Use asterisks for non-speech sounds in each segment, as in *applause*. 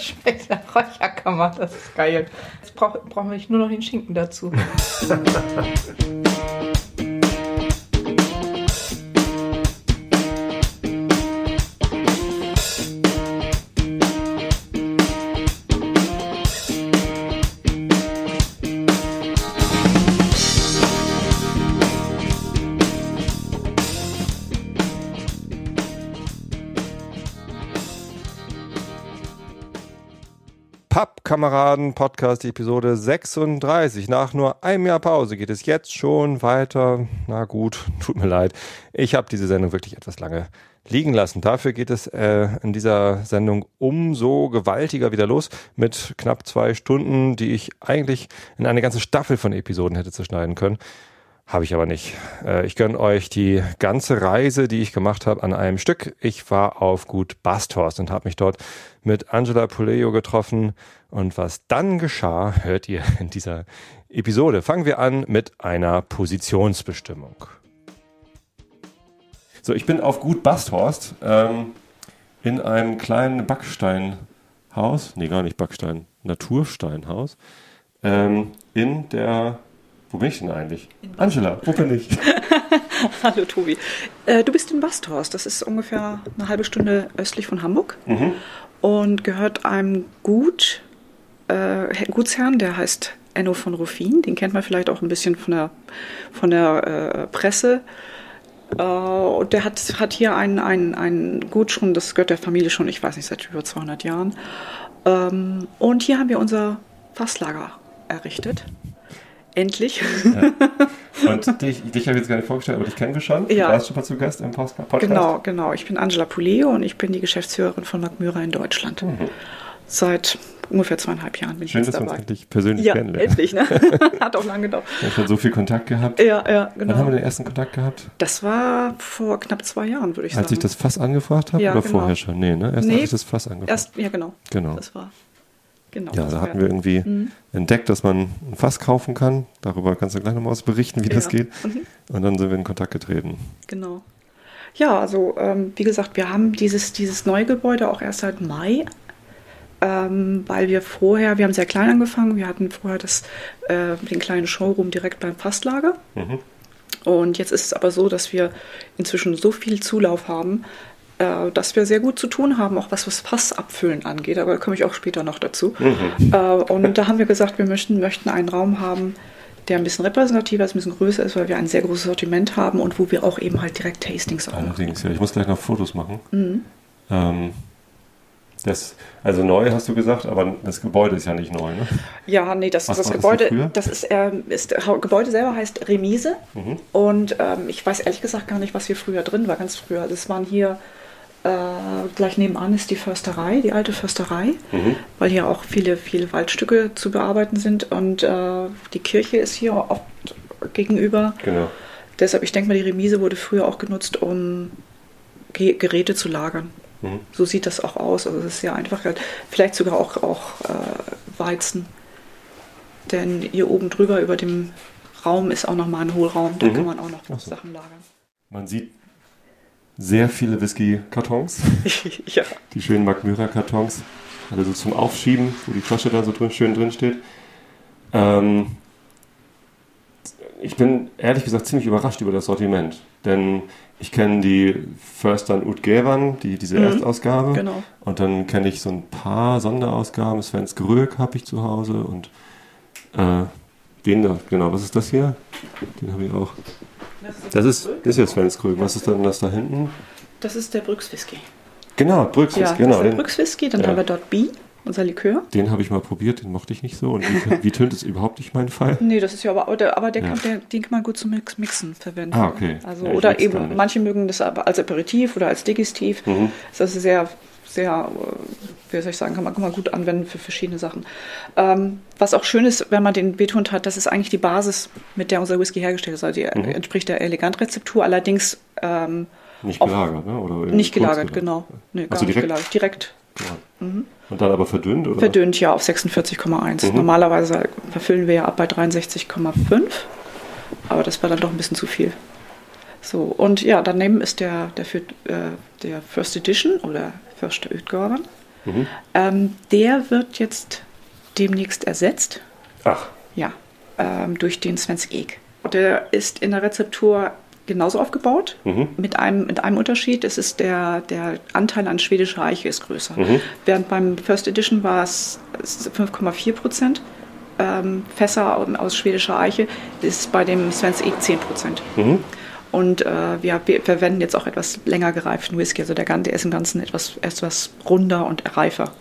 Das schmeckt nach Räucherkammer, das ist geil. Jetzt brauch, brauchen wir nur noch den Schinken dazu. *laughs* Pappkameraden Podcast Episode 36. Nach nur einem Jahr Pause geht es jetzt schon weiter. Na gut, *laughs* tut mir leid. Ich habe diese Sendung wirklich etwas lange liegen lassen. Dafür geht es äh, in dieser Sendung umso gewaltiger wieder los mit knapp zwei Stunden, die ich eigentlich in eine ganze Staffel von Episoden hätte zerschneiden können. Habe ich aber nicht. Äh, ich gönne euch die ganze Reise, die ich gemacht habe, an einem Stück. Ich war auf Gut Basthorst und habe mich dort mit Angela Puleo getroffen. Und was dann geschah, hört ihr in dieser Episode. Fangen wir an mit einer Positionsbestimmung. So, ich bin auf Gut Basthorst ähm, in einem kleinen Backsteinhaus, nee, gar nicht Backstein, Natursteinhaus, ähm, in der wo bin ich denn eigentlich? Angela, wo bin ich? *laughs* Hallo Tobi. Äh, du bist in Basthorst. Das ist ungefähr eine halbe Stunde östlich von Hamburg mhm. und gehört einem Gut, äh, Gutsherrn, der heißt Enno von Ruffin. Den kennt man vielleicht auch ein bisschen von der, von der äh, Presse. Äh, und der hat, hat hier ein, ein, ein Gut schon, das gehört der Familie schon, ich weiß nicht, seit über 200 Jahren. Ähm, und hier haben wir unser Fasslager errichtet. Endlich. Ja. *laughs* Und dich, dich habe ich jetzt gar nicht vorgestellt, aber dich kennen wir schon. Ja. Du warst schon mal zu Gast im Podcast. Genau, genau. Ich bin Angela Puleo und ich bin die Geschäftsführerin von Magmyra in Deutschland. Mhm. Seit ungefähr zweieinhalb Jahren bin Schön, ich jetzt dass dabei. wir uns endlich persönlich ja, kennenlernen. endlich, ne? *laughs* *laughs* Hat auch lange gedauert. Wir haben schon so viel Kontakt gehabt. Ja, ja, genau. Wann haben wir den ersten Kontakt gehabt? Das war vor knapp zwei Jahren, würde ich als sagen. ich das Fass angefragt habe Ja, oder genau. vorher schon? Nee, ne? Erst Nee, als ich das Fass angefragt Erst, ja, genau. Genau. Das war. Genau. Ja, das da hatten wir irgendwie Mhm. entdeckt, dass man ein Fass kaufen kann. Darüber kannst du gleich nochmal was berichten, wie das Ja. geht. Mhm. Und dann sind wir in Kontakt getreten. Genau. Ja, also ähm, wie gesagt, wir haben dieses, dieses neue Gebäude auch erst seit Mai, ähm, weil wir vorher, wir haben sehr klein angefangen, wir hatten vorher das, äh, den kleinen Showroom direkt beim Fasslager. Mhm. Und jetzt ist es aber so, dass wir inzwischen so viel Zulauf haben, äh, dass wir sehr gut zu tun haben, auch was das Fassabfüllen angeht. Aber da komme ich auch später noch dazu. Mhm. Äh, und da haben wir gesagt, wir möchten, möchten einen Raum haben, der ein bisschen repräsentativer ist, ein bisschen größer ist, weil wir ein sehr großes Sortiment haben und wo wir auch eben halt direkt Tastings auch machen. Allerdings, ja. Ich muss gleich noch Fotos machen. Mhm. Ähm, das, also neu hast du gesagt, aber das Gebäude ist ja nicht neu, ne? Ja, nee, das, Was das das Gebäude, früher? das ist, ähm, ist, das Gebäude selber heißt Remise. Mhm. Und ähm, ich weiß ehrlich gesagt gar nicht, was hier früher drin war, ganz früher. Das waren hier, äh, gleich nebenan ist die Försterei, die alte Försterei, Mhm. weil hier auch viele, viele Waldstücke zu bearbeiten sind. Und äh, die Kirche ist hier oft gegenüber. Genau. Deshalb, ich denke mal, die Remise wurde früher auch genutzt, um Ge Geräte zu lagern. Mhm. So sieht das auch aus. Also es ist sehr einfach. Vielleicht sogar auch, auch äh, Weizen. Denn hier oben drüber über dem Raum ist auch nochmal ein Hohlraum. Da Mhm. kann man auch noch so. Sachen lagern. Man sieht sehr viele Whisky-Kartons. *laughs* ja. Die schönen Magmyra-Kartons. Alle so zum Aufschieben, wo die Flasche da so drin, schön drin steht. Ähm, ich bin ehrlich gesagt ziemlich überrascht über das Sortiment. Denn ich kenne die Förstern Utgevan, die, diese Mhm, Erstausgabe. Genau. Und dann kenne ich so ein paar Sonderausgaben. Sven's Gröck habe ich zu Hause. Und äh, den da, genau, was ist das hier? Den habe ich auch. Das ist, das ist ja Sven's Gröck. Was ist denn das da hinten? Das ist der Brückswhisky. Genau, Brüxis, Ja, genau. das ist der Den, Brückswhisky. Dann Ja. haben wir dort B, unser Likör. den habe ich mal probiert, den mochte ich nicht so. Und wie, wie tönt es überhaupt nicht mein Fall? Nee, das ist ja aber, aber der, aber der Ja. kann, der, den kann man gut zum Mix, Mixen verwenden. Ah, okay. Also, oder eben, manche mögen das aber als Aperitif oder als Digestiv. Mhm. Das ist sehr, sehr, äh, wie soll ich sagen, kann man, kann man gut anwenden für verschiedene Sachen. Ähm, was auch schön ist, wenn man den betont hat, das ist eigentlich die Basis, mit der unser Whisky hergestellt ist. Also die Mhm. entspricht der Elegant-Rezeptur, allerdings ähm, Nicht gelagert, ne? Oder nicht gelagert, genau. Nee, gar Also nicht direkt? gelagert. Direkt. Genau. Und dann aber verdünnt, oder? Verdünnt ja auf 46,1. Mhm. Normalerweise verfüllen wir ja ab bei 63,5. Aber das war dann doch ein bisschen zu viel. So, und ja, daneben ist der, der, für, äh, der First Edition oder First Utgaben. Mhm. Ähm, der wird jetzt demnächst ersetzt. Ach. Ja, ähm, durch den Svensk Egg. Der ist in der Rezeptur genauso aufgebaut, mhm. mit, einem, mit einem Unterschied. Es ist der, der Anteil an schwedischer Eiche ist größer. Mhm. Während beim First Edition war es 5,4 Prozent ähm, Fässer aus schwedischer Eiche, ist bei dem Svensk Egg 10 Prozent. Mhm. Und äh, wir, wir, verwenden jetzt auch etwas länger gereiften Whisky. Also der, der ist im Ganzen etwas, etwas runder und reifer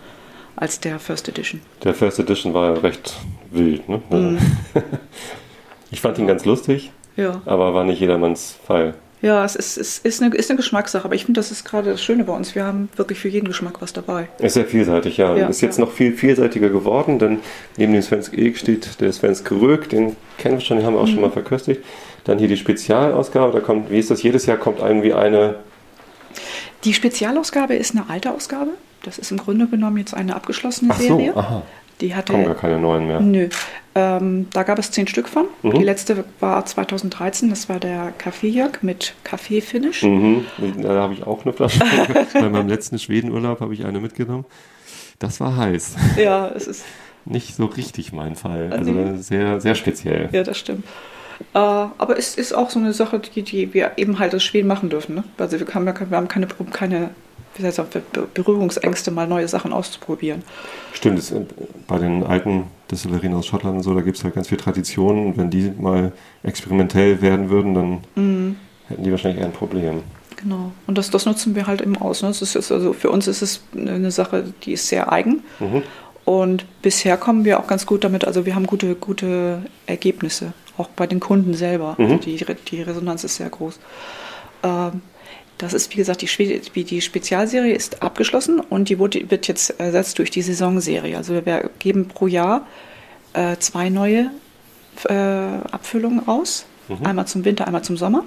als der First Edition. Der First Edition war ja recht wild. Ne? Mm. *laughs* ich fand ihn ganz lustig, ja. aber war nicht jedermanns Fall. Ja, es ist, es ist, eine, ist eine Geschmackssache, aber ich finde, das ist gerade das Schöne bei uns. Wir haben wirklich für jeden Geschmack was dabei. Ist sehr vielseitig, ja. ja ist jetzt ja. noch viel vielseitiger geworden, denn neben dem Svensk Egg steht der Svensk Rög, den kennen wir schon, den haben wir auch mhm. schon mal verköstigt. Dann hier die Spezialausgabe, da kommt, wie ist das, jedes Jahr kommt irgendwie eine. Die Spezialausgabe ist eine alte Ausgabe. Das ist im Grunde genommen jetzt eine abgeschlossene Ach so, Serie. Aha. Die hatte, Kommen gar keine neuen mehr. Nö. Ähm, da gab es zehn Stück von. Mhm. Die letzte war 2013, das war der Kaffeejörg mit Kaffee-Finish. Mhm. Da habe ich auch eine Flasche. *laughs* Bei meinem letzten Schwedenurlaub habe ich eine mitgenommen. Das war heiß. Ja, es ist. Nicht so richtig mein Fall. Also sehr, sehr speziell. Ja, das stimmt. Äh, aber es ist auch so eine Sache, die, die wir eben halt als Schweden machen dürfen. Ne? Also wir haben, wir haben keine, keine das, Berührungsängste, mal neue Sachen auszuprobieren. Stimmt, das, bei den alten Destillerien aus Schottland und so, da gibt es halt ganz viel Traditionen. Und wenn die mal experimentell werden würden, dann mhm. hätten die wahrscheinlich eher ein Problem. Genau. Und das, das nutzen wir halt eben aus. Ne? Das ist also für uns ist es eine Sache, die ist sehr eigen. Mhm. Und bisher kommen wir auch ganz gut damit. Also wir haben gute, gute Ergebnisse, auch bei den Kunden selber. Mhm. Also die, die Resonanz ist sehr groß. Ähm, das ist, wie gesagt, die, die Spezialserie ist abgeschlossen und die wird jetzt ersetzt durch die Saisonserie. Also wir geben pro Jahr äh, zwei neue äh, Abfüllungen aus. Mhm. Einmal zum Winter, einmal zum Sommer.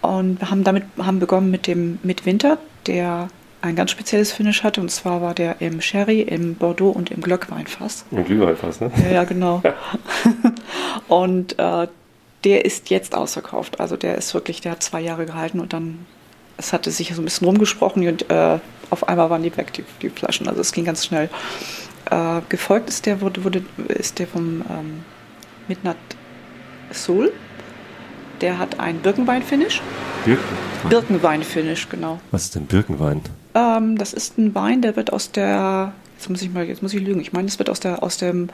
Und wir haben damit haben begonnen mit dem mit Winter, der ein ganz spezielles Finish hatte. Und zwar war der im Sherry, im Bordeaux und im Glöckweinfass. Im Glühweinfass, ne? Ja, ja genau. *laughs* und äh, der ist jetzt ausverkauft. Also der ist wirklich, der hat zwei Jahre gehalten und dann es hatte sich so ein bisschen rumgesprochen und äh, auf einmal waren die weg, die, die Flaschen. Also es ging ganz schnell. Äh, gefolgt ist der, wurde, wurde, ist der vom ähm, Midnight Soul. Der hat ein Birkenwein-Finish. Birkenwein? Birkenwein-Finish, genau. Was ist denn Birkenwein? Ähm, das ist ein Wein, der wird aus der, jetzt muss ich mal, jetzt muss ich lügen, ich meine, es wird aus der aus dem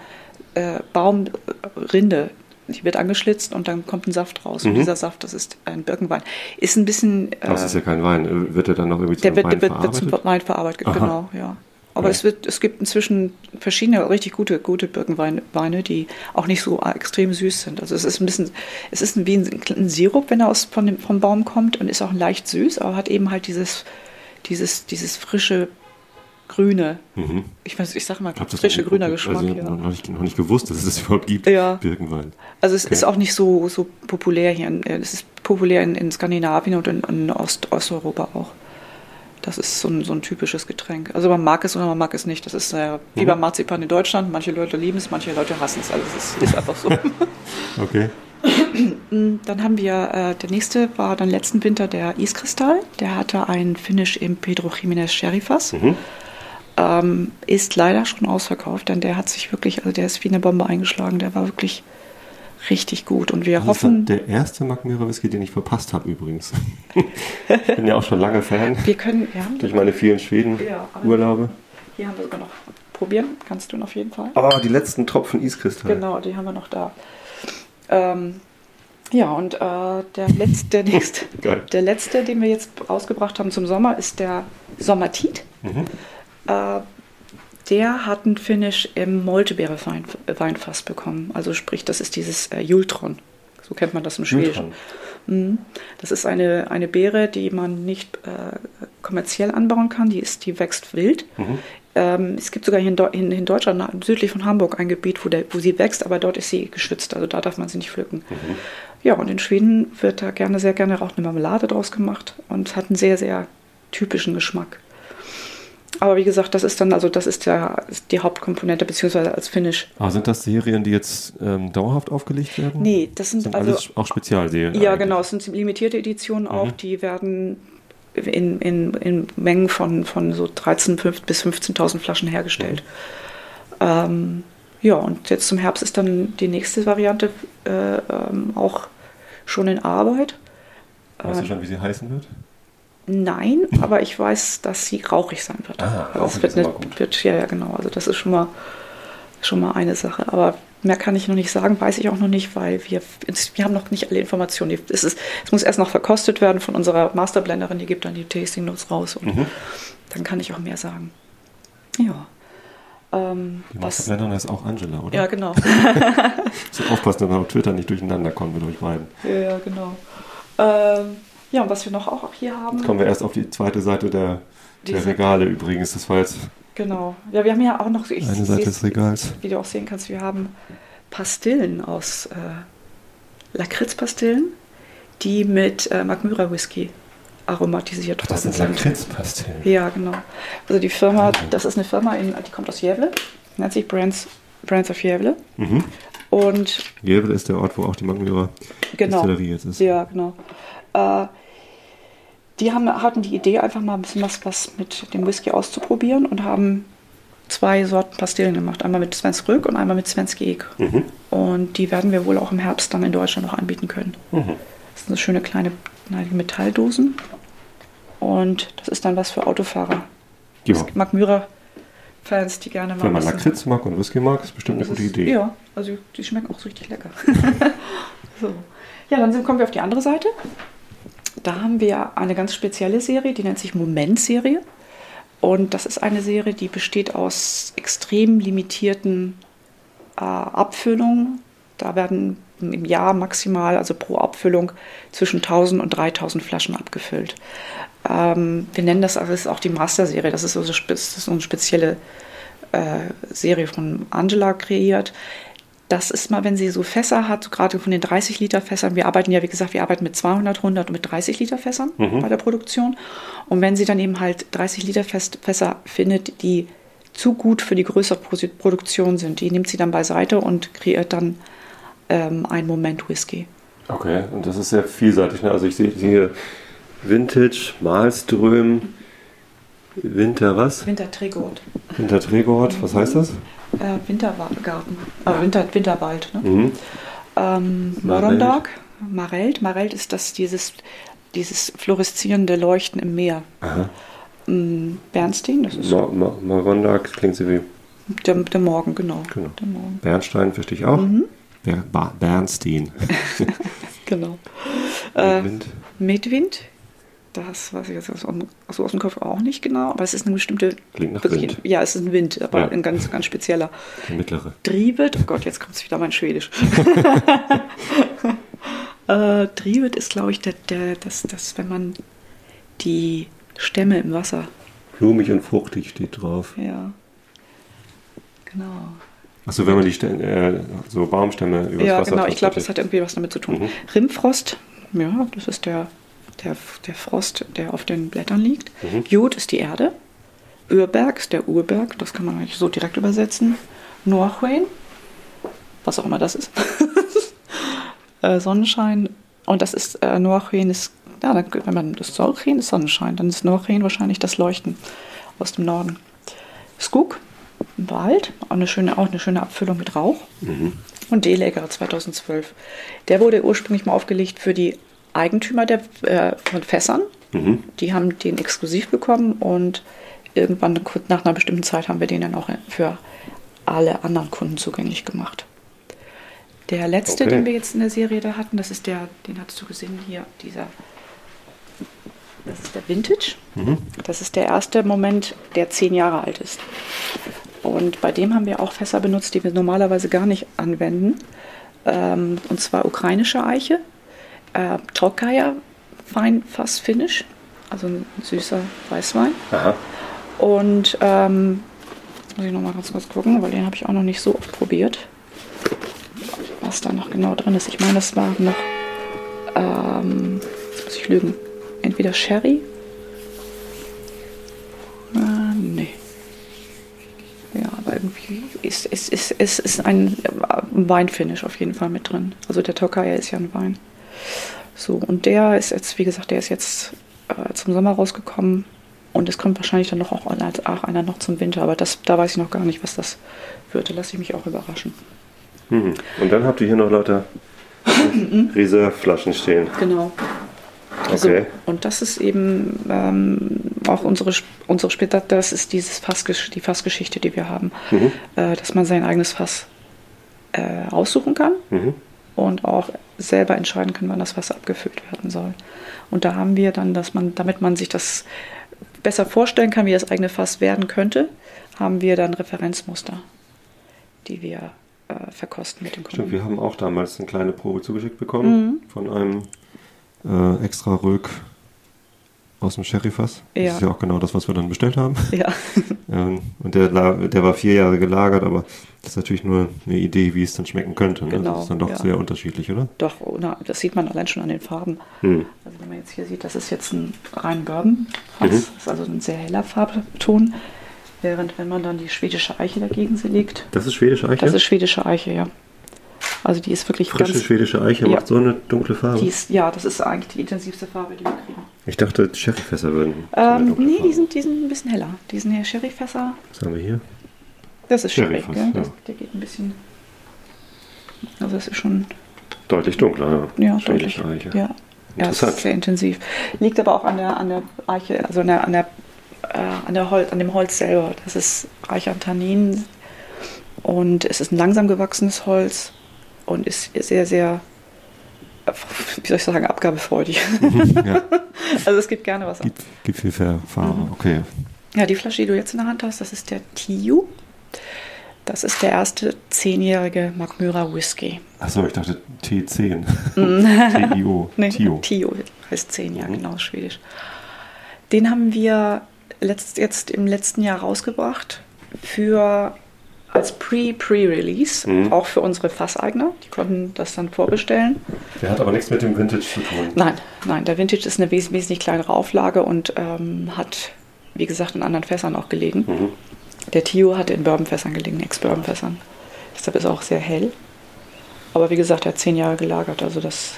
äh, Baumrinde die wird angeschlitzt und dann kommt ein Saft raus. Mhm. Und dieser Saft, das ist ein Birkenwein. Ist ein bisschen. Äh, das ist ja kein Wein. Wird der dann noch irgendwie zum der wird, Wein der wird, verarbeitet? Wird zum Wein verarbeitet, Aha. genau, ja. Aber ja. es, wird, es gibt inzwischen verschiedene richtig gute, gute Birkenweine, die auch nicht so extrem süß sind. Also es ist ein bisschen, es ist wie ein, ein Sirup, wenn er aus, von dem, vom Baum kommt und ist auch leicht süß, aber hat eben halt dieses, dieses, dieses frische grüne. Mhm. Ich weiß, ich sage mal, frische grüner Geschmack. Also, ja. noch, nicht, noch nicht gewusst, dass es das überhaupt gibt. Ja. Birkenwald. Also es okay. ist auch nicht so, so populär hier. es ist populär in, in Skandinavien und in, in Ost, Osteuropa auch. Das ist so ein, so ein typisches Getränk. Also man mag es oder man mag es nicht. Das ist äh, wie mhm. beim Marzipan in Deutschland. Manche Leute lieben es, manche Leute hassen es. Also es ist, ist einfach so. *laughs* okay. Dann haben wir, äh, der nächste war dann letzten Winter der Iskristall. Der hatte ein Finish im Pedro Jiménez Sherry Fass. Mhm ähm, ist leider schon ausverkauft, denn der hat sich wirklich, also der ist wie eine Bombe eingeschlagen, der war wirklich richtig gut und wir das hoffen. Ist der erste Magmira Whisky, den ich verpasst habe übrigens. *laughs* ich bin ja auch schon lange Fan. Wir können, ja. Durch meine vielen Schweden-Urlaube. Ja, hier haben wir sogar noch probieren, kannst du auf jeden Fall. Oh, die letzten Tropfen Iskristall. Genau, die haben wir noch da. Ähm, ja, und äh, der, letzte, der, *laughs* nächste, der letzte, den wir jetzt rausgebracht haben zum Sommer, ist der Sommertit. Mhm. Äh, der hat einen Finish im Moltebeere-Weinfass bekommen. Also sprich, das ist dieses äh, Jultron. So kennt man das im Schwedischen. Mhm. Das ist eine, eine Beere, die man nicht äh, kommerziell anbauen kann. Die, ist, die wächst wild. Mhm. Ähm, es gibt sogar hier in, in, in, Deutschland, südlich von Hamburg, ein Gebiet, wo, der, wo sie wächst, aber dort ist sie geschützt. Also da darf man sie nicht pflücken. Mhm. Ja, und in Schweden wird da gerne, sehr gerne auch eine Marmelade draus gemacht und hat einen sehr, sehr typischen Geschmack. Aber wie gesagt, das ist dann, also das ist ja die Hauptkomponente, beziehungsweise als Finish. Aber sind das Serien, die jetzt ähm, dauerhaft aufgelegt werden? Nee, das sind, sind also, alles auch Spezialserien. Ja, eigentlich. genau, es sind limitierte Editionen auch, mhm. die werden in, in, in Mengen von, von so 13 bis 15.000 Flaschen hergestellt. Ähm, ja, und jetzt zum Herbst ist dann die nächste Variante äh, ähm, auch schon in Arbeit. Weißt du Äh, schon, wie sie heißen wird? Nein, aber ich weiß, dass sie rauchig sein wird. Ah, Also rauchig es wird, eine, wird ja, ja genau. Also das ist schon mal schon mal eine Sache. Aber mehr kann ich noch nicht sagen, weiß ich auch noch nicht, weil wir wir haben noch nicht alle Informationen. Es, ist, es muss erst noch verkostet werden von unserer Masterblenderin, die gibt dann die Tasting Notes raus und Mhm. dann kann ich auch mehr sagen. Ja. Ähm, Die Masterblenderin ist auch Angela, oder? Ja. genau. *laughs* So aufpassen, dass wir auf Twitter nicht durcheinander kommen mit euch beiden. ja, genau. Ähm, ja, und was wir noch auch hier haben. Jetzt kommen wir erst auf die zweite Seite der, der Regale übrigens. Das war jetzt Genau. Ja, wir haben ja auch noch. Ich, eine Seite des Regals. wie du auch sehen kannst, wir haben Pastillen aus äh, Lakritzpastillen, die mit äh, Magmyra Whisky aromatisiert Ach, das worden sind sind. Lakritzpastillen. Ja, genau. Also die Firma, Wahnsinn. das ist eine Firma, in, die kommt aus Jävle, nennt sich Brands, Brands of Jävle. Mhm. Und Jävel ist der Ort, wo auch die Magmyra genau, Distillerie jetzt ist. ja, genau. Äh, die haben, hatten die Idee, einfach mal ein bisschen was, was mit dem Whisky auszuprobieren und haben zwei Sorten Pastillen gemacht. Einmal mit Svensk Rück und einmal mit Svensk Ek. Mhm. Und die werden wir wohl auch im Herbst dann in Deutschland noch anbieten können. Mhm. Das sind so schöne kleine Metalldosen. Und das ist dann was für Autofahrer. Ja. Magmyra-Fans, die gerne mal Wenn man Lakritz mag und Whisky mag, ist bestimmt eine gute ist- Idee. Ja, also die schmecken auch so richtig lecker. *laughs* so. Ja, dann sind, kommen wir auf die andere Seite. Da haben wir eine ganz spezielle Serie, die nennt sich Moment-Serie. Und das ist eine Serie, die besteht aus extrem limitierten äh, Abfüllungen. Da werden im Jahr maximal, also pro Abfüllung, zwischen 1000 und 3000 Flaschen abgefüllt. Ähm, wir nennen das, also das auch die Master-Serie. Das ist so, so das eine spezielle äh, Serie von Angela kreiert. Das ist mal, wenn sie so Fässer hat, so gerade von den 30 Liter Fässern. Wir arbeiten ja, wie gesagt, wir arbeiten mit 200, 100 und mit 30 Liter Fässern bei der Produktion. Und wenn sie dann eben halt 30 Liter Fässer findet, die zu gut für die größere Pro- Produktion sind, die nimmt sie dann beiseite und kreiert dann ähm, einen Moment Whisky. Okay, und das ist sehr vielseitig. Ne? Also ich sehe hier Vintage, Malström, Winter was? Winter Tregord, Winter Tregord, was heißt das? Äh, Wintergarten, äh, Winter, Winterwald. Ne? Mhm. Ähm, Mareld. Morondag, Mareld. Mareld ist das dieses, dieses fluoreszierende Leuchten im Meer. Aha. Mm, Bernstein, das ist Ma Ma Marondak klingt so wie der, der Morgen, genau. Genau. Der Morgen, Bernstein, verstehe ich auch. Ber ba Bernstein. *laughs* genau. Äh, Wind. Medwind, das weiß ich jetzt aus, aus, dem Kopf auch nicht genau, aber es ist eine bestimmte. Klingt nach wirklich- Wind. Ja, es ist ein Wind, aber Ja. ein ganz, ganz spezieller. Der mittlere. Drivet, oh Gott, jetzt kommt es wieder mein Schwedisch. *laughs* äh, Drivet ist, glaube ich, der, der, das, das, wenn man die Stämme im Wasser, Blumig und fruchtig steht drauf. ja. Genau. Achso, wenn man die Stämme, äh, so Baumstämme übers ja, Wasser genau, ich glaube, das hat irgendwie was damit zu tun. Mhm. Rimfrost, ja, das ist der, der, der Frost, der auf den Blättern liegt. Mhm. Jod ist die Erde. Urberg ist der Urberg, das kann man eigentlich so direkt übersetzen. Norhuin, was auch immer das ist. *laughs* äh, Sonnenschein. Und das ist, äh, Norhuin ist, ja, dann, wenn man das Solchen ist Sonnenschein, dann ist Norhuin wahrscheinlich das Leuchten aus dem Norden. Skug, Wald, auch eine schöne, auch eine schöne Abfüllung mit Rauch. Mhm. Und D-Lager 2012. Der wurde ursprünglich mal aufgelegt für die Eigentümer der, äh, von Fässern. Mhm. Die haben den exklusiv bekommen und irgendwann nach einer bestimmten Zeit haben wir den dann auch für alle anderen Kunden zugänglich gemacht. Der letzte, Okay. den wir jetzt in der Serie da hatten, das ist der, den hattest du gesehen hier, dieser, das ist der Vintage. Mhm. Das ist der erste Moment, der zehn Jahre alt ist. Und bei dem haben wir auch Fässer benutzt, die wir normalerweise gar nicht anwenden. Ähm, und zwar ukrainische Eiche, äh, Tokaya Weinfass Finish, also ein süßer Weißwein. Aha. Und ähm, muss ich noch mal ganz kurz gucken, weil den habe ich auch noch nicht so oft probiert, was da noch genau drin ist. Ich meine, das war noch, ähm, jetzt muss ich lügen, entweder Sherry. Äh, nee. Ja, aber irgendwie ist, ist, ist, ist, ist ein Weinfinish auf jeden Fall mit drin. Also der Tokaya ist ja ein Wein. So, und der ist jetzt, wie gesagt, der ist jetzt äh, zum Sommer rausgekommen. Und es kommt wahrscheinlich dann noch auch, auch einer noch zum Winter. Aber das, da weiß ich noch gar nicht, was das wird. Da lasse ich mich auch überraschen. Mhm. Und dann habt ihr hier noch lauter Reserveflaschen stehen. Genau. Also, okay. und das ist eben ähm, auch unsere, unsere später, das ist dieses Fass, die Fassgeschichte, die wir haben, mhm. äh, dass man sein eigenes Fass äh, aussuchen kann mhm. und auch selber entscheiden kann, wann das Wasser abgefüllt werden soll. Und da haben wir dann, dass man, damit man sich das besser vorstellen kann, wie das eigene Fass werden könnte, haben wir dann Referenzmuster, die wir äh, verkosten mit dem Kunden. Stimmt, wir haben auch damals eine kleine Probe zugeschickt bekommen mhm. von einem äh, extra Rück aus dem Sherryfass. Ja. Das ist ja auch genau das, was wir dann bestellt haben. Ja. *laughs* Ähm, und der, der war vier Jahre gelagert, aber das ist natürlich nur eine Idee, wie es dann schmecken könnte. Ne? Genau, das ist dann doch ja. sehr unterschiedlich, oder? Doch, na, das sieht man allein schon an den Farben. Hm. Also wenn man jetzt hier sieht, das ist jetzt ein rein Bourbon-Fass. Mhm. Das ist also ein sehr heller Farbton. Während wenn man dann die schwedische Eiche dagegen legt. Das ist schwedische Eiche? Das ist schwedische Eiche, ja. Also die ist wirklich Frische ganz, schwedische Eiche ja, macht so eine dunkle Farbe. Ist, ja, das ist eigentlich die intensivste Farbe, die wir kriegen. Ich dachte, Sherryfässer würden. Ähm, nee, die sind, die sind ein bisschen heller. Die sind hier Sherryfässer. Was haben wir hier? Das ist Sherry, Sherry ja. Der geht ein bisschen. Also das ist schon. Deutlich dunkler, ja. Ja, deutlich. Eiche. Ja. Ja, das ist sehr intensiv. Liegt aber auch an der, an der Eiche, also an, der, an, der, äh, an, der Holz, an dem Holz selber. Das ist reich an Tannin und es ist ein langsam gewachsenes Holz und ist sehr, sehr, wie soll ich sagen, abgabefreudig. Mhm, ja. *laughs* also es gibt gerne was ab. Gibt, gibt viel Farbe, mhm. okay. Ja, die Flasche, die du jetzt in der Hand hast, das ist der Tiu. Das ist der erste zehnjährige Magmyra Whisky. Achso, ich dachte T10. *laughs* T-I-O. *laughs* nee, Tio. Tio heißt zehn, ja, mhm. genau, schwedisch. Den haben wir letzt, jetzt im letzten Jahr rausgebracht für als Pre-Pre-Release, mhm. auch für unsere Fasseigner. Die konnten das dann vorbestellen. Der hat aber nichts mit dem Vintage zu tun. Nein, nein, der Vintage ist eine wes wesentlich kleinere Auflage und ähm, hat, wie gesagt, in anderen Fässern auch gelegen. Mhm. Der Tio hat in Bourbonfässern gelegen, Ex-Bourbonfässern. Deshalb ist er auch sehr hell. Aber wie gesagt, er hat zehn Jahre gelagert, also das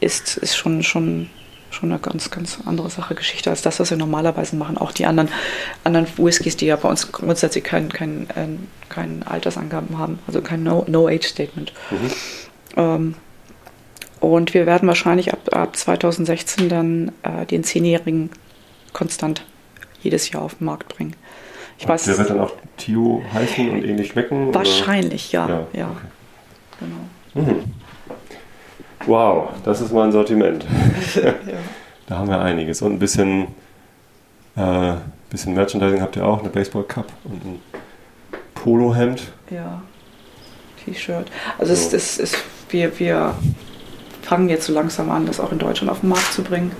ist, ist schon, schon schon eine ganz, ganz andere Sache, Geschichte als das, was wir normalerweise machen. Auch die anderen, anderen Whiskys, die ja bei uns grundsätzlich kein, kein, äh, kein Altersangaben haben, also kein No-Age-Statement. No mhm. ähm, und wir werden wahrscheinlich ab, ab 2016 dann äh, den Zehnjährigen konstant jedes Jahr auf den Markt bringen. Ich weiß, der wird dann auch Tio heißen und ähnlich schmecken? Wahrscheinlich, oder? ja. ja, ja. Okay. Genau. Mhm. Wow, das ist mein Sortiment. ja. *laughs* *laughs* Da haben wir einiges. Und ein bisschen, äh, bisschen Merchandising habt ihr auch, eine Baseball Cup und ein Polohemd. Ja, T-Shirt. Also so. es, es ist, wir, wir fangen jetzt so langsam an, das auch in Deutschland auf den Markt zu bringen.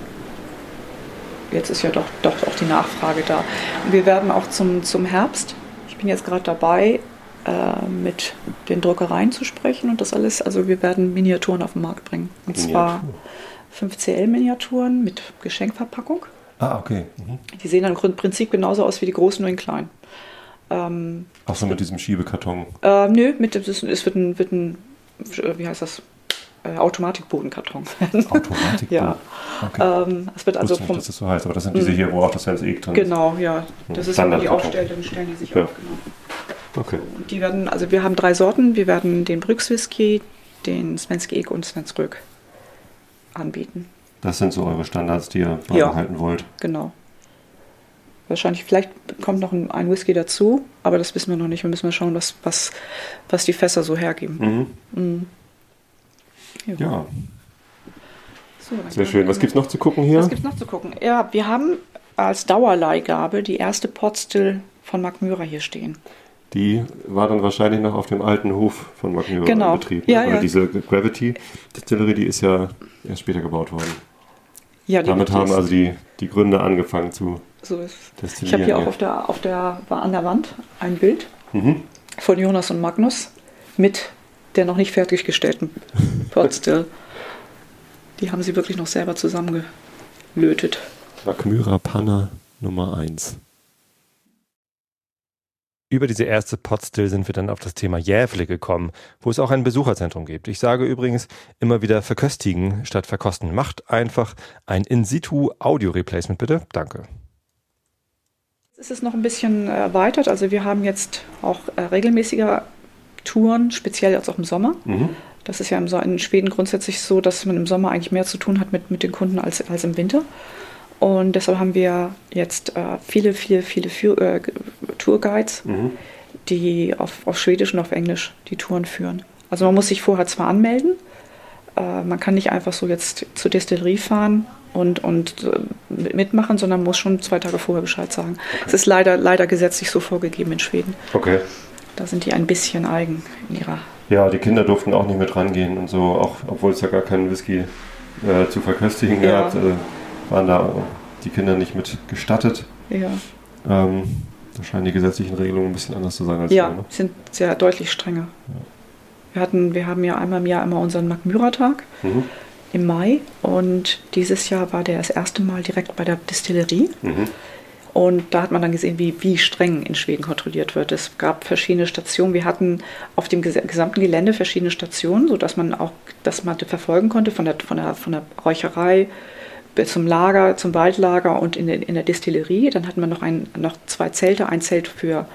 Jetzt ist ja doch, doch auch die Nachfrage da. Und wir werden auch zum, zum Herbst, ich bin jetzt gerade dabei, äh, mit den Druckereien zu sprechen und das alles. Also wir werden Miniaturen auf den Markt bringen. Und Miniatur. zwar 5CL-Miniaturen mit Geschenkverpackung. Ah, okay. Mhm. Die sehen dann im Prinzip genauso aus wie die großen, nur in klein. Ähm, Ach so, mit diesem Schiebekarton? Äh, nö, mit, es wird ein, wird ein, wie heißt das? Äh, Automatikbodenkarton. Automatikboden? *laughs* ja. Okay. Ähm, es wird also nicht, dass das so heißt, aber das sind diese hier, wo auch das Fans drin ist. Genau, ja. Das ist, man die aufstellt, dann stellen die sich ja. auf. Genau. Okay. Die werden, also wir haben drei Sorten. Wir werden den Brüx Whisky, den Svenski Egg und Svensrück anbieten. Das sind so eure Standards, die ihr beibehalten ja, wollt. Genau. Wahrscheinlich, vielleicht kommt noch ein, ein, Whisky dazu, aber das wissen wir noch nicht. Wir müssen mal schauen, was, was, was die Fässer so hergeben. Mhm. Mhm. Ja. ja. So, Sehr schön. Was gibt es noch zu gucken hier? Was gibt es noch zu gucken? Ja, wir haben als Dauerleihgabe die erste Potstill von Mark Myra hier stehen die war dann wahrscheinlich noch auf dem alten Hof von Magnier genau. in Betrieb. Ne? Ja, ja. diese Gravity Distillery, die ist ja erst später gebaut worden. Ja, Damit haben also die, die Gründe angefangen zu so ist. Ich habe hier auch auf der, auf der, an der Wand ein Bild mhm. von Jonas und Magnus mit der noch nicht fertiggestellten *laughs* Potstill. die haben sie wirklich noch selber zusammengelötet. Magmyra Panna Nummer 1. Über diese erste Potstill sind wir dann auf das Thema Jävle gekommen, wo es auch ein Besucherzentrum gibt. Ich sage übrigens immer wieder verköstigen statt verkosten. Macht einfach ein In-Situ-Audio-Replacement bitte. Danke. Es ist noch ein bisschen erweitert. Also wir haben jetzt auch äh, regelmäßiger Touren, speziell jetzt auch im Sommer. Mhm. Das ist ja in Schweden grundsätzlich so, dass man im Sommer eigentlich mehr zu tun hat mit, mit den Kunden als, als im Winter. Und deshalb haben wir jetzt äh, viele, viele, viele Für äh, Tourguides, mhm. die auf, auf Schwedisch und auf Englisch die Touren führen. Also man muss sich vorher zwar anmelden, äh, man kann nicht einfach so jetzt zur Destillerie fahren und, und äh, mitmachen, sondern muss schon zwei Tage vorher Bescheid sagen. Es okay. ist leider, leider gesetzlich so vorgegeben in Schweden. Okay. Da sind die ein bisschen eigen in ihrer. Ja, die Kinder durften auch nicht mit rangehen und so, auch obwohl es ja gar keinen Whisky äh, zu verköstigen ja. gab, äh, waren da die Kinder nicht mit gestattet. Ja. Ähm, da scheinen die gesetzlichen Regelungen ein bisschen anders zu sein als Ja, hier, ne? sind sehr deutlich strenger. Ja. Wir, hatten, wir haben ja einmal im Jahr immer unseren Magmyra-Tag mhm. im Mai und dieses Jahr war der das erste Mal direkt bei der Distillerie. Mhm. Und da hat man dann gesehen, wie, wie streng in Schweden kontrolliert wird. Es gab verschiedene Stationen. Wir hatten auf dem gesamten Gelände verschiedene Stationen, sodass man auch das man verfolgen konnte von der, von der, von der Räucherei zum Lager, zum Waldlager und in, in der Distillerie. Dann hatten wir noch, ein, noch zwei Zelte. Ein Zelt für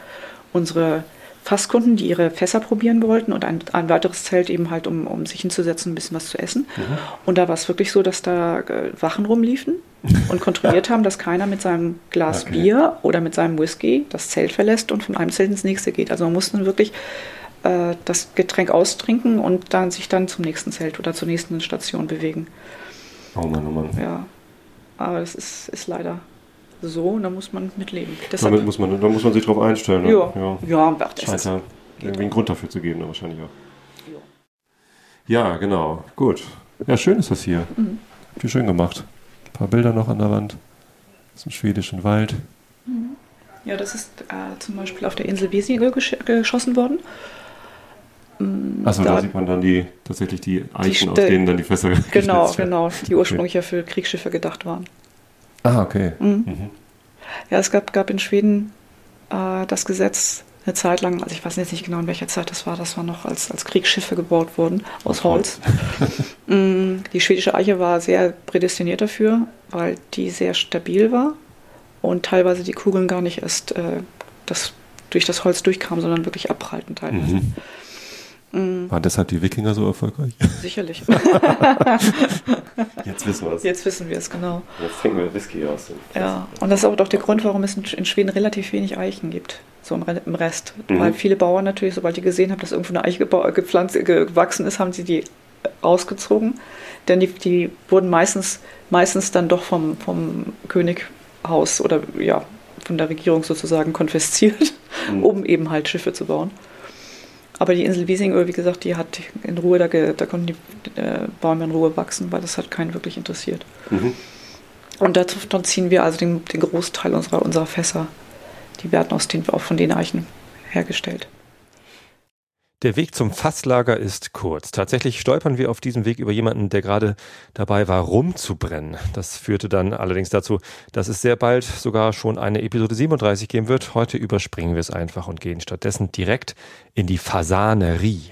unsere Fasskunden, die ihre Fässer probieren wollten und ein, ein weiteres Zelt eben halt, um, um sich hinzusetzen, ein bisschen was zu essen. Mhm. Und da war es wirklich so, dass da äh, Wachen rumliefen *laughs* und kontrolliert haben, dass keiner mit seinem Glas okay. Bier oder mit seinem Whisky das Zelt verlässt und von einem Zelt ins nächste geht. Also man musste wirklich äh, das Getränk austrinken und dann sich dann zum nächsten Zelt oder zur nächsten Station bewegen. Oh Mann, oh Mann. Ja, aber das ist, ist leider so und da muss man mitleben. Deshalb, Damit muss man, da muss man sich drauf einstellen. Ne? Ja, ja, ja das scheint ja irgendwie einen Grund dafür zu geben, ne, wahrscheinlich auch. Ja. ja, genau. Gut. Ja, schön ist das hier. Mhm. Wie schön gemacht. Ein paar Bilder noch an der Wand. Aus dem schwedischen Wald. Mhm. Ja, das ist äh, zum Beispiel auf der Insel Wesige gesch geschossen worden. Mm, Achso, da, da, sieht man dann die, tatsächlich die Eichen, die aus denen dann die Fässer *laughs* Genau, genau, die ursprünglich okay. ja für Kriegsschiffe gedacht waren. Ah, okay. Mhm. Mhm. Ja, es gab, gab in Schweden äh, das Gesetz eine Zeit lang, also ich weiß jetzt nicht genau, in welcher Zeit das war, das war noch als, als Kriegsschiffe gebaut wurden, aus Holz. *laughs* Mm, die schwedische Eiche war sehr prädestiniert dafür, weil die sehr stabil war und teilweise die Kugeln gar nicht erst äh, das, durch das Holz durchkamen, sondern wirklich abprallten teilweise. Mhm. Mhm. Waren deshalb die Wikinger so erfolgreich? Sicherlich. *laughs* Jetzt wissen wir es. Jetzt wissen wir es, genau. Jetzt trinken wir Whisky aus. Ja, und das ist auch der Grund, warum es in Schweden relativ wenig Eichen gibt, so im Rest. Mhm. Weil viele Bauern natürlich, sobald die gesehen haben, dass irgendwo eine Eiche gepflanzt, gewachsen ist, haben sie die rausgezogen. Denn die, die wurden meistens, meistens dann doch vom, vom Könighaus oder ja, von der Regierung sozusagen konfisziert, mhm. um eben halt Schiffe zu bauen. Aber die Insel Wiesingöl, wie gesagt, die hat in Ruhe, da, da konnten die äh, Bäume in Ruhe wachsen, weil das hat keinen wirklich interessiert. Mhm. Und dazu, dann ziehen wir also den, den, Großteil unserer, unserer Fässer. Die werden aus den, auch von den Eichen hergestellt. Der Weg zum Fasslager ist kurz. Tatsächlich stolpern wir auf diesem Weg über jemanden, der gerade dabei war, rumzubrennen. Das führte dann allerdings dazu, dass es sehr bald sogar schon eine Episode 37 geben wird. Heute überspringen wir es einfach und gehen stattdessen direkt in die Fasanerie.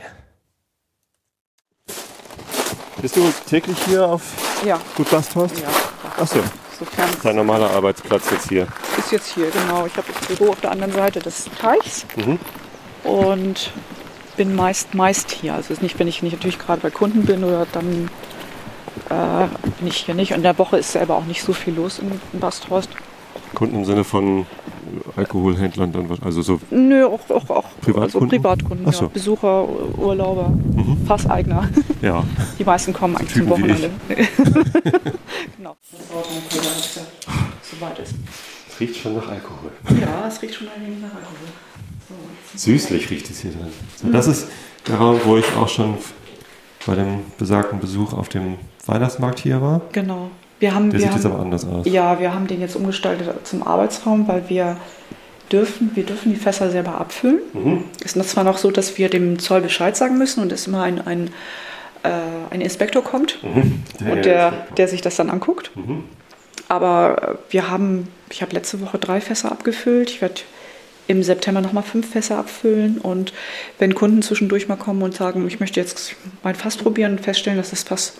Bist du täglich hier auf ja. Gut Gasthorst? Ja. Achso. Sofern Dein normaler Arbeitsplatz jetzt hier? Ist jetzt hier, genau. Ich habe das Büro auf der anderen Seite des Teichs. Mhm. Und bin meist, meist hier. Also nicht, wenn ich nicht natürlich gerade bei Kunden bin oder dann äh, bin ich hier nicht. Und in der Woche ist selber auch nicht so viel los in, in Basthorst. Kunden im Sinne von Alkoholhändlern dann was? Also so Nö, auch, auch, auch Privatkunden, also Privatkunden so. ja. Besucher, Urlauber, mhm. Fasseigner. Ja. Die meisten kommen eigentlich zum Wochenende. *laughs* genau. Soweit ist. Es riecht schon nach Alkohol. Ja, es riecht schon ein wenig nach Alkohol. Süßlich riecht es hier drin. So, das ist der Raum, wo ich auch schon bei dem besagten Besuch auf dem Weihnachtsmarkt hier war. Genau. Wir haben, der wir sieht haben, jetzt aber anders aus. Ja, wir haben den jetzt umgestaltet zum Arbeitsraum, weil wir dürfen, wir dürfen die Fässer selber abfüllen. Mhm. Es ist zwar noch so, dass wir dem Zoll Bescheid sagen müssen und es immer ein, ein, äh, ein Inspektor kommt mhm. der und der, der sich das dann anguckt. Mhm. Aber wir haben, ich habe letzte Woche drei Fässer abgefüllt. Ich werde im September nochmal fünf Fässer abfüllen. Und wenn Kunden zwischendurch mal kommen und sagen, ich möchte jetzt mein Fass probieren und feststellen, dass das Fass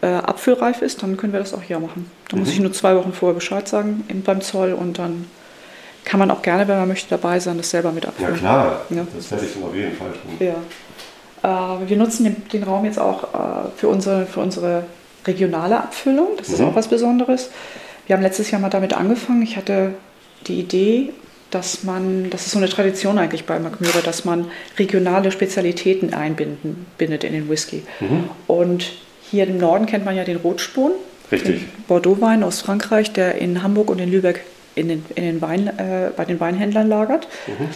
äh, abfüllreif ist, dann können wir das auch hier machen. Da mhm. muss ich nur zwei Wochen vorher Bescheid sagen beim Zoll und dann kann man auch gerne, wenn man möchte, dabei sein, das selber mit abfüllen. Ja klar, ja. das werde ich dann auf jeden Fall tun. Ja. Äh, wir nutzen den, den, Raum jetzt auch äh, für, unsere, für unsere regionale Abfüllung. Das mhm. ist auch was Besonderes. Wir haben letztes Jahr mal damit angefangen. Ich hatte die Idee, dass man, das ist so eine Tradition eigentlich bei Macmyra, dass man regionale Spezialitäten einbindet in den Whisky. Mhm. Und hier im Norden kennt man ja den Rotspon, Richtig. Den Bordeaux-Wein aus Frankreich, der in Hamburg und in Lübeck in den, in den Wein, äh, bei den Weinhändlern lagert. Mhm.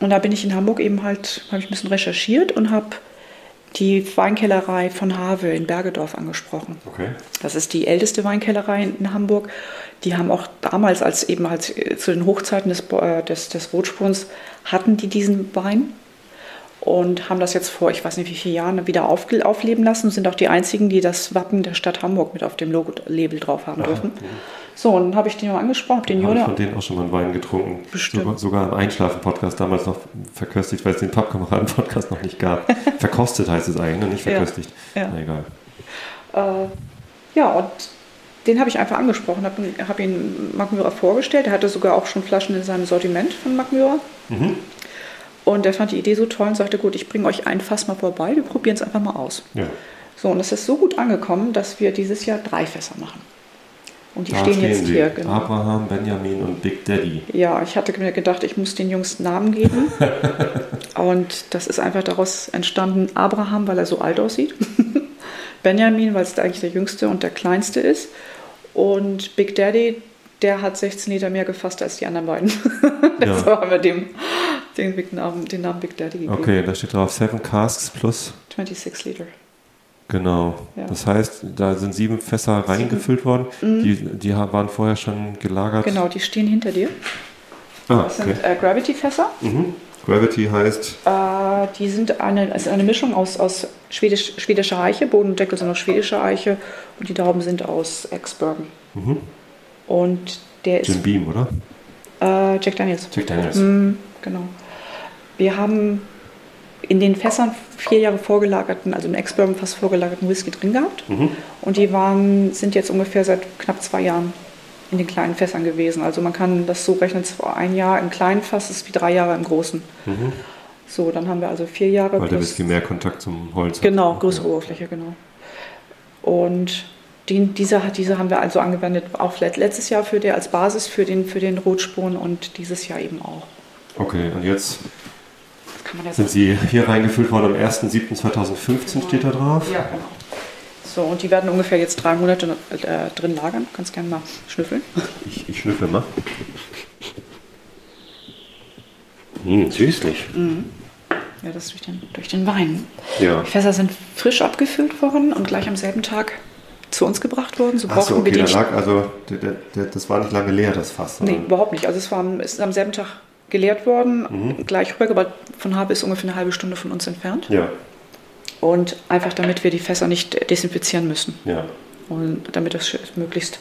Und da bin ich in Hamburg eben halt, habe ich ein bisschen recherchiert und habe die Weinkellerei von Have in Bergedorf angesprochen. Okay. Das ist die älteste Weinkellerei in Hamburg. Die haben auch damals, als eben halt zu den Hochzeiten des, äh, des, des Rotspons, hatten die diesen Wein und haben das jetzt vor, ich weiß nicht wie vielen Jahren, wieder auf, aufleben lassen und sind auch die einzigen, die das Wappen der Stadt Hamburg mit auf dem Logo-Label drauf haben Aha, dürfen. Ja. So, und dann habe ich den mal angesprochen, den Jona. Ich von denen auch schon mal einen Wein getrunken. Bestimmt. Sogar, sogar im Einschlafen-Podcast damals noch verköstigt, weil es den Pappkameraden-Podcast noch nicht gab. *laughs* Verkostet heißt es eigentlich, ne? nicht verköstigt. Ja, ja. Na egal. Äh, ja, und den habe ich einfach angesprochen, habe hab ihn Mark Myra vorgestellt. Er hatte sogar auch schon Flaschen in seinem Sortiment von Mark Myra. Mhm. Und er fand die Idee so toll und sagte, gut, ich bringe euch ein Fass mal vorbei, wir probieren es einfach mal aus. Ja. So, und es ist so gut angekommen, dass wir dieses Jahr drei Fässer machen. Und die da stehen, stehen jetzt sie. hier. Genau. Abraham, Benjamin und Big Daddy. Ja, ich hatte mir gedacht, ich muss den Jungs Namen geben. *laughs* und das ist einfach daraus entstanden, Abraham, weil er so alt aussieht. *laughs* Benjamin, weil es eigentlich der jüngste und der kleinste ist. Und Big Daddy, der hat 16 Liter mehr gefasst als die anderen beiden. *laughs* Deshalb ja. haben wir dem den, Namen, den Namen Big Daddy gegeben. Okay, da steht drauf 7 Casks plus 26 Liter. Genau. Ja. Das heißt, da sind sieben Fässer reingefüllt worden. Mhm. Die, die waren vorher schon gelagert. Genau, die stehen hinter dir. Ah, das okay. sind äh, Gravity-Fässer. Mhm. Gravity heißt? Äh, die sind eine, also eine Mischung aus, aus Schwedisch, schwedischer Eiche. Boden und Deckel sind aus schwedischer Eiche und die Dauben sind aus Ex-Bourbon. Mhm. Und der ist. Jim Beam, oder? Äh, Jack Daniels. Jack Daniels. Mhm, genau. Wir haben in den Fässern vier Jahre vorgelagerten, also im Ex-Bourbon fast vorgelagerten Whisky drin gehabt. Mhm. Und die waren, sind jetzt ungefähr seit knapp zwei Jahren in den kleinen Fässern gewesen. Also man kann das so rechnen, ein Jahr im kleinen Fass ist wie drei Jahre im großen. Mhm. So, dann haben wir also vier Jahre. Weil der Whisky mehr Kontakt zum Holz hat. Genau, größere ja. Oberfläche, genau. Und die, diese, diese haben wir also angewendet, auch letztes Jahr für der, als Basis für den, für den Rotspuren und dieses Jahr eben auch. Okay, und jetzt ja sind sie hier reingefüllt worden am 1.7.2015 genau. steht da drauf. Ja, genau. So, und die werden ungefähr jetzt drei Monate äh, drin lagern. Du kannst gerne mal schnüffeln. Ich, ich schnüffel mal. Hm, süßlich. Mhm. Ja, das durch den, durch den Wein. Ja. Die Fässer sind frisch abgefüllt worden und gleich am selben Tag zu uns gebracht worden. So Ach so, okay, wir den lag also, der, der, das war nicht lange leer, das Fass. Nee, überhaupt nicht. Also es war ist am selben Tag geleert worden, mhm. gleich rübergebracht. Von Habe ist ungefähr eine halbe Stunde von uns entfernt. Ja. Und einfach damit wir die Fässer nicht desinfizieren müssen. Ja. Und damit das möglichst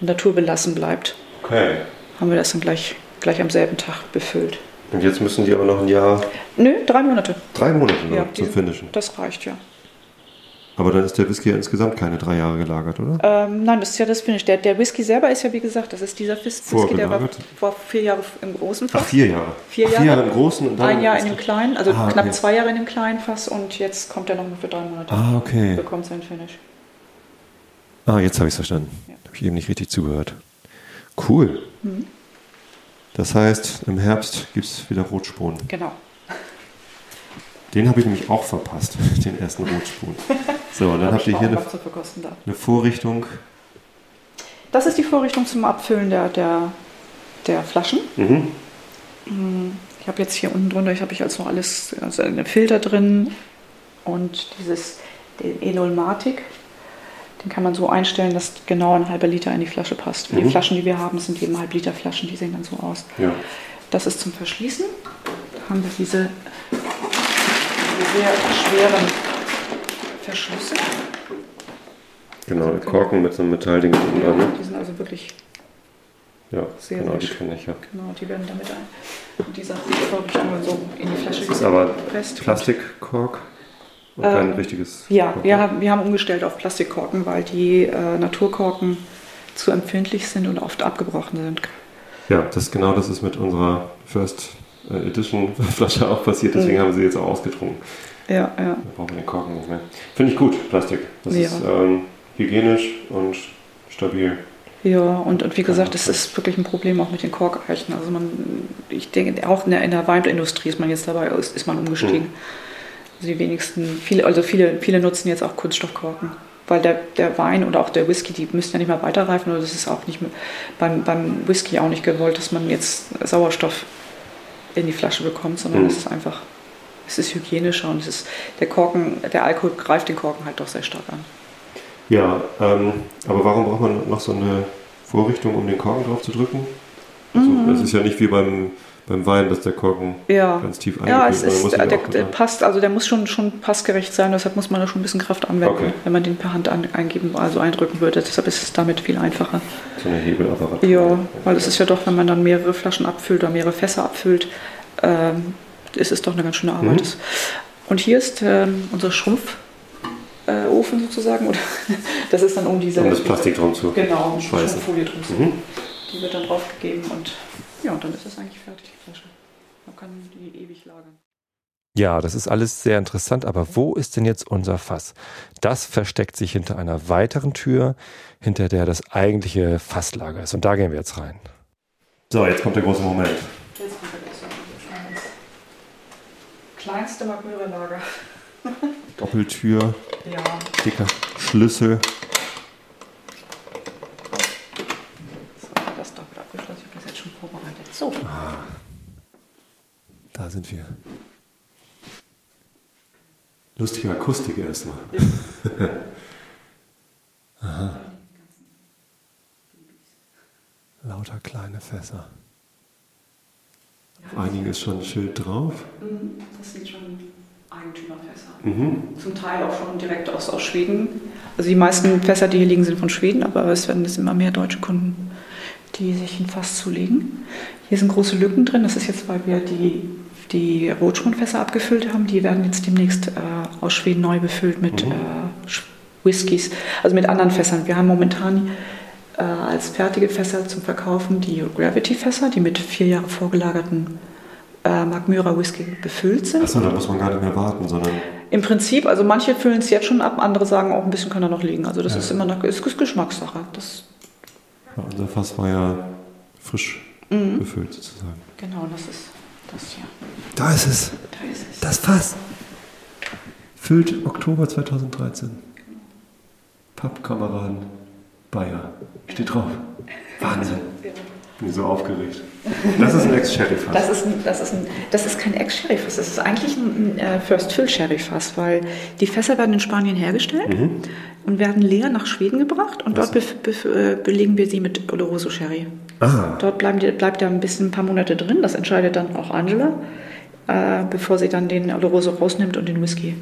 naturbelassen bleibt. Okay. Haben wir das dann gleich, gleich am selben Tag befüllt. Und jetzt müssen die aber noch ein Jahr. Nö, drei Monate. Drei Monate noch ja, zum Finishen. Das reicht ja. Aber dann ist der Whisky ja insgesamt keine drei Jahre gelagert, oder? Ähm, nein, das ist ja das Finish. Der, der Whisky selber ist ja, wie gesagt, das ist dieser Whisky, der war vor vier Jahre im großen Fass. Ach, vier Jahre. Vier Jahre, vier Jahre im großen und dann ein Jahr in dem kleinen, also ah, knapp okay. zwei Jahre in dem kleinen Fass und jetzt kommt er noch für drei Monate. Ah, okay. Bekommt sein Finish. Ah, jetzt habe ich es verstanden. Ja. Habe ich eben nicht richtig zugehört. Cool. Mhm. Das heißt, im Herbst gibt es wieder Rotspuren. Genau. Den habe ich nämlich auch verpasst, *laughs* den ersten Rotspuren. *laughs* So, dann habt ihr hier eine, eine, Vorrichtung. Das ist die Vorrichtung zum Abfüllen der, der, der Flaschen. Mhm. Mm, ich habe jetzt hier unten drunter, ich habe ich also alles, also einen Filter drin und dieses den Enolmatic. Den kann man so einstellen, dass genau ein halber Liter in die Flasche passt. Mhm. Die Flaschen, die wir haben, sind eben halb Liter Flaschen, die sehen dann so aus. Ja. Das ist zum Verschließen. Da haben wir diese sehr schweren Verschlüsse. Genau, Korken mit so einem Metallding drin. Ja, die sind also wirklich Ja, sehr, genau, die kenne ich ja. Genau, die werden damit ein. Und die Sache, die Vorrichtung so in die Flasche Das ist aber. Plastikkork und äh, kein richtiges. Ja, Korken. wir haben, wir haben umgestellt auf Plastikkorken, weil die äh, Naturkorken zu empfindlich sind und oft abgebrochen sind. Ja, das genau das ist mit unserer First äh, Edition Flasche *laughs* auch passiert, deswegen mhm. haben wir sie jetzt auch ausgetrunken. Ja, ja. Da brauchen wir den Korken nicht mehr. Finde ich gut, Plastik. Das ja. ist ähm, hygienisch und stabil. Ja, und, und wie gesagt, es ist wirklich ein Problem auch mit den Korkeichen. Also man, ich denke, auch in der, in der Weinindustrie ist man jetzt dabei, ist, ist man umgestiegen. Mhm. Also die wenigsten, viele, also viele, viele nutzen jetzt auch Kunststoffkorken. Weil der, der Wein oder auch der Whisky, die müssen ja nicht mehr weiterreifen oder das ist auch nicht beim, beim Whisky auch nicht gewollt, dass man jetzt Sauerstoff in die Flasche bekommt, sondern mhm. es ist einfach, es ist hygienischer und es ist, der Korken, der Alkohol greift den Korken halt doch sehr stark an. Ja, ähm, aber warum braucht man noch so eine Vorrichtung, um den Korken drauf zu drücken? Also, mhm. Es ist ja nicht wie beim, beim Wein, dass der Korken ja. ganz tief eingekühlt Ja, es ist, der, der passt, also der muss schon, schon passgerecht sein, deshalb muss man da schon ein bisschen Kraft anwenden, okay. wenn man den per Hand an, eingeben, also eindrücken würde. Deshalb ist es damit viel einfacher. So eine Hebelapparatur. Ja, weil es ist ja doch, wenn man dann mehrere Flaschen abfüllt oder mehrere Fässer abfüllt, ähm, ist es doch eine ganz schöne Arbeit. Mhm. Und hier ist ähm, unser Schrumpf äh, Ofen sozusagen. Oder *laughs* das ist dann um diese. Um das Plastik drum zu. Genau, um schweißen. Folie drum zu. Mhm. Die wird dann draufgegeben und ja, und dann ist es eigentlich fertig, die Flasche. Man kann die ewig lagern. Ja, das ist alles sehr interessant, aber wo ist denn jetzt unser Fass? Das versteckt sich hinter einer weiteren Tür, hinter der das eigentliche Fasslager ist. Und da gehen wir jetzt rein. So, jetzt kommt der große Moment. Jetzt kommt der große Moment. Kleinste Magmyre-Lager. *laughs* Doppeltür, ja. dicker Schlüssel. So, das doppelt abgeschlossen. Ich habe das jetzt schon vorbereitet. So. Ah, da sind wir. Lustige Akustik erstmal. Ja. *laughs* Aha. Lauter kleine Fässer. Ist schon Schild drauf. Mhm, das sind schon Eigentümerfässer. Mhm. Zum Teil auch schon direkt aus, aus Schweden. Also die meisten Fässer, die hier liegen, sind von Schweden, aber es werden jetzt immer mehr deutsche Kunden, die sich ein Fass zulegen. Hier sind große Lücken drin. Das ist jetzt, weil wir die, die Rotschmundfässer abgefüllt haben. Die werden jetzt demnächst äh, aus Schweden neu befüllt mit mhm. äh, Whiskys, also mit anderen Fässern. Wir haben momentan äh, als fertige Fässer zum Verkaufen die Gravity-Fässer, die mit vier Jahre vorgelagerten äh, Mark Myra Whisky befüllt sind. Achso, da muss man gar nicht mehr warten, sondern. Im Prinzip, also manche füllen es jetzt schon ab, andere sagen auch ein bisschen kann er noch liegen. Also das ja. ist immer eine ist Geschmackssache. Das ja, unser Fass war ja frisch mhm. befüllt sozusagen. Genau, das ist das hier. Da ist es. Da ist es. Das Fass. Füllt Oktober 2013. Pappkameraden Bayer. Steht drauf. Wahnsinn. Ja. Bin so aufgeregt. Das ist ein Ex-Sherry-Fass. Das ist, das, ist das ist kein Ex-Sherry-Fass, das ist eigentlich ein äh, First-Fill-Sherry-Fass, weil die Fässer werden in Spanien hergestellt mhm. und werden leer nach Schweden gebracht und dort be be belegen wir sie mit Oloroso Sherry. Ah. Dort bleiben die, bleibt er ein bisschen ein paar Monate drin, das entscheidet dann auch Angela, äh, bevor sie dann den Oloroso rausnimmt und den Whisky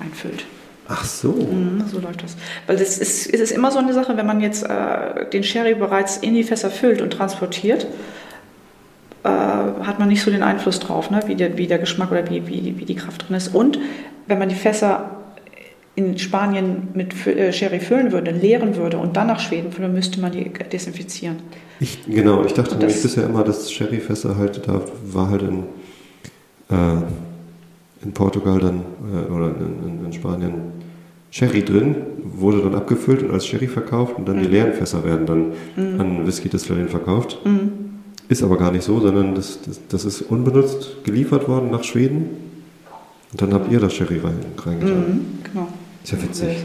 einfüllt. Ach so. Mhm, so läuft das. Weil das ist, es ist immer so eine Sache, wenn man jetzt äh, den Sherry bereits in die Fässer füllt und transportiert, äh, hat man nicht so den Einfluss drauf, ne? wie, der, wie der Geschmack oder wie, wie, wie die Kraft drin ist. Und wenn man die Fässer in Spanien mit äh, Sherry füllen würde, leeren würde und dann nach Schweden füllen, müsste man die desinfizieren. Ich, genau, ich dachte nämlich bisher immer, dass Sherryfässer halt, da war halt in, äh, in Portugal dann äh, oder in, in, Spanien Sherry drin, wurde dann abgefüllt und als Sherry verkauft und dann mhm. die leeren Fässer werden dann mhm. an Whisky-Distillerien verkauft. Mhm. Ist aber gar nicht so, sondern das, das, das, ist unbenutzt geliefert worden nach Schweden und dann habt ihr das Sherry rein, reingetan. Mhm, genau. Ist ja witzig.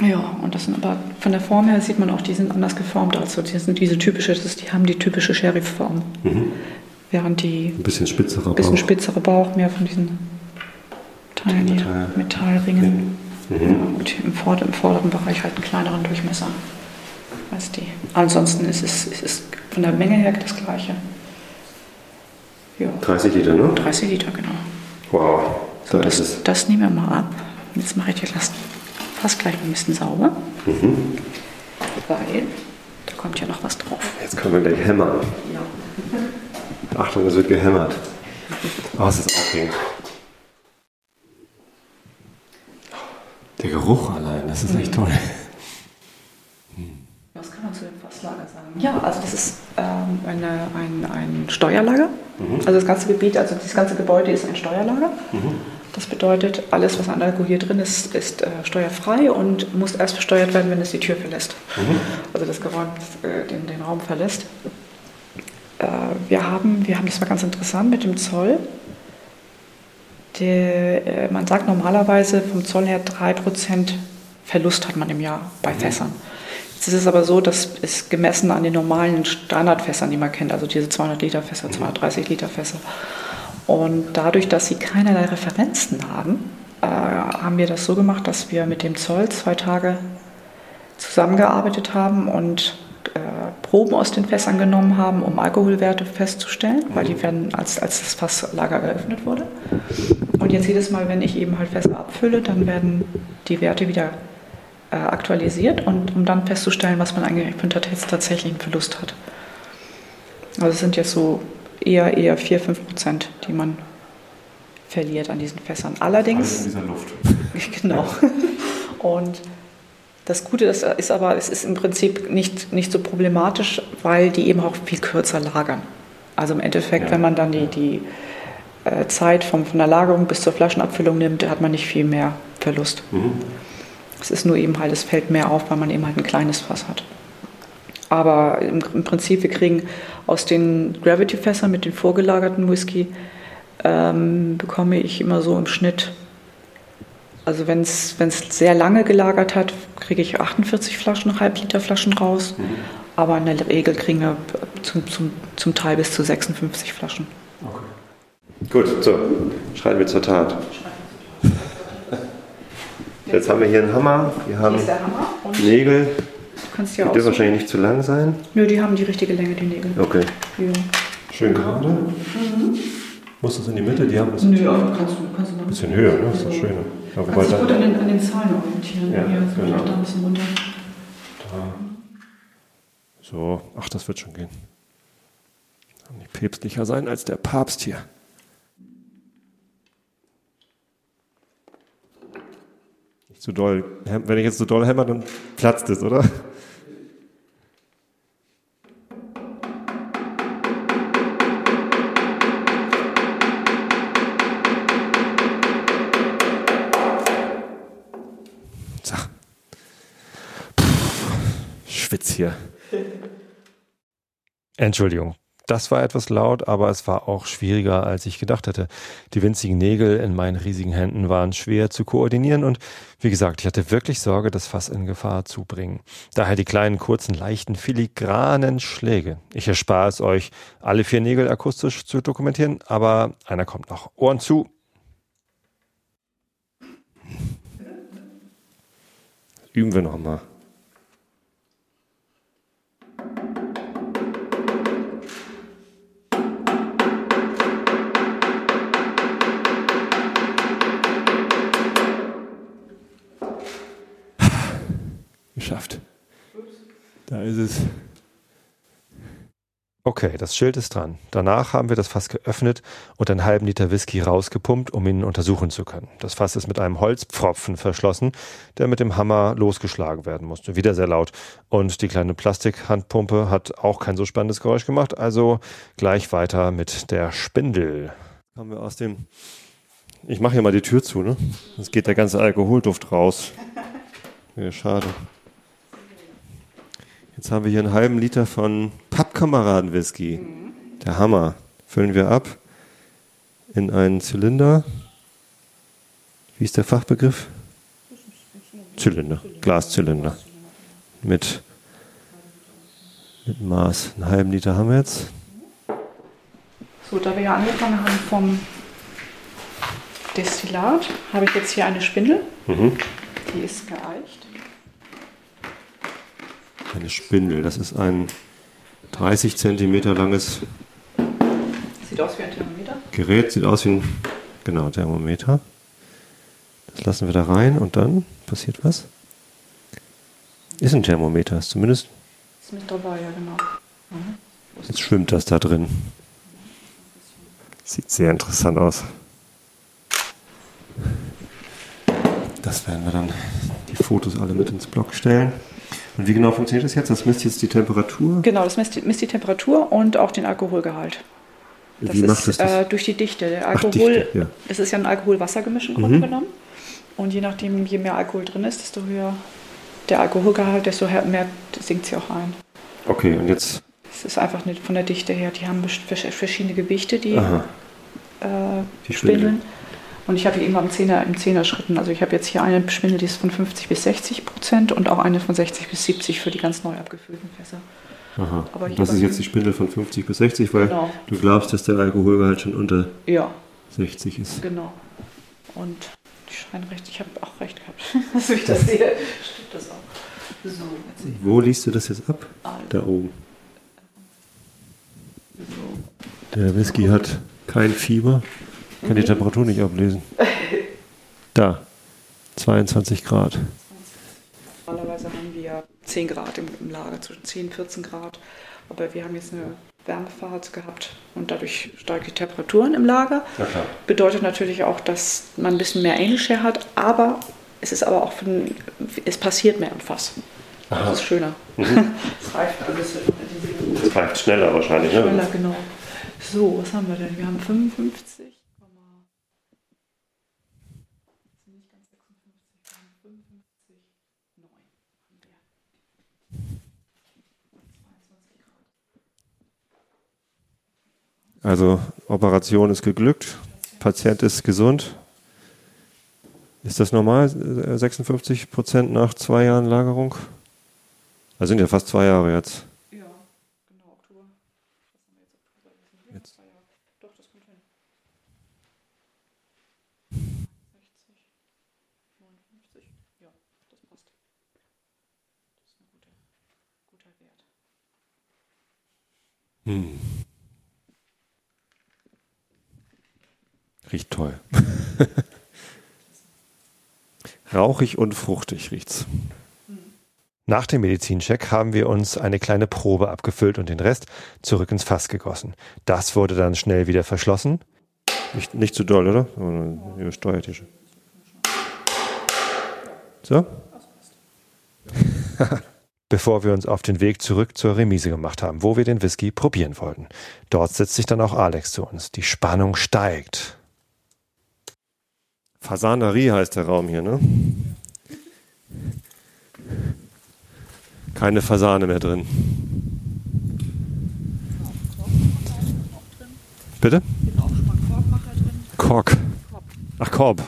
Ja, und das sind aber von der Form her sieht man auch, die sind anders geformt. Also die sind diese typische, das ist, die haben die typische Sherry-Form. Mhm. Während die. Ein bisschen spitzerer Bauch. bisschen spitzerer Bauch, mehr von diesen Teilen hier, Metallringen. Mhm. Ja, und im, vorder-, im, vorderen Bereich halt einen kleineren Durchmesser als die. Ansonsten ist es, ist es von der Menge her das gleiche. Ja. 30 Liter, ne? 30 Liter, genau. Wow. So, da das, das nehmen wir mal ab. Jetzt mache ich dir das fast gleich ein bisschen sauber. Mhm. Weil kommt ja noch was drauf. Jetzt können wir gleich hämmern. Ja. Achtung, es wird gehämmert. *laughs* Oh, es ist aufregend. Der Geruch allein, das ist echt toll. Was kann man zu dem Fasslager sagen? Ja, also das ist ähm, eine, ein, ein Steuerlager. Also das ganze Gebiet, also das ganze Gebäude ist ein Steuerlager. Das bedeutet, alles, was an Alkohol hier drin ist, ist äh, steuerfrei und muss erst versteuert werden, wenn es die Tür verlässt. Also das Geräum, äh, den, den Raum verlässt. Äh, wir, haben, wir haben, das war ganz interessant mit dem Zoll. Der, äh, man sagt normalerweise vom Zoll her 3% Verlust hat man im Jahr bei Fässern. Jetzt ist es aber so, dass es gemessen an den normalen Standardfässern, die man kennt, also diese 200 Liter Fässer, 230 Liter Fässer. Und dadurch, dass sie keinerlei Referenzen haben, äh, haben wir das so gemacht, dass wir mit dem Zoll zwei Tage zusammengearbeitet haben und Proben aus den Fässern genommen haben, um Alkoholwerte festzustellen, weil die werden, als, als das Fasslager geöffnet wurde. Und jetzt jedes Mal, wenn ich eben halt Fässer abfülle, dann werden die Werte wieder äh, aktualisiert und um dann festzustellen, was man eigentlich für einen tats- tatsächlichen Verlust hat. Also es sind jetzt so eher, eher 4, 5 Prozent, die man verliert an diesen Fässern. Allerdings, dieser Luft. *laughs* genau. Und das Gute ist, ist aber, es ist im Prinzip nicht, nicht so problematisch, weil die eben auch viel kürzer lagern. Also im Endeffekt, Ja. wenn man dann die, die äh, Zeit vom, von der Lagerung bis zur Flaschenabfüllung nimmt, hat man nicht viel mehr Verlust. Es ist nur eben halt, es fällt mehr auf, weil man eben halt ein kleines Fass hat. Aber im, im Prinzip, wir kriegen aus den Gravity-Fässern mit den vorgelagerten Whisky, ähm, bekomme ich immer so im Schnitt, also wenn es sehr lange gelagert hat, kriege ich 48 Flaschen, Halbliter Flaschen raus. Aber in der Regel kriegen wir zum, zum, zum Teil bis zu 56 Flaschen. Gut, so, schreiten wir zur Tat. Jetzt haben wir hier einen Hammer, wir haben der Hammer und du Nägel, kannst die ja auch. dürfen wahrscheinlich nicht zu lang sein. Nö, die haben die richtige Länge, die Nägel. Okay. Ja. Schön gerade. Muss das in die Mitte? Die haben das ein Nö, aber kannst du, kannst du noch. bisschen höher, ne? Das ist doch schöner. Ja, Kannst dich gut an den, an den Zahlen orientieren. Ja, Hier, genau. vielleicht da ein bisschen runter. so, ach, das wird schon gehen. Kann nicht päpstlicher sein als der Papst hier. Nicht zu doll. Wenn ich jetzt zu doll hämmer, dann platzt es, oder? Schwitz hier. *laughs* Entschuldigung. Das war etwas laut, aber es war auch schwieriger, als ich gedacht hätte. Die winzigen Nägel in meinen riesigen Händen waren schwer zu koordinieren und wie gesagt, ich hatte wirklich Sorge, das Fass in Gefahr zu bringen. Daher die kleinen, kurzen, leichten, filigranen Schläge. Ich erspare es euch, alle vier Nägel akustisch zu dokumentieren, aber einer kommt noch. Ohren zu. Üben wir nochmal. Geschafft. Da ist es. Okay, das Schild ist dran. Danach haben wir das Fass geöffnet und einen halben Liter Whisky rausgepumpt, um ihn untersuchen zu können. Das Fass ist mit einem Holzpfropfen verschlossen, der mit dem Hammer losgeschlagen werden musste. Wieder sehr laut. Und die kleine Plastikhandpumpe hat auch kein so spannendes Geräusch gemacht, also gleich weiter mit der Spindel. Kommen wir aus dem. Ich mache hier mal die Tür zu, ne? Sonst geht der ganze Alkoholduft raus. *laughs* Ja, schade. Jetzt haben wir hier einen halben Liter von Pappkameraden-Whisky. Der Hammer. Füllen wir ab in einen Zylinder. Wie ist der Fachbegriff? Zylinder. Glaszylinder. Mit, mit Maß. Einen halben Liter haben wir jetzt. So, da wir ja angefangen haben vom Destillat, habe ich jetzt hier eine Spindel. Die ist geeicht. Eine Spindel. Das ist ein 30 Zentimeter langes Sieht aus wie ein Thermometer. Gerät. Sieht aus wie ein genau, Thermometer. Das lassen wir da rein und dann passiert was. Ist ein Thermometer. Ist zumindest Ist mit dabei, ja genau. Mhm. Jetzt schwimmt das da drin. Sieht sehr interessant aus. Das werden wir dann die Fotos alle mit ins Blog stellen. Und wie genau funktioniert das jetzt? Das misst jetzt die Temperatur? Genau, das misst, misst die Temperatur und auch den Alkoholgehalt. Das wie ist macht das das? Äh, durch die Dichte. Der Ach, Alkohol, Dichte, ja. das ist ja ein Alkohol-Wasser-Gemisch im Grunde Mhm. genommen. Und je nachdem, je mehr Alkohol drin ist, desto höher der Alkoholgehalt, desto mehr sinkt sie auch ein. Okay, und jetzt. Es ist einfach nicht von der Dichte her. Die haben verschiedene Gewichte, die äh, die Spindel. Spindeln. Und ich habe hier immer im Zehner, im Zehner-Schritten. Also ich habe jetzt hier eine Spindel, die ist von 50 bis 60 Prozent und auch eine von 60 bis 70 für die ganz neu abgefüllten Fässer. Aha. Aber ich das ist jetzt die Spindel von 50 bis 60, weil Genau. du glaubst, dass der Alkoholgehalt schon unter Ja, 60 ist. genau. Und die scheinen recht, ich habe auch recht gehabt. *laughs* Also wie ich das sehe, stimmt das auch. So, jetzt ich Wo liest du das jetzt ab? also, Da oben. Der Whisky hat kein Fieber. Kann die Temperatur nicht ablesen. *laughs* Da. 22 Grad. Normalerweise haben wir 10 Grad im, im Lager, zwischen 10 und 14 Grad. Aber wir haben jetzt eine Wärmefahrt gehabt und dadurch steigen die Temperaturen im Lager. Ja. Bedeutet natürlich auch, dass man ein bisschen mehr Ähnliche hat, aber es ist aber auch von, es passiert mehr im Fass. Aha. Das ist schöner. Es reift alles intensiver. Das reicht schneller wahrscheinlich, Schneller, genau. So, was haben wir denn? Wir haben 55. nicht ganz 56, wir haben 55, 9 haben wir. 22 Grad. Also Operation ist geglückt, Patient ist gesund. Ist das normal, äh, 56 Prozent nach zwei Jahren Lagerung? Also sind ja fast zwei Jahre jetzt. Ja, genau, Oktober. Was haben wir jetzt? Oktober? Das sind Jetzt. zwei Jahre. Doch, das kommt hin. 60, 59, ja, das passt. Das ist ein guter, guter Wert. Hm. Riecht toll. *laughs* Rauchig und fruchtig riecht's. Nach dem Medizincheck haben wir uns eine kleine Probe abgefüllt und den Rest zurück ins Fass gegossen. Das wurde dann schnell wieder verschlossen. Nicht, nicht zu doll, oder? Ihr steuert hier schon. So? *laughs* Bevor wir uns auf den Weg zurück zur Remise gemacht haben, wo wir den Whisky probieren wollten. Dort setzt sich dann auch Alex zu uns. Die Spannung steigt. Fasanerie heißt der Raum hier, ne? Keine Fasane mehr drin. Bitte? Kork. Ach, Korb.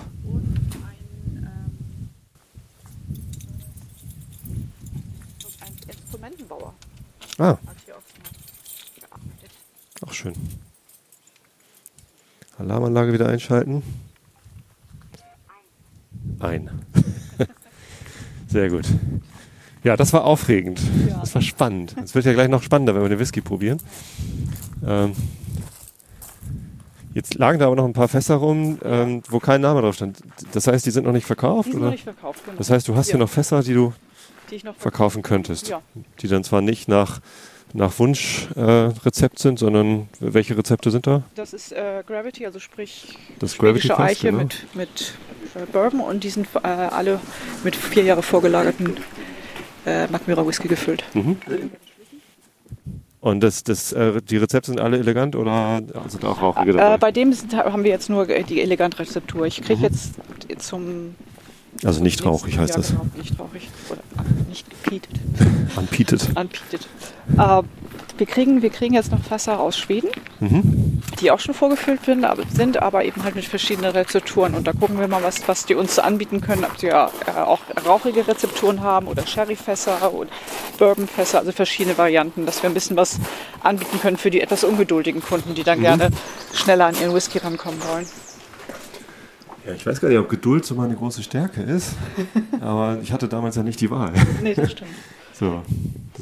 Ah, auch schön. Alarmanlage wieder einschalten. Ein. *laughs* Sehr gut. Ja, das war aufregend. Ja. Das war spannend. Es wird ja gleich noch spannender, wenn wir den Whisky probieren. Ähm, jetzt lagen da aber noch ein paar Fässer rum, ähm, wo kein Name drauf stand. Das heißt, die sind noch nicht verkauft? Die sind oder? noch nicht verkauft, genau. Das heißt, du hast Ja. hier noch Fässer, die du die noch verkaufen könntest. Ja. Die dann zwar nicht nach, nach Wunschrezept äh, Rezept sind, sondern welche Rezepte sind da? Das ist äh, Gravity, also sprich Das Gravity Fest, Eiche genau. mit, mit äh, Bourbon und die sind äh, alle mit vier Jahre vorgelagerten äh, Mackmyra Whisky gefüllt. Mhm. Und das, das, äh, die Rezepte sind alle elegant oder sind auch rauchige Äh, dabei? bei dem sind, haben wir jetzt nur die elegante Rezeptur. Ich kriege jetzt zum also Mhm. nicht rauchig heißt ja, das. Genau, nicht rauchig oder nicht gepietet. Unpeated. *laughs* Unpeated. Äh, wir, kriegen, wir kriegen jetzt noch Fässer aus Schweden, Mhm. die auch schon vorgefüllt sind, aber, sind, aber eben halt mit verschiedenen Rezepturen. Und da gucken wir mal, was, was die uns anbieten können, ob sie ja äh, auch rauchige Rezepturen haben oder Sherryfässer oder Bourbonfässer, also verschiedene Varianten, dass wir ein bisschen was anbieten können für die etwas ungeduldigen Kunden, die dann gerne schneller an ihren Whisky rankommen wollen. Ja, ich weiß gar nicht, ob Geduld so meine große Stärke ist, *laughs* aber ich hatte damals ja nicht die Wahl. Nee, das stimmt. *laughs* So,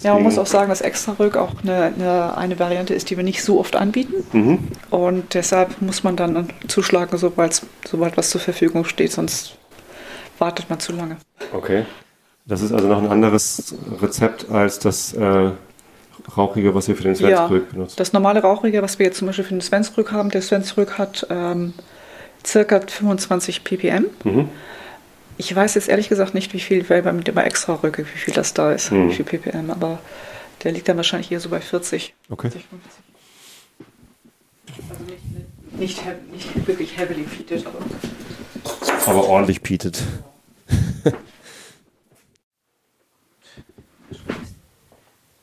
Ja, man muss auch sagen, dass Extra Rück auch eine, eine, eine Variante ist, die wir nicht so oft anbieten. Mhm. Und deshalb muss man dann zuschlagen, sobald, sobald was zur Verfügung steht, sonst wartet man zu lange. Okay. Das ist also noch ein anderes Rezept als das äh, Rauchige, was wir für den Svenskrug ja, benutzen. Das normale Rauchige, was wir jetzt zum Beispiel für den Svenskrug haben, der Svenskrug hat ähm, circa 25 ppm. Mhm. Ich weiß jetzt ehrlich gesagt nicht, wie viel, weil bei, bei extra Rücke, wie viel das da ist, Mhm. wie viel ppm, aber der liegt dann wahrscheinlich hier so bei 40. Okay. 40, 50. Also nicht, nicht, heav- nicht wirklich heavily peated, aber Aber ordentlich pietet.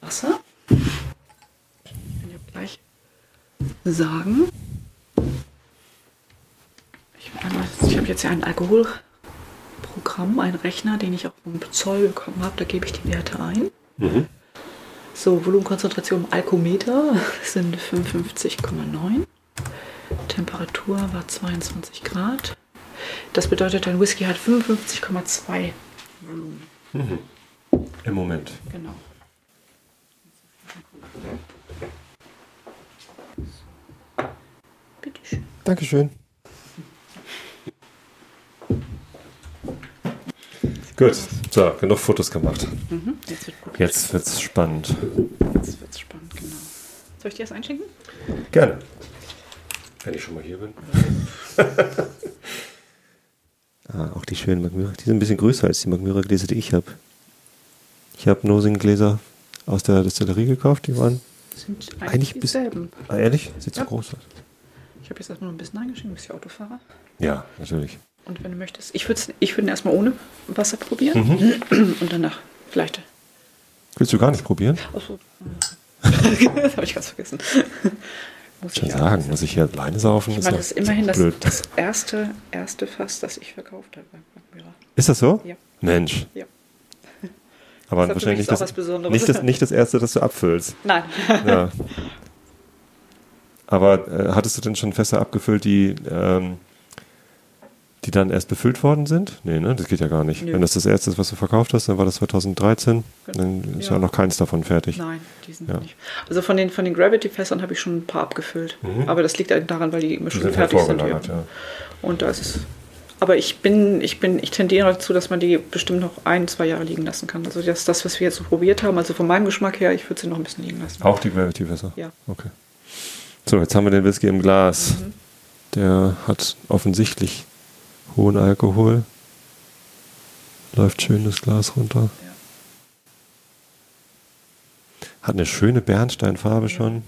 Wasser. Ich kann ja gleich sagen. Ich, habe jetzt ja ein Alkoholprogramm, einen Rechner, den ich auch vom Zoll bekommen habe. Da gebe ich die Werte ein. Mhm. So, Volumenkonzentration im Alkometer *laughs* sind 55,9. Temperatur war 22 Grad. Das bedeutet, dein Whisky hat 55,2 Volumen. Im Moment. Genau. Bitteschön. Dankeschön. Gut, so, genug Fotos gemacht. Mhm. Jetzt wird. Jetzt wird's spannend. Jetzt wird's spannend, genau. Soll ich dir das einschenken? Gerne. Wenn ich schon mal hier bin. *laughs* ah, auch die schönen Magmyra. Die sind ein bisschen größer als die Magmyra-Gläser, die ich habe. Ich habe Nosing-Gläser aus der Destillerie gekauft. Die waren, sind Eigentlich eigentlich bis- dieselben. ah, ehrlich, sieht so Ja. groß aus. Ich habe jetzt erstmal noch ein bisschen eingeschenkt, du bist ja Autofahrer. Ja, natürlich. Und wenn du möchtest, ich würde ich würd ihn erstmal ohne Wasser probieren Mhm. und danach vielleicht. Willst du gar nicht probieren? Achso. *laughs* das habe ich ganz vergessen. *laughs* Muss Schon ich sagen, muss ich hier alleine saufen? Ich meine, das ist immerhin das, das erste, erste Fass, das ich verkauft habe. Ist das so? Ja. Mensch. Ja. *laughs* Aber Das wahrscheinlich das, nicht, das, nicht das erste, das du abfüllst. Nein. Ja. Aber äh, hattest du denn schon Fässer abgefüllt, die, ähm, die dann erst befüllt worden sind? Nee, ne? Das geht ja gar nicht. Nö. Wenn das das erste ist, was du verkauft hast, dann war das 2013. Dann ist ja, Ja. noch keins davon fertig. Nein, die sind Ja. nicht. Also von den, von den Gravity-Fässern habe ich schon ein paar abgefüllt. Aber das liegt halt daran, weil die immer Mhm. Die schon sind fertig sind. ja. Und da ist es. Aber ich bin, ich bin, ich tendiere dazu, dass man die bestimmt noch ein, zwei Jahre liegen lassen kann. Also das, das was wir jetzt so probiert haben, also von meinem Geschmack her, ich würde sie noch ein bisschen liegen lassen. Auch die Gravity-Fässer? Ja. Okay. So, jetzt haben wir den Whisky im Glas. Mhm. Der hat offensichtlich hohen Alkohol. Läuft schön das Glas runter. Ja. Hat eine schöne Bernsteinfarbe Ja. schon.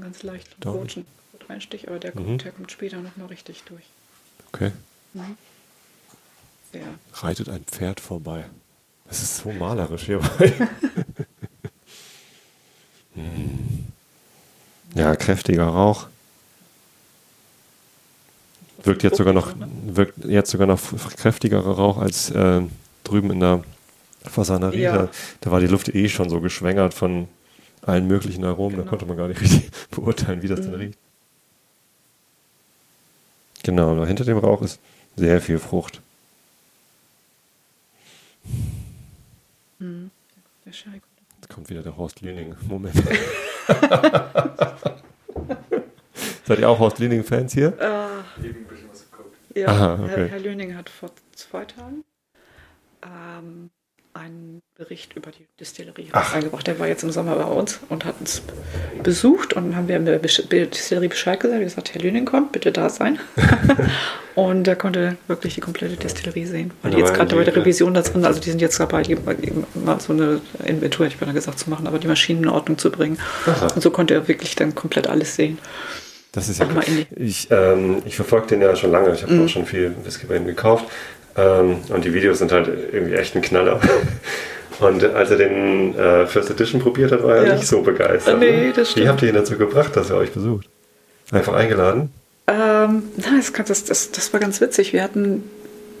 Ganz leicht Doch. roten Reinstich, aber der, Mhm. kommt, der kommt später noch mal richtig durch. Okay. Sehr. Reitet ein Pferd vorbei. Das ist so malerisch hierbei. *laughs* *laughs* Ja, kräftiger Rauch. Wirkt jetzt sogar noch, wirkt jetzt sogar noch kräftigerer Rauch als äh, drüben in der Fasanerie. Ja. Da, da war die Luft eh schon so geschwängert von allen möglichen Aromen. Da Genau. konnte man gar nicht richtig *laughs* beurteilen, wie das denn Mhm. riecht. Genau, aber hinter dem Rauch ist sehr viel Frucht. Mhm. Der Sherry kommt. Jetzt kommt wieder der Horst Lüning. *laughs* Moment. *laughs* Seid ihr auch Horst Lüning-Fans hier? Ah, Eben ein bisschen was geguckt. Ja, Aha, okay. Herr, Herr Löning hat vor zwei Tagen ähm, einen Bericht über die Distillerie Ach. eingebracht. Der war jetzt im Sommer bei uns und hat uns besucht und dann haben wir in der Distillerie Bescheid gesagt. Wir haben gesagt, Herr Löning kommt, bitte da sein. *laughs* und er konnte wirklich die komplette Distillerie sehen. Weil die jetzt gerade bei der Revision da drin, also die sind jetzt dabei, die, mal so eine Inventur, hätte ich beinahe gesagt, zu machen, aber die Maschinen in Ordnung zu bringen. Aha. Und so konnte er wirklich dann komplett alles sehen. Das ist ja die- Ich, ähm, ich verfolge den ja schon lange. Ich habe Mhm. auch schon viel Whisky bei ihm gekauft. Ähm, und die Videos sind halt irgendwie echt ein Knaller. *laughs* Und als er den äh, First Edition probiert hat, war er Ja. nicht so begeistert. Nee, ne? das Wie stimmt. habt ihr ihn dazu gebracht, dass er euch besucht? Einfach eingeladen? Ähm, das, das, das, das war ganz witzig. Wir hatten,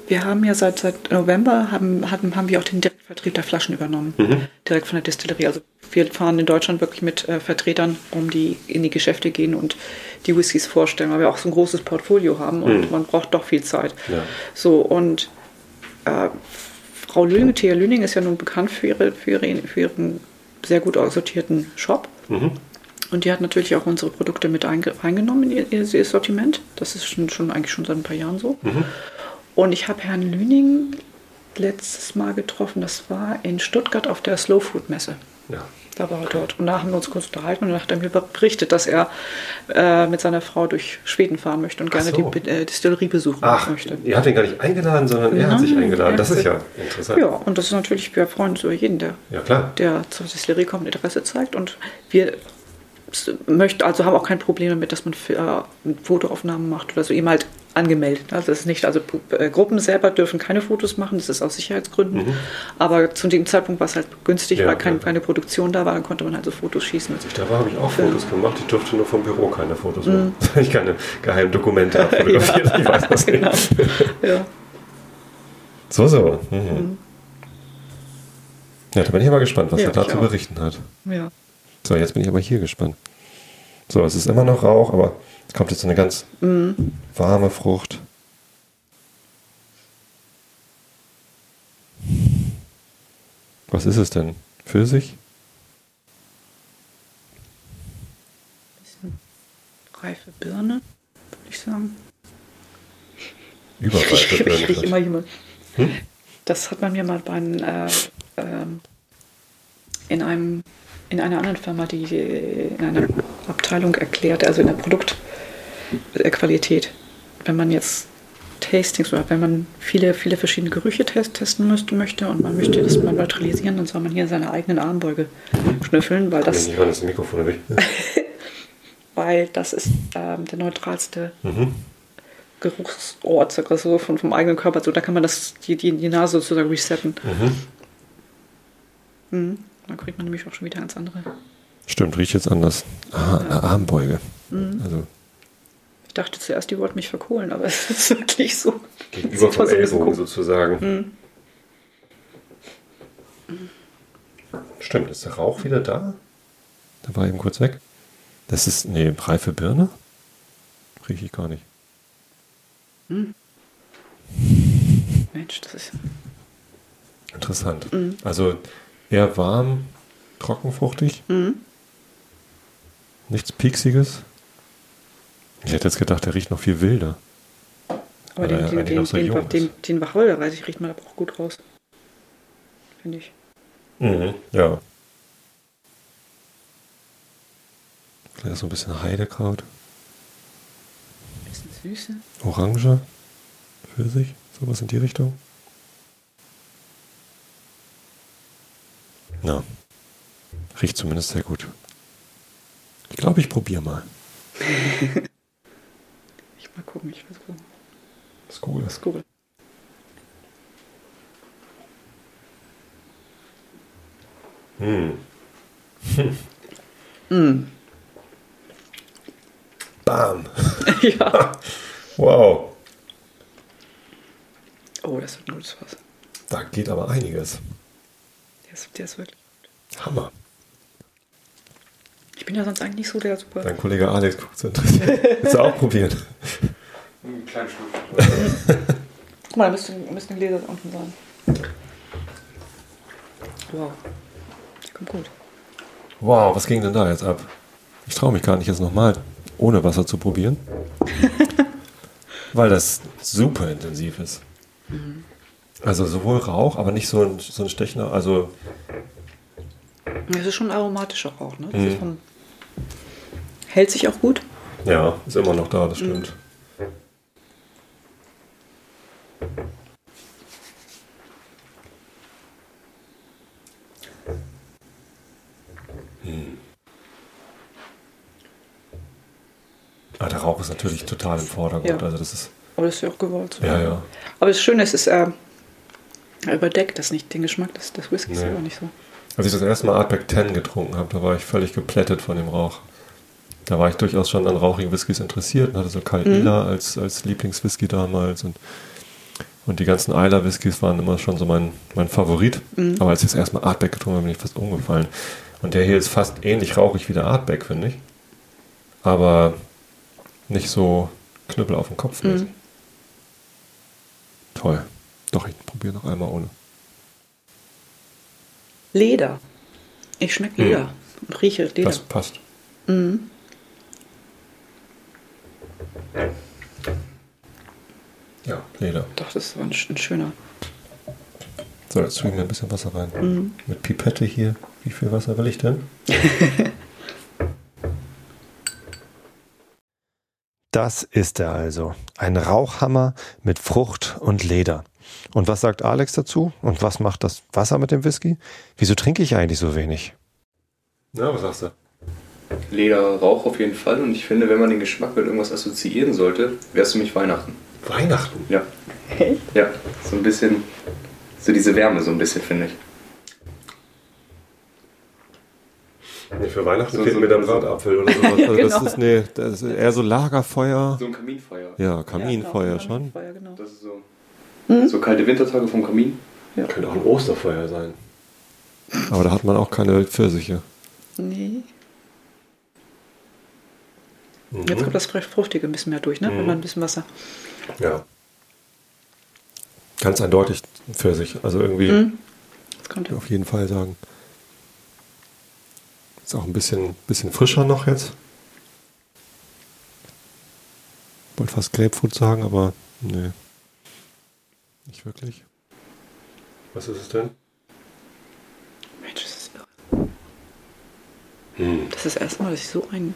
wir haben ja seit, seit November haben, hatten, haben wir auch den Direktvertrieb der Flaschen übernommen. Mhm. Direkt von der Distillerie. Also wir fahren in Deutschland wirklich mit äh, Vertretern, um die in die Geschäfte gehen und die Whiskys vorstellen, weil wir auch so ein großes Portfolio haben und Mhm. man braucht doch viel Zeit. Ja. So, und äh, Frau Lüning, Thea Lüning ist ja nun bekannt für, ihre, für, ihre, für ihren sehr gut aussortierten Shop. Mhm. Und die hat natürlich auch unsere Produkte mit einge reingenommen in ihr, ihr Sortiment. Das ist schon, schon eigentlich schon seit ein paar Jahren so. Mhm. Und ich habe Herrn Lüning letztes Mal getroffen. Das war in Stuttgart auf der Slow Food Messe. Ja. Er dort. Und da haben wir uns kurz unterhalten und dann hat er mir berichtet, dass er äh, mit seiner Frau durch Schweden fahren möchte und gerne so. die äh, Distillerie besuchen Ach, möchte. ihr habt ihn gar nicht eingeladen, sondern er hat sich eingeladen. Das hat ist ja interessant. Ja, und das ist natürlich, wir freuen uns über jeden, der, Ja, der zur Distillerie kommt, Interesse zeigt. Und wir möchten, also haben auch kein Problem damit, dass man äh, Fotoaufnahmen macht oder so, eben halt angemeldet. Also das ist nicht, also äh, Gruppen selber dürfen keine Fotos machen, das ist aus Sicherheitsgründen. Aber zu dem Zeitpunkt war es halt günstig, Mhm. Ja, weil kein, ja. keine Produktion da war, dann konnte man halt so Fotos schießen. Da habe ich auch Fotos gemacht. Ich durfte nur vom Büro keine Fotos machen. Weil *laughs* ich keine geheimen Dokumente *laughs* abfotografiert. Ja, Ich weiß das genau. Ja. So, so. Mhm. Ja, da bin ich aber gespannt, was er da zu berichten hat. ja. So, jetzt bin ich aber hier gespannt. So, es ist immer noch Rauch, aber es kommt jetzt so eine ganz warme Frucht. Was ist es denn? Pfirsich? Reife Birne, würde ich sagen. Überreife Ich, ich, Birne. riech immer jemand. Das hat man mir mal bei einem, äh, ähm, in einem in einer anderen Firma, die in einer Abteilung erklärt, also in der Produktqualität. Wenn man jetzt Tastings oder wenn man viele, viele verschiedene Gerüche test, testen müsste, möchte und man möchte das mal neutralisieren, dann soll man hier seine eigenen Armbeuge schnüffeln, weil das, Ich das Mikrofon weg. *laughs* weil das ist ähm, der neutralste Mhm. Geruchsort so, von, vom eigenen Körper. So, da kann man das, die, die, die Nase sozusagen resetten. Mhm. Mhm. Dann kriegt man nämlich auch schon wieder ganz andere. Stimmt, riecht jetzt anders. Ah, eine Armbeuge. Mhm. Also Ich dachte zuerst, die wollten mich verkohlen, aber *laughs* es ist wirklich so. gegenüber vom Ellbogen sozusagen. Stimmt, ist der Rauch wieder da? Der war eben kurz weg. Das ist, nee, reife Birne? Rieche ich gar nicht. Mensch, das ist. Interessant. Also eher warm, trockenfruchtig. Mhm. Nichts Pieksiges. Ich hätte jetzt gedacht, der riecht noch viel wilder. Aber er den, den, den, so den, den, den, Wacholderreis, ich riecht man aber auch gut raus. Finde ich. Mhm, ja. Vielleicht so ein bisschen Heidekraut. Bisschen Süße. Orange. Pfirsich. Sowas in die Richtung. Ja. Riecht zumindest sehr gut. Ich glaube, ich probiere mal. *laughs* Ich mal gucken, ich wo. Das ist cool. Das ist Google. Hm. Mm. *laughs* Bam. *laughs* ja. Wow. Oh, das wird ein gutes Fass. Da geht aber einiges. Der ist, der ist wirklich. Hammer. Ich bin ja sonst eigentlich nicht so der super. Dein Kollege Alex guckt so interessiert. Willst du auch probieren? Einen kleinen Schluck. Guck mal, da müssten, müssten Gläser unten sein. Wow. Der kommt gut. Wow, was ging denn da jetzt ab? Ich traue mich gar nicht, jetzt nochmal ohne Wasser zu probieren. *laughs* Weil das super intensiv ist. Also sowohl Rauch, aber nicht so ein, so ein stechender, also Das ist schon ein aromatischer Rauch, ne? Mhm. ist schon, hält sich auch gut. ja, ist immer noch da, das stimmt. Hm. Ah, der Rauch ist natürlich total im Vordergrund. Ja. Also das ist, Aber das ist ja auch gewollt. so. ja, ja. Aber das Schöne ist, es äh, er überdeckt das nicht, den Geschmack des, des Whiskys Nee. aber nicht so. Als ich das erste Mal Artback 10 getrunken habe, da war ich völlig geplättet von dem Rauch. Da war ich durchaus schon an rauchigen Whiskys interessiert und hatte so Kalt Ila als, als Lieblingswhisky damals und, und die ganzen Isla Whiskys waren immer schon so mein, mein Favorit. Aber als ich das erste Mal Artback getrunken habe, bin ich fast umgefallen. Und der hier ist fast ähnlich rauchig wie der Artback, finde ich. Aber nicht so Knüppel auf dem Kopf. mäßig. Toll. Doch, ich probiere noch einmal ohne. Leder. Ich schmecke Leder. Und rieche Leder. Das passt. Mhm. Ja, Leder. Doch, das ist ein, ein schöner. So, jetzt tue ich mir ein bisschen Wasser rein. Mit Pipette hier. Wie viel Wasser will ich denn? *laughs* Das ist er also. Ein Rauchhammer mit Frucht und Leder. Und was sagt Alex dazu? Und was macht das Wasser mit dem Whisky? Wieso trinke ich eigentlich so wenig? Na, was sagst du? Leder, Rauch auf jeden Fall. Und ich finde, wenn man den Geschmack mit irgendwas assoziieren sollte, es für mich Weihnachten. Weihnachten. Ja. Ja, so ein bisschen, so diese Wärme so ein bisschen, finde ich. Nee, für Weihnachten So- fehlt so- mir dann so- Bratapfel oder sowas. *laughs* Also das Genau. ist, nee, das ist eher so Lagerfeuer. So ein Kaminfeuer. Ja, Kaminfeuer Ja, schon. Kaminfeuer, genau. Das ist so, so kalte Wintertage vom Kamin. Könnte auch ein Osterfeuer sein. Aber da hat man auch keine Pfirsiche. Nee. Mhm. Jetzt kommt das Fruchtige ein bisschen mehr durch, ne? Wenn man ein bisschen Wasser. Ja. Ganz eindeutig Pfirsich. Also irgendwie Mhm. Jetzt kommt er. auf jeden Fall sagen. Ist auch ein bisschen, bisschen frischer noch jetzt. Wollte fast Grapefruit sagen, aber nee. Nicht wirklich. Was ist es denn? Mensch, das ist irre. Hm. Das ist das erste Mal, dass ich so einen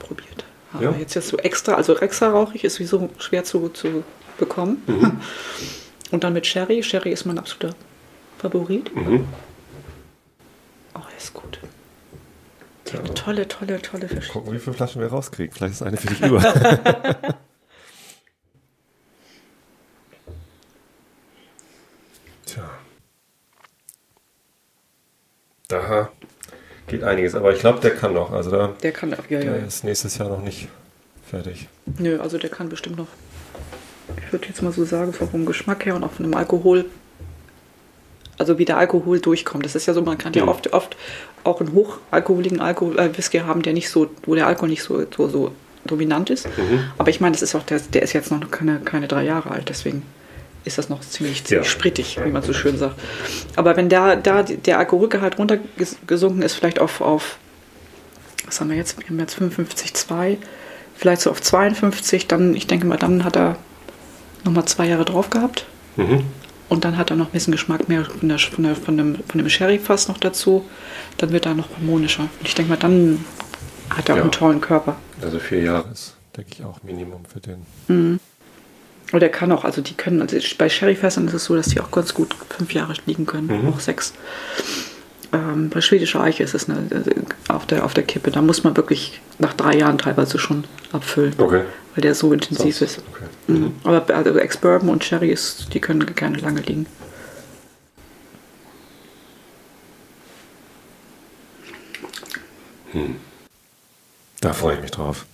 probiert habe. Ja. Jetzt jetzt so extra, also extra rauchig ist sowieso schwer zu, zu bekommen. Mhm. *laughs* Und dann mit Sherry. Sherry ist mein absoluter Favorit. Mhm. Oh, er ist gut. Tolle, tolle, tolle Fisch. gucken, wie viele Flaschen wir rauskriegen. Vielleicht ist eine für dich über. *laughs* *laughs* Tja. Da geht einiges, aber ich glaube, der kann noch. Also da Der kann, ja, ja. der ist nächstes Jahr noch nicht fertig. Nö, also der kann bestimmt noch. Ich würde jetzt mal so sagen, vom Geschmack her und auch von dem Alkohol. Also wie der Alkohol durchkommt. Das ist ja so, man kann ja Mhm. oft, oft auch einen hochalkoholigen Alkohol, äh, Whisky haben, der nicht so, wo der Alkohol nicht so, so, so dominant ist. Aber ich meine, das ist auch, der, der ist jetzt noch keine, keine drei Jahre alt, deswegen ist das noch ziemlich, ziemlich Ja. sprittig, wie man so schön sagt. Aber wenn da, da der Alkoholgehalt runtergesunken ist, vielleicht auf, auf was haben wir jetzt? Wir haben jetzt 55,2, vielleicht so auf 52, dann, ich denke mal, dann hat er nochmal zwei Jahre drauf gehabt. Mhm. Und dann hat er noch ein bisschen Geschmack mehr von, der, von, der, von dem, von dem Sherry-Fass noch dazu. Dann wird er noch harmonischer. Und ich denke mal, dann hat er auch Ja. einen tollen Körper. Also vier Jahre ist, denke ich, auch Minimum für den. Und er kann auch, also die können, also bei Sherryfässern ist es so, dass die auch ganz gut fünf Jahre liegen können, Mhm. auch sechs. Ähm, bei schwedischer Eiche ist es eine, also auf, der, auf der Kippe. Da muss man wirklich nach drei Jahren teilweise schon abfüllen, Okay. weil der so intensiv ist. Okay. Mhm. Aber also Ex-Bourbon und Sherry, ist, die können gerne lange liegen. Da freue ich mich drauf.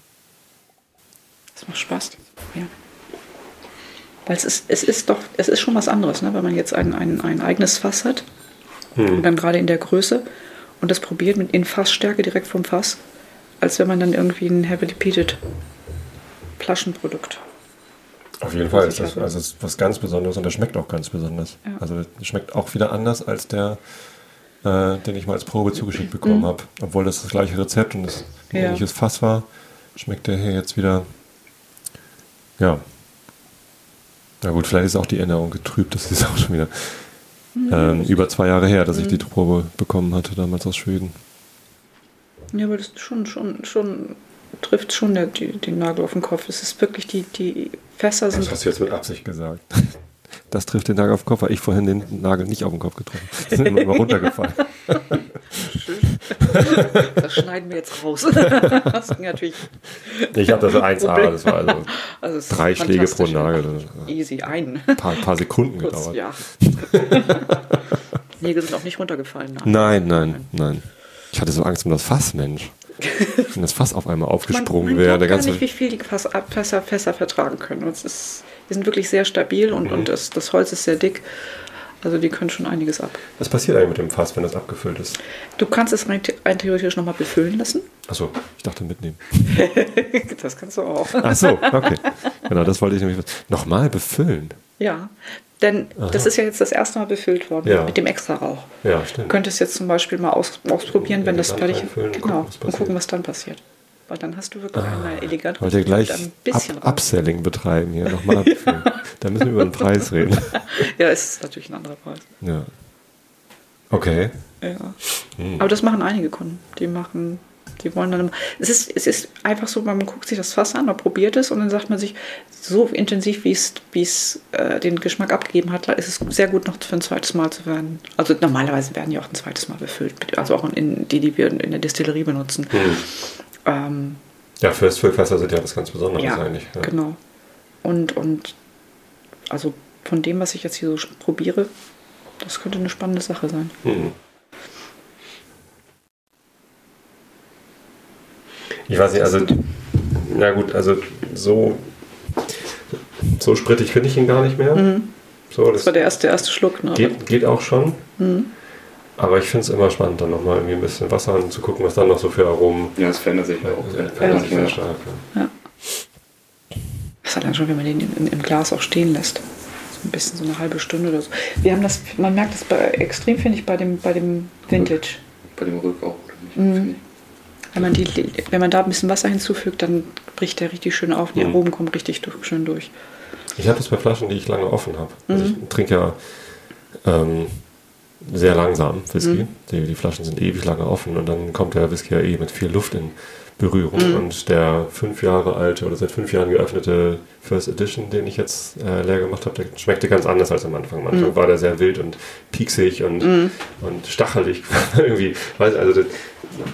Das macht Spaß. Ja. Weil es ist, es ist doch, es ist schon was anderes, ne? wenn man jetzt ein, ein, ein eigenes Fass hat und dann gerade in der Größe und das probiert mit in Fassstärke direkt vom Fass, als wenn man dann irgendwie ein Heavily Peated Flaschenprodukt. Auf jeden Fall ist das also es ist was ganz Besonderes und der schmeckt auch ganz besonders. Ja. Also der schmeckt auch wieder anders als der, äh, den ich mal als Probe zugeschickt bekommen habe. Obwohl das das gleiche Rezept und das Ja. ähnliches Fass war, schmeckt der hier jetzt wieder. Ja. Na gut, vielleicht ist auch die Erinnerung getrübt. Das ist *laughs* auch schon wieder ähm, über zwei Jahre her, dass ich die Probe bekommen hatte, damals aus Schweden. Ja, aber das ist schon, schon, schon trifft schon der, die, den Nagel auf den Kopf. Es ist wirklich, die, die Fässer sind. Das hast du jetzt mit Absicht gesagt. *laughs* Das trifft den Nagel auf den Kopf, weil ich vorhin den Nagel nicht auf den Kopf getroffen habe. Die sind immer, runtergefallen. Das schneiden wir jetzt raus. Das ging natürlich. Ich habe das 1A, das war also Also ist drei Schläge pro. Nagel. Easy, ein. Ein paar, paar Sekunden Kurz, gedauert. ja. Nägel sind auch nicht runtergefallen. Nein, nein, nein. Ich hatte so Angst um das Fass, Mensch. Wenn das Fass auf einmal aufgesprungen man, man wäre. gar ganze, nicht, wie viel die Fass, Fässer, Fässer vertragen können. Und es ist, die sind wirklich sehr stabil und, Mhm. und das, das Holz ist sehr dick. Also die können schon einiges ab. was passiert eigentlich mit dem Fass, wenn das abgefüllt ist? Du kannst es rein, rein theoretisch nochmal befüllen lassen. Achso, ich dachte mitnehmen. *laughs* Das kannst du auch. Ach so, okay. Genau, das wollte ich nämlich. Nochmal befüllen. Ja, denn das ist ja jetzt das erste Mal befüllt worden Ja. mit dem Extrarauch. Ja, Du stimmt. könntest jetzt zum Beispiel mal aus, ausprobieren, wenn das fertig reinfüllen, Genau, gucken, und gucken, was dann passiert. Weil dann hast du wirklich eine elegant Wollt ihr gleich ein bisschen Up. Upselling betreiben hier? Nochmal befüllen. *laughs* Da müssen wir über den Preis reden. ja, es ist natürlich ein anderer Preis. Ja. Okay. Ja. Aber das machen einige Kunden. Die machen, die wollen dann immer. Es ist, es ist einfach so, man guckt sich das Fass an, man probiert es und dann sagt man sich, so intensiv, wie es, wie es äh, den Geschmack abgegeben hat, ist es sehr gut noch für ein zweites Mal zu werden. Also normalerweise werden die auch ein zweites Mal befüllt. Also auch in die, die wir in der Distillerie benutzen. Ähm, Ja, First Fill Fässer sind ja was ganz Besonderes ja, eigentlich. Ja. genau. Und, und also von dem, was ich jetzt hier so probiere, das könnte eine spannende Sache sein. Hm. Ich weiß nicht, also, na gut, also so, so sprittig finde ich ihn gar nicht mehr. So, Das das war der erste, der erste Schluck. Ne? geht, geht auch schon. Mhm. Aber ich finde es immer spannend, dann nochmal irgendwie ein bisschen Wasser anzugucken, was dann noch so für Aromen Ja, es verändert sich auch. Ja. verändert sich sehr stark. Ja. Das ist allein schon, wenn man den im, im Glas auch stehen lässt. So ein bisschen so eine halbe Stunde oder so. Wir haben das, man merkt das bei, extrem, finde ich, bei dem, bei dem Vintage. Bei dem Rück auch. oder nicht? Mhm. Wenn man, die, wenn man da ein bisschen Wasser hinzufügt, dann bricht der richtig schön auf. Die Mhm. Aromen kommen richtig durch, schön durch. Ich habe das bei Flaschen, die ich lange offen habe. Also ich trinke ja ähm, sehr langsam Whisky. Die, die Flaschen sind ewig lange offen und dann kommt der Whisky ja eh mit viel Luft in Berührung. Und der fünf Jahre alte oder seit fünf Jahren geöffnete First Edition, den ich jetzt äh, leer gemacht habe, der schmeckte ganz anders als am Anfang. Am Anfang war der sehr wild und pieksig und, und stachelig. *laughs* Irgendwie, weiß also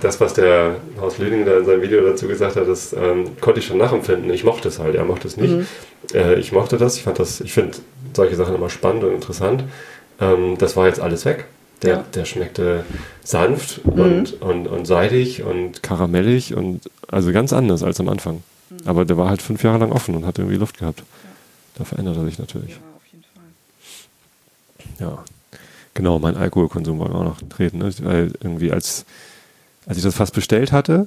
das, was der Haus Lüning da in seinem Video dazu gesagt hat, das ähm, konnte ich schon nachempfinden. Ich mochte es halt, er mochte es nicht. Äh, ich mochte das, ich fand das, ich finde solche Sachen immer spannend und interessant. Ähm, das war jetzt alles weg. Der, Ja. der schmeckte sanft und, und, und seidig und karamellig und also ganz anders als am Anfang. Aber der war halt fünf Jahre lang offen und hat irgendwie Luft gehabt. Da verändert er sich natürlich. Ja, auf jeden Fall. Ja, genau, mein Alkoholkonsum wir auch noch reden, ne? weil irgendwie als, als ich das fast bestellt hatte,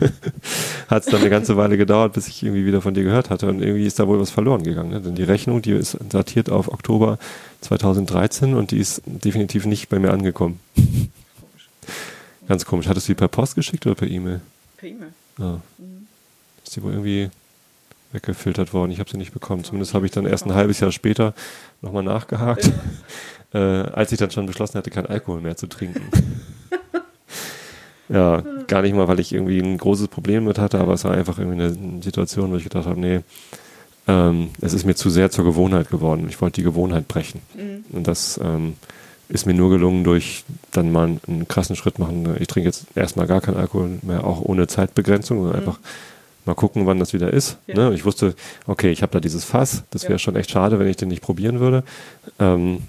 *laughs* hat es dann eine ganze Weile gedauert, bis ich irgendwie wieder von dir gehört hatte und irgendwie ist da wohl was verloren gegangen. Ne? Denn die Rechnung, die ist datiert auf Oktober 2013 und die ist definitiv nicht bei mir angekommen. *laughs* Ganz komisch. Hattest du die per Post geschickt oder per E-Mail? Per E-Mail. Ja. Ist die wohl irgendwie weggefiltert worden. Ich habe sie nicht bekommen. Zumindest habe ich dann erst ein halbes Jahr später nochmal nachgehakt, *laughs* äh, als ich dann schon beschlossen hatte, kein Alkohol mehr zu trinken. Ja, gar nicht mal, weil ich irgendwie ein großes Problem mit hatte, aber es war einfach irgendwie eine Situation, wo ich gedacht habe, nee, ähm, es ist mir zu sehr zur Gewohnheit geworden. Ich wollte die Gewohnheit brechen. Und das ähm, ist mir nur gelungen durch dann mal einen krassen Schritt machen. Ich trinke jetzt erstmal gar keinen Alkohol mehr, auch ohne Zeitbegrenzung, sondern einfach mal gucken, wann das wieder ist. Ja. Ne? Und Ich wusste, okay, ich habe da dieses Fass. Das wäre Ja. schon echt schade, wenn ich den nicht probieren würde. Ähm,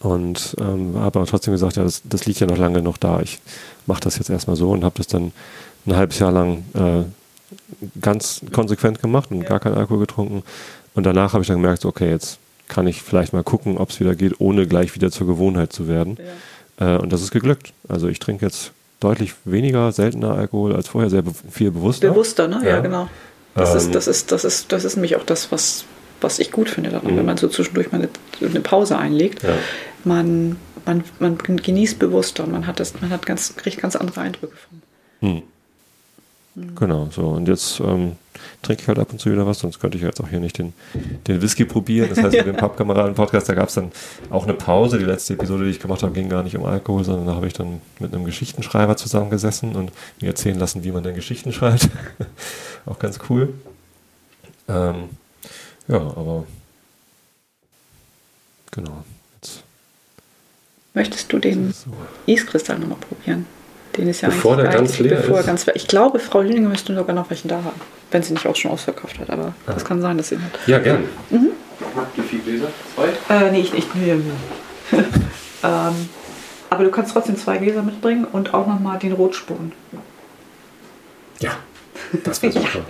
und ähm, habe aber trotzdem gesagt, ja, das, das liegt ja noch lange noch da. Ich mache das jetzt erstmal so und habe das dann ein halbes Jahr lang äh, ganz konsequent gemacht und Ja. gar keinen Alkohol getrunken. Und danach habe ich dann gemerkt, okay, jetzt kann ich vielleicht mal gucken, ob es wieder geht, ohne gleich wieder zur Gewohnheit zu werden. Ja. Äh, und das ist geglückt. Also ich trinke jetzt deutlich weniger, seltener Alkohol als vorher, sehr be viel bewusster. Bewusster, ne? Ja, Ja. genau. Das, Ähm, ist, das, ist, das, ist, das ist nämlich auch das, was, was ich gut finde daran, Mhm. wenn man so zwischendurch mal eine, eine Pause einlegt. Ja. Man, man, man genießt bewusster und man hat, das, man hat ganz, kriegt ganz andere Eindrücke von. Hm. Genau, so. Und jetzt ähm, trinke ich halt ab und zu wieder was, sonst könnte ich jetzt auch hier nicht den, den Whisky probieren. Das heißt, *laughs* mit dem Pappkameraden-Podcast, da gab es dann auch eine Pause. Die letzte Episode, die ich gemacht habe, ging gar nicht um Alkohol, sondern da habe ich dann mit einem Geschichtenschreiber zusammengesessen und mir erzählen lassen, wie man denn Geschichten *laughs* schreibt. auch ganz cool. Ähm, ja, aber genau. Möchtest du den so. Iskristall nochmal probieren? Den ist ja Bevor eigentlich, der ganz leer bevor ist? ganz leer Ich glaube, Frau Lüninger müsste sogar noch welchen da haben. Wenn sie nicht auch schon ausverkauft hat, aber Ah. das kann sein, dass sie ihn hat. Ja, gern. Wie viele Gläser? Zwei? Äh, nee, ich nicht. Nee, nee. *laughs* ähm, aber du kannst trotzdem zwei Gläser mitbringen und auch nochmal den Rotspuren. Ja, das wäre *laughs* super.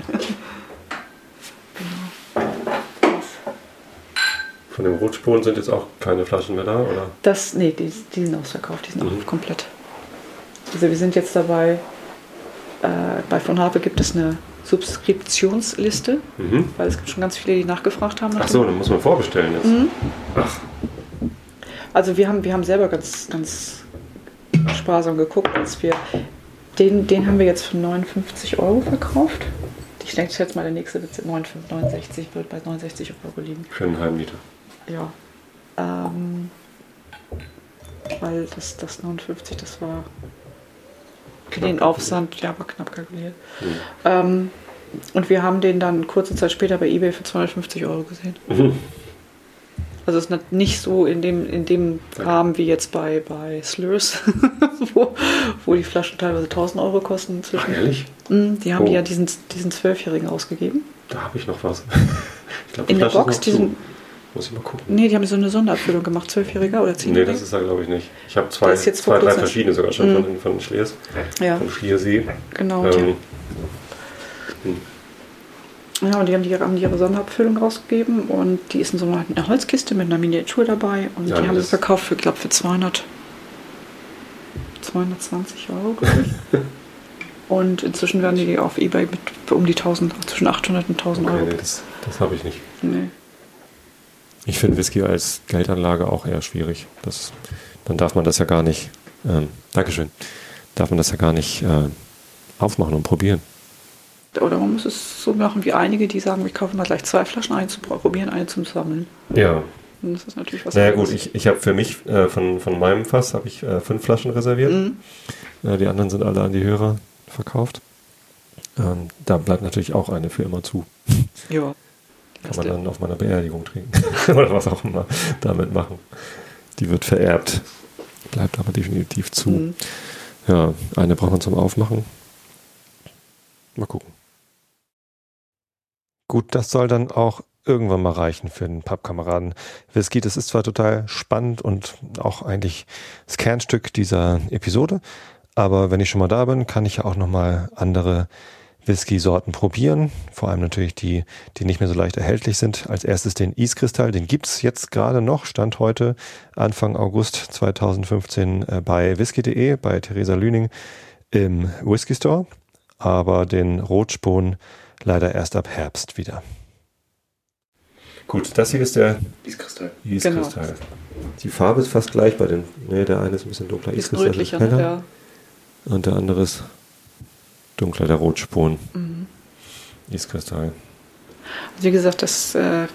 Von den Rotspuren sind jetzt auch keine Flaschen mehr da, oder? Das, nee, die, die sind ausverkauft, die sind Mhm. auch komplett. Also wir sind jetzt dabei, äh, bei von Harpe gibt es eine Subskriptionsliste, Mhm. weil es gibt schon ganz viele, die nachgefragt haben. nach Ach so, dann muss man vorbestellen jetzt. Mhm. Ach, Also wir haben, wir haben selber ganz, ganz sparsam geguckt, als wir den, den haben wir jetzt für 59 Euro verkauft. Ich denke, schätze mal, der nächste wird 69, wird bei 69 Euro liegen. Für einen Heimliter. Ja. Ähm, weil das, das 59, das war für den Aufsand, ja, war knapp kalkuliert. Mhm. Ähm, und wir haben den dann kurze Zeit später bei eBay für 250 Euro gesehen. Mhm. Also es ist nicht so in dem, in dem Rahmen wie jetzt bei, bei Slurs, *laughs* wo, wo die Flaschen teilweise 1000 Euro kosten Ach, ehrlich? Mm, Die haben Oh. die ja diesen, diesen Zwölfjährigen ausgegeben. Da habe ich noch was. *laughs* Ich glaub, In der Box, diesen, Muss ich mal gucken. nee, die haben so eine Sonderabfüllung gemacht, Zwölfjähriger oder Nee, Zehnjähriger. das ist da glaube ich nicht. Ich habe zwei, zwei drei verschiedene sogar schon Mhm. von, von Schliers, ja, von Schliersee. genau. Ähm, Ja, und die haben, die haben die ihre Sonderabfüllung rausgegeben und die ist in so einer, einer Holzkiste mit einer Miniatur dabei und Ja, die haben sie verkauft für, glaube für 200, 220 Euro, glaube ich. *laughs* und inzwischen werden die auf Ebay mit um die 1000, zwischen 800 und 1000 okay, Euro. nee, das, das habe ich nicht. Nee. Ich finde Whisky als Geldanlage auch eher schwierig. Das, dann darf man das ja gar nicht, ähm, Dankeschön, darf man das ja gar nicht äh, aufmachen und probieren. Oder man muss es so machen wie einige, die sagen, wir kaufen mal gleich zwei Flaschen, eine zum Probieren, eine zum Sammeln. Ja. Und das ist natürlich was Naja anderes. gut, ich, ich habe für mich, äh, von, von meinem Fass, habe ich äh, fünf Flaschen reserviert. Mhm. Äh, die anderen sind alle an die Hörer verkauft. Ähm, da bleibt natürlich auch eine für immer zu. Ja. Kann man dann auf meiner Beerdigung trinken. *laughs* Oder was auch immer damit machen. Die wird vererbt. Bleibt aber definitiv zu. Mhm. Ja, eine braucht man zum Aufmachen. Mal gucken. Gut, das soll dann auch irgendwann mal reichen für den Pappkameraden. Whisky, das ist zwar total spannend und auch eigentlich das Kernstück dieser Episode, aber wenn ich schon mal da bin, kann ich ja auch noch mal andere Whisky-Sorten probieren. Vor allem natürlich die, die nicht mehr so leicht erhältlich sind. Als erstes den Eiskristall, den gibt's jetzt gerade noch, Stand heute, Anfang August 2015 äh, bei whisky.de, bei Theresa Lüning im Whisky Store. Aber den Rotspon leider erst ab Herbst wieder. Gut, das hier ist der Eiskristall. Eiskristall. Die Farbe ist fast gleich bei den. Ne, der eine ist ein bisschen dunkler. Eiskristall rötlicher, ist heller. ne? Ja. Und der andere ist dunkler, der Rotspon. Mhm. Eiskristall. Wie gesagt, das äh,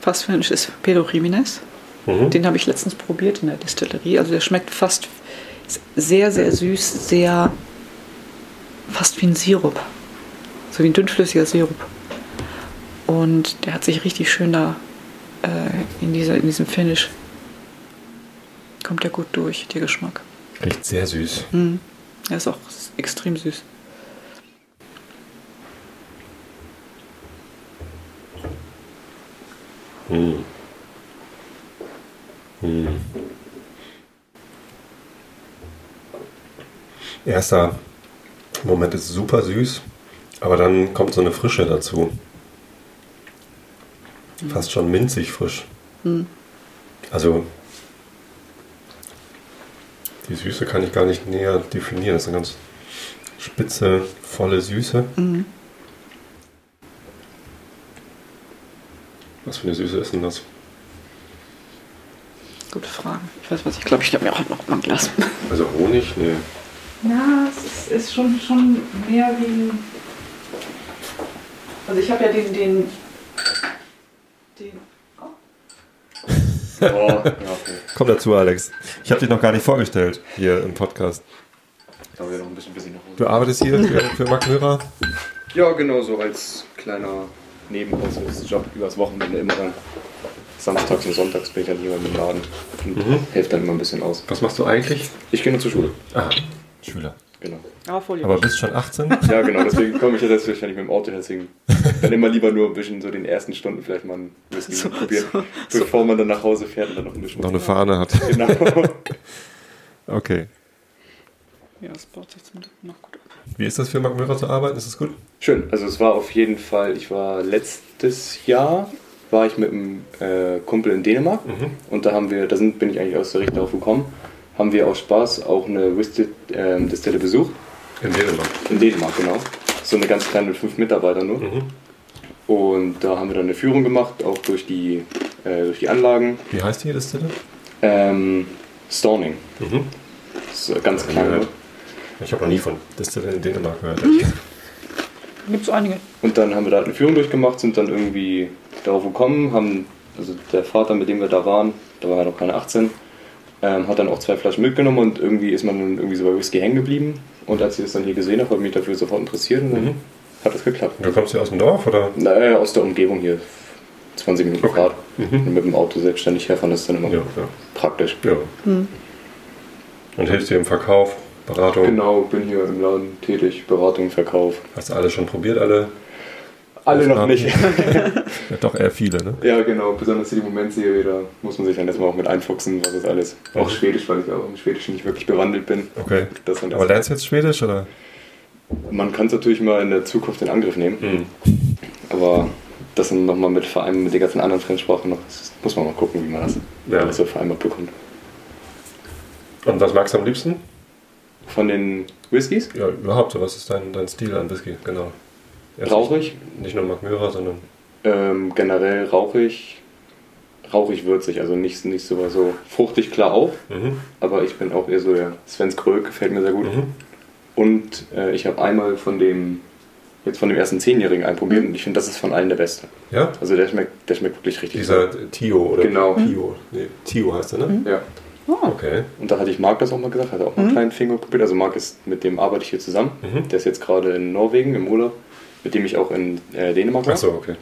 Fassfinish ist Pedro Jiménez. Mhm. Den habe ich letztens probiert in der Distillerie. Also der schmeckt fast sehr, sehr süß, sehr fast wie ein Sirup. So wie ein dünnflüssiger Sirup. Und der hat sich richtig schön da äh, in, dieser, in diesem Finish. Kommt der gut durch, der Geschmack. Riecht sehr süß. Mhm. Er ist auch extrem süß. Mhm. Mhm. Erster Moment ist super süß, aber dann kommt so eine Frische dazu. Fast schon minzig frisch. Mhm. Also die Süße kann ich gar nicht näher definieren. Das ist eine ganz spitze, volle Süße. Mhm. Was für eine Süße ist denn das? Gute Frage. Ich weiß was, ich glaube, ich habe mir auch noch mal ein Glas. Also Honig? Nee. Ja, es ist, ist schon, schon mehr wie ein. Also ich habe ja den, den, den *laughs* Oh, ja, okay. Komm dazu, Alex. Ich habe dich noch gar nicht vorgestellt hier im Podcast. Ich glaube, wir noch ein bisschen busy nach Du arbeitest hier für, für Mark Möhrer. Ja, genau, so als kleiner Nebenausjob übers Wochenende immer dann. Samstags und sonntags bin ich dann hier im Laden und Mhm. helfe dann immer ein bisschen aus. Was machst du eigentlich? Ich gehe nur zur Schule. Ah, Schüler. Genau. Aber. Aber bist schon 18? Ja, genau, deswegen komme ich ja selbstverständlich mit dem Auto, deswegen dann immer lieber nur ein bisschen so den ersten Stunden vielleicht mal ein Whisky So, probieren, so, so. bevor man dann nach Hause fährt und dann noch ein bisschen. noch eine Fahne hat. Genau. *laughs* Okay. Ja, es baut sich zum Glück noch. Wie ist das für Mark Möhrer zu arbeiten? Ist das gut? Schön, also es war auf jeden Fall, ich war letztes Jahr, war ich mit einem äh, Kumpel in Dänemark Mhm. und da haben wir, da sind, bin ich eigentlich aus der Richtung darauf gekommen, haben wir aus Spaß auch eine Whisky-Distille besucht. In Dänemark. In Dänemark, genau. So eine ganz kleine mit fünf Mitarbeiter nur. Mhm. Und da haben wir dann eine Führung gemacht, auch durch die, äh, durch die Anlagen. Wie heißt die Distille? Ähm, Storning. Mhm. Das ist ganz klein. Ja. Ich habe noch nie von Distille in Dänemark gehört. gibt es einige. Und dann haben wir da eine Führung durchgemacht, sind dann irgendwie darauf gekommen, haben, also der Vater, mit dem wir da waren, da war er noch keine 18, ähm, hat dann auch zwei Flaschen mitgenommen und irgendwie ist man dann irgendwie so bei Whisky hängen geblieben. Und als ich das dann hier gesehen habe, habe ich mich dafür sofort interessiert und dann Mhm. hat das geklappt. Du kommst hier aus dem Dorf oder? Naja, aus der Umgebung hier. 20 Minuten Okay. Fahrt. Mhm. Und mit dem Auto selbstständig herfahren ist dann immer Ja, ja. praktisch. ja. Und hilfst dir im Verkauf, Beratung? Genau, bin hier im Laden tätig, Beratung, Verkauf. Hast du alle schon probiert, alle? Alle noch nicht. Ja, *laughs* doch eher viele, ne? ja, genau, besonders die Momentserie, da muss man sich dann erstmal auch mit einfuchsen, was ist alles. Auch. Schwedisch, weil ich auch im Schwedischen nicht wirklich bewandelt bin. Okay. Aber lernst du jetzt Schwedisch oder? Man kann es natürlich mal in der Zukunft in Angriff nehmen, Mhm. aber das dann nochmal mit Vereinen mit den ganzen anderen Fremdsprachen noch, das muss man mal gucken, wie man das Ja. so vereinbart bekommt. Und was magst du am liebsten? Von den Whiskys Ja, überhaupt, so was ist dein, dein Stil an Whisky? Genau. Rauchig, Nicht, nicht nur Magmyra, sondern. ähm, generell rauchig, rauchig würzig, also nicht, nicht so, so fruchtig klar auch, Mhm. aber ich bin auch eher so der Sven's Krög, gefällt mir sehr gut. Mhm. Und äh, ich habe einmal von dem, jetzt von dem ersten Zehnjährigen einprobiert und ich finde, das ist von allen der beste. Ja? Also der schmeckt, der schmeckt wirklich richtig Dieser Tio oder? Genau. Tio. Nee, Tio heißt er, ne? gut. Ja. Oh, Okay. Und da hatte ich Marc das auch mal gesagt, hat er auch mal einen kleinen Finger probiert. Also Marc ist, mit dem arbeite ich hier zusammen. Mhm. Der ist jetzt gerade in Norwegen im Urlaub, mit dem ich auch in äh, Dänemark war. Achso, okay.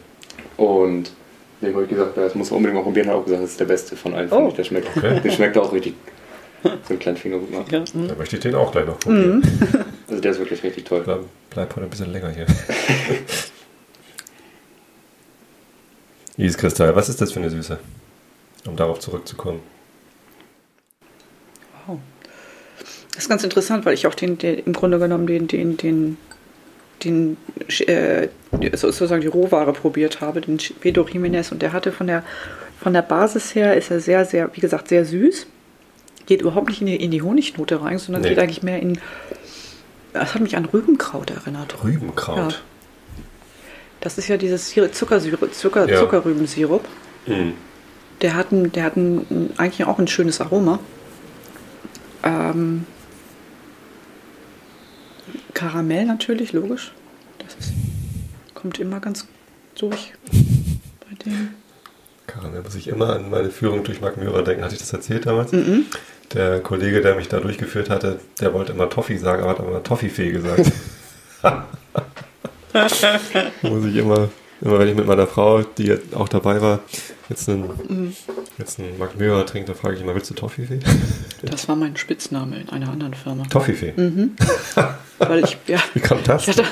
Und dem habe ich gesagt, das muss man unbedingt mal probieren. Hat auch gesagt, das ist der beste von allen. Oh. Der schmeckt, Okay. der schmeckt auch richtig. So einen kleinen Finger gut machen. ja. hm. Dann möchte ich den auch gleich noch probieren. *laughs* *laughs* Also der ist wirklich richtig toll. Bleib, bleib heute ein bisschen länger hier. *laughs* Eiskristall, was ist das für eine Süße? Um darauf zurückzukommen. Wow. Das ist ganz interessant, weil ich auch den, den im Grunde genommen den, den, den, den äh, sozusagen die Rohware probiert habe, den Pedro Jiménez. Und der hatte von der, von der Basis her ist er sehr, sehr, wie gesagt, sehr süß. Geht überhaupt nicht in die, in die Honignote rein, sondern Nee. geht eigentlich mehr in. Das hat mich an Rübenkraut erinnert. Rübenkraut. Ja. Das ist ja dieses Sir- Zuckersyrup, Zucker, Ja. Zuckerrübensirup. Mhm. Der Der hat, ein, der hat ein, eigentlich auch ein schönes Aroma. Ähm, Karamell natürlich, logisch. Das ist, kommt immer ganz durch bei dem. Karamell muss ich immer an meine Führung durch Magmyra denken. Hatte ich das erzählt damals? Mhm. Der Kollege, der mich da durchgeführt hatte, der wollte immer Toffee sagen, aber hat immer Toffifee gesagt. *laughs* muss ich immer, immer wenn ich mit meiner Frau, die auch dabei war, jetzt einen, jetzt einen Magmyra trinkt, da frage ich immer, willst du Toffifee? Das war mein Spitzname in einer anderen Firma. Toffifee. *laughs* Weil ich, ja, Wie kam das? hatte,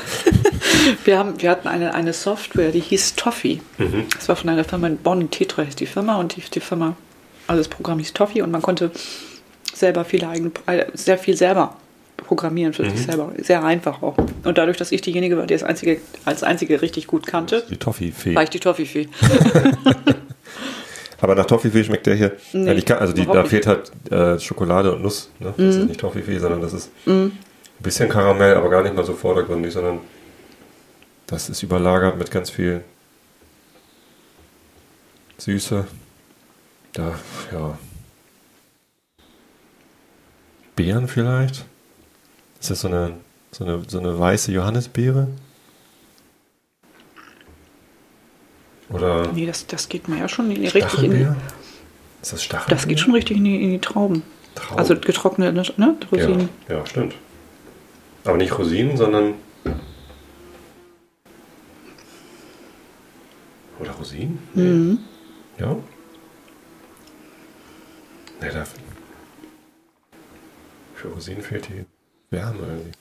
*laughs* wir, haben, wir hatten eine, eine Software, die hieß Toffee. Mhm. Das war von einer Firma in Bonn, Tetra hieß die Firma und die, die Firma, also das Programm hieß Toffee und man konnte selber viele eigene, äh, sehr viel selber programmieren für Mhm. sich selber. Sehr einfach auch. Und dadurch, dass ich diejenige war, die das einzige, als einzige richtig gut kannte, Die Toffifee. war ich die Toffee-Fee. *laughs* *laughs* Aber nach Toffifee schmeckt der hier. Nee, eigentlich kann, also die, da fehlt halt äh, Schokolade und Nuss. Ne? Das ist nicht Toffifee, sondern das ist ein bisschen Karamell, aber gar nicht mal so vordergründig, sondern das ist überlagert mit ganz viel Süße. Da, ja. Beeren vielleicht? Ist das so eine, so eine, so eine weiße Johannisbeere? Oder Nee, das, das geht mir ja schon in die, richtig in die? Ist das Stachelbeer? Das geht schon richtig in die, in die Trauben. Trauben. Also getrocknete ne? Rosinen. Ja, ja, stimmt. Aber nicht Rosinen, sondern. Oder Rosinen? Nee. Mhm. Ja? Nee, da. Für Rosinen fehlt die Wärme irgendwie.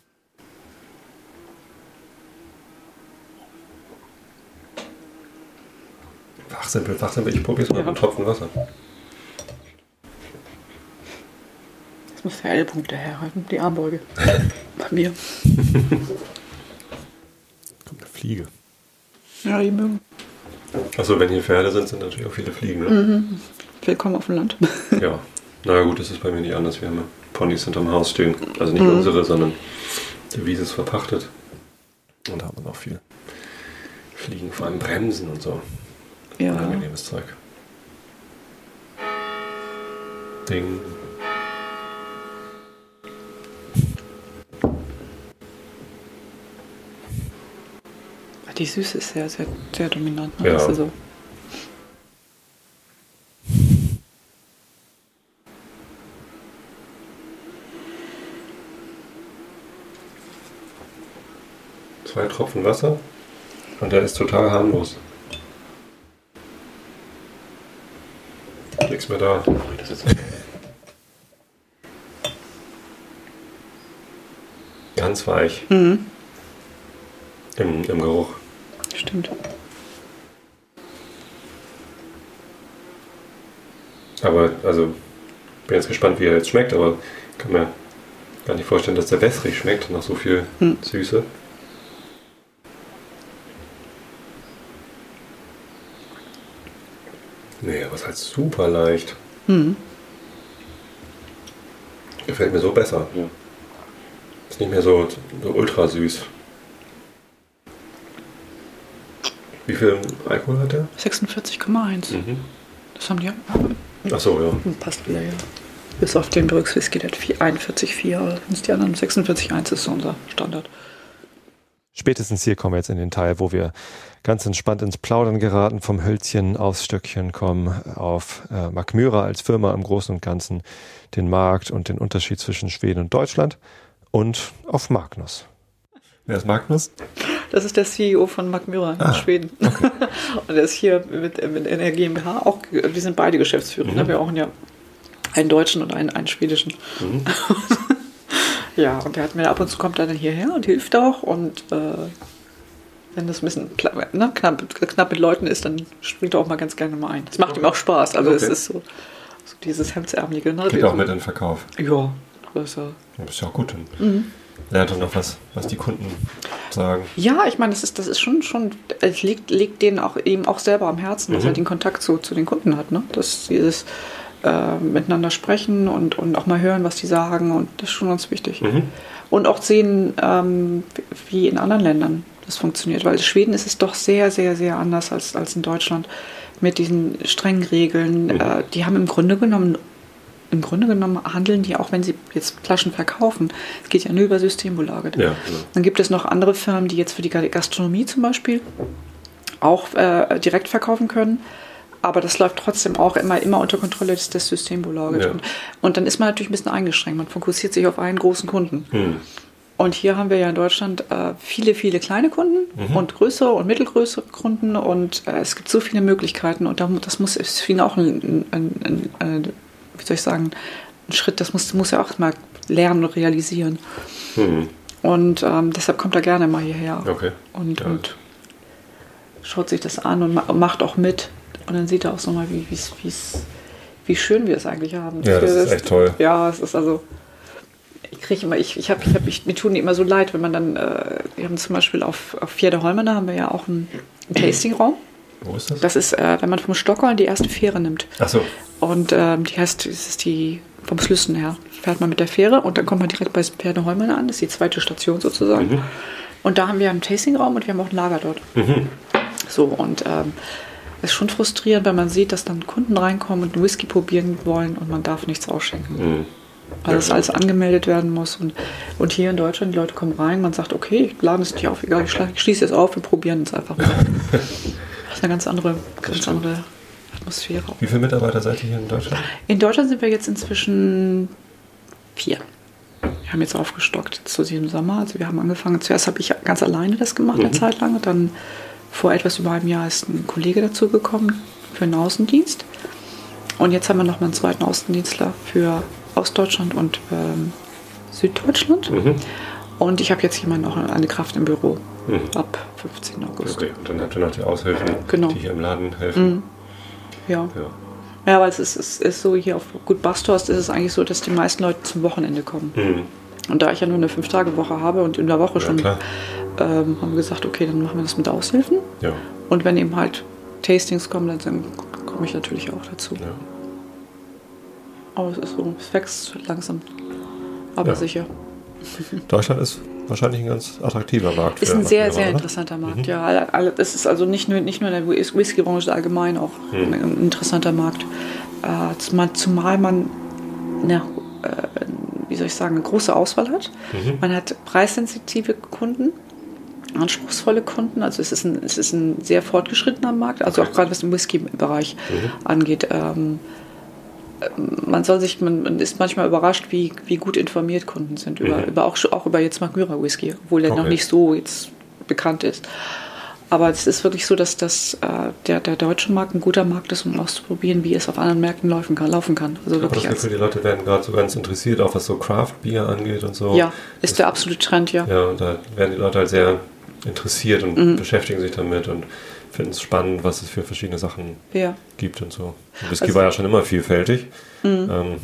Fachsimpel, Fachsimpel. Ich probier's mal Ja. mit einem Tropfen Wasser. Das muss der L-Punkt daherhalten, die Armbeuge. *laughs* Bei mir. Kommt eine Fliege. Ja, die mögen. Achso, wenn hier Pferde sind, sind natürlich auch viele Fliegen, ne? Willkommen auf dem Land. Ja, naja gut, das ist bei mir nicht anders. Wir haben ja Ponys hinterm Haus stehen. Also nicht unsere, sondern die Wiese ist verpachtet. Und da haben wir noch viel Fliegen, vor allem Bremsen und so. Ja. Unangenehmes Zeug. Ding. die Süße ist sehr, sehr, sehr dominant. Ne? Ja. Das Zwei Tropfen Wasser und der ist total harmlos. Nichts mehr da. *laughs* Ganz weich. Mhm. Im, Im Geruch. Stimmt. Aber, also, bin jetzt gespannt, wie er jetzt schmeckt, aber ich kann mir gar nicht vorstellen, dass der wässrig schmeckt nach so viel Hm. Süße. Nee, aber es ist halt super leicht. Mhm. Gefällt mir so besser. Ja. Ist nicht mehr so, so ultra süß. Wie viel Alkohol hat der? 46,1. Mhm. Das haben die. Ach so, ja. Passt wieder, ja. Bis auf den Brooks Whisky, der hat 4 41,4. aber Wenn es die anderen 46,1 ist so unser Standard. Spätestens hier kommen wir jetzt in den Teil, wo wir ganz entspannt ins Plaudern geraten, vom Hölzchen aufs Stöckchen kommen, auf äh, Mark Myra als Firma im Großen und Ganzen, den Markt und den Unterschied zwischen Schweden und Deutschland und auf Magnus. Wer ist Magnus? Das ist der CEO von Magmyra in Ah, Schweden. *laughs* und er ist hier mit, mit in der GmbH auch, wir sind beide Geschäftsführer. Mhm. Ne? Wir brauchen ja einen deutschen und einen, einen schwedischen. Mhm. *laughs* ja, und der hat mir ab und zu kommt er dann hierher und hilft auch. Und äh, wenn das ein bisschen ne, knapp, knapp mit Leuten ist, dann springt er auch mal ganz gerne mal ein. Es macht ihm auch Spaß. Also es Okay. ist so, so dieses Hemdsärmelige. Ne? Geht auch mit in den Verkauf. Ja, größer. Das ist ja auch gut. Dann Mhm. lernt er noch was, was die Kunden sagen. Ja, ich meine, das ist, das ist schon, schon, es liegt, liegt denen auch eben auch selber am Herzen, dass Mhm. er den Kontakt zu, zu den Kunden hat, ne? Dass dieses äh, miteinander sprechen und, und auch mal hören, was die sagen und das ist schon ganz wichtig. Mhm. Und auch sehen, ähm, wie in anderen Ländern das funktioniert, weil in Schweden ist es doch sehr, sehr, sehr anders als, als in Deutschland mit diesen strengen Regeln. Mhm. Äh, die haben im Grunde genommen im Grunde genommen handeln die auch, wenn sie jetzt Flaschen verkaufen. Es geht ja nur über Systembolaget. Ja, genau. Dann gibt es noch andere Firmen, die jetzt für die Gastronomie zum Beispiel auch äh, direkt verkaufen können. Aber das läuft trotzdem auch immer, immer unter Kontrolle des, des Systembolaget. Ja. Und, und dann ist man natürlich ein bisschen eingeschränkt. Man fokussiert sich auf einen großen Kunden. Hm. Und hier haben wir ja in Deutschland äh, viele, viele kleine Kunden Mhm. und größere und mittelgrößere Kunden. Und äh, es gibt so viele Möglichkeiten. Und da, das muss ist für ihn auch ein, ein, ein, wie soll ich sagen, ein Schritt, das muss, muss er auch mal lernen und realisieren. Hm. Und ähm, deshalb kommt er gerne mal hierher Okay. und, Ja. und schaut sich das an und ma macht auch mit. Und dann sieht er auch so mal, wie, wie's, wie's, wie schön wir es eigentlich haben. Ja, das ist echt toll. Ja, es ist also. Ich kriege immer, ich, ich habe, ich hab, ich, mir tun die immer so leid, wenn man dann, äh, wir haben zum Beispiel auf, auf Vierde Holmene haben wir ja auch einen, einen Tastingraum. Wo ist das? Das ist, äh, wenn man vom Stockholm die erste Fähre nimmt. Ach so. Und ähm, die heißt, das ist die vom Slüssen her. Fährt man mit der Fähre und dann kommt man direkt bei Pferde Holmen an. Das ist die zweite Station sozusagen. Mhm. Und da haben wir einen Tastingraum und wir haben auch ein Lager dort. Mhm. So, und ähm, ist schon frustrierend, wenn man sieht, dass dann Kunden reinkommen und Whisky probieren wollen und man darf nichts ausschenken. Hm. Weil das alles angemeldet werden muss. Und, und hier in Deutschland, die Leute kommen rein, man sagt, okay, ich lade es nicht auf, egal, ich, schließe es auf, wir probieren es einfach mal. *laughs* Das ist eine ganz andere, ganz andere Atmosphäre. Wie viele Mitarbeiter seid ihr hier in Deutschland? In Deutschland sind wir jetzt inzwischen vier. Wir haben jetzt aufgestockt zu diesem Sommer. Also wir haben angefangen, zuerst habe ich ganz alleine das gemacht, eine Mhm. Zeit lang. Und dann vor etwas über einem Jahr ist ein Kollege dazu gekommen für einen Außendienst. Und jetzt haben wir noch mal einen zweiten Außendienstler für Ostdeutschland und ähm, Süddeutschland. Mhm. Und ich habe jetzt jemanden auch eine Kraft im Büro Mhm. ab 15. August. Okay, und dann habt ihr noch die Aushilfen, Genau. die hier im Laden helfen. Mhm. Ja. Ja. ja, weil es ist, es ist so, hier auf Gut Basthorst ist es eigentlich so, dass die meisten Leute zum Wochenende kommen. Und da ich ja nur eine Fünf-Tage-Woche habe und in der Woche schon, ähm, haben wir gesagt, okay, dann machen wir das mit Aushilfen. Ja. Und wenn eben halt Tastings kommen, dann, komme ich natürlich auch dazu. ja. Aber es ist so, es wächst langsam, aber sicher. *laughs* Deutschland ist wahrscheinlich ein ganz attraktiver Markt. Ist ein sehr, sehr interessanter Markt. Mhm. Ja, das ist also nicht nur, nicht nur in der Whis- Whisky-Branche, allgemein auch Mhm. ein interessanter Markt. Äh, zumal, man eine, wie soll ich sagen, eine große Auswahl hat. Mhm. Man hat preissensitive Kunden anspruchsvolle Kunden. Also es ist ein, es ist ein sehr fortgeschrittener Markt, also auch gerade was den Whisky-Bereich mhm. angeht. Ähm, man soll sich, man, ist manchmal überrascht, wie, wie gut informiert Kunden sind über, mhm. über auch, auch über jetzt Magmyra Whisky, obwohl der okay. noch nicht so jetzt bekannt ist. Aber es ist wirklich so, dass das, äh, der, der deutsche Markt ein guter Markt ist, um auszuprobieren, wie es auf anderen Märkten laufen kann. Laufen kann. Also wirklich das Gefühl, die Leute werden gerade so ganz interessiert, auch was so Craft Beer angeht und so. Ja, ist das, der absolute Trend, ja. Ja, und da werden die Leute halt sehr interessiert und mhm. beschäftigen sich damit und finden es spannend, was es für verschiedene Sachen ja. gibt und so. Und Whisky also, war ja schon immer vielfältig. Mhm. Ähm,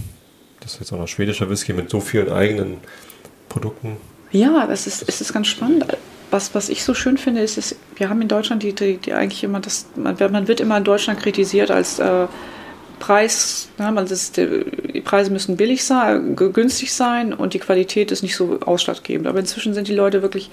das ist jetzt auch noch schwedischer Whisky mit so vielen eigenen Produkten. Ja, das ist, es ist ganz spannend was, was ich so schön finde, ist, ist wir haben in Deutschland die, die, die eigentlich immer das, man, man, wird immer in Deutschland kritisiert als äh, Preis, ja, man ist, die Preise müssen billig sein, günstig sein und die Qualität ist nicht so ausschlaggebend. Aber inzwischen sind die Leute wirklich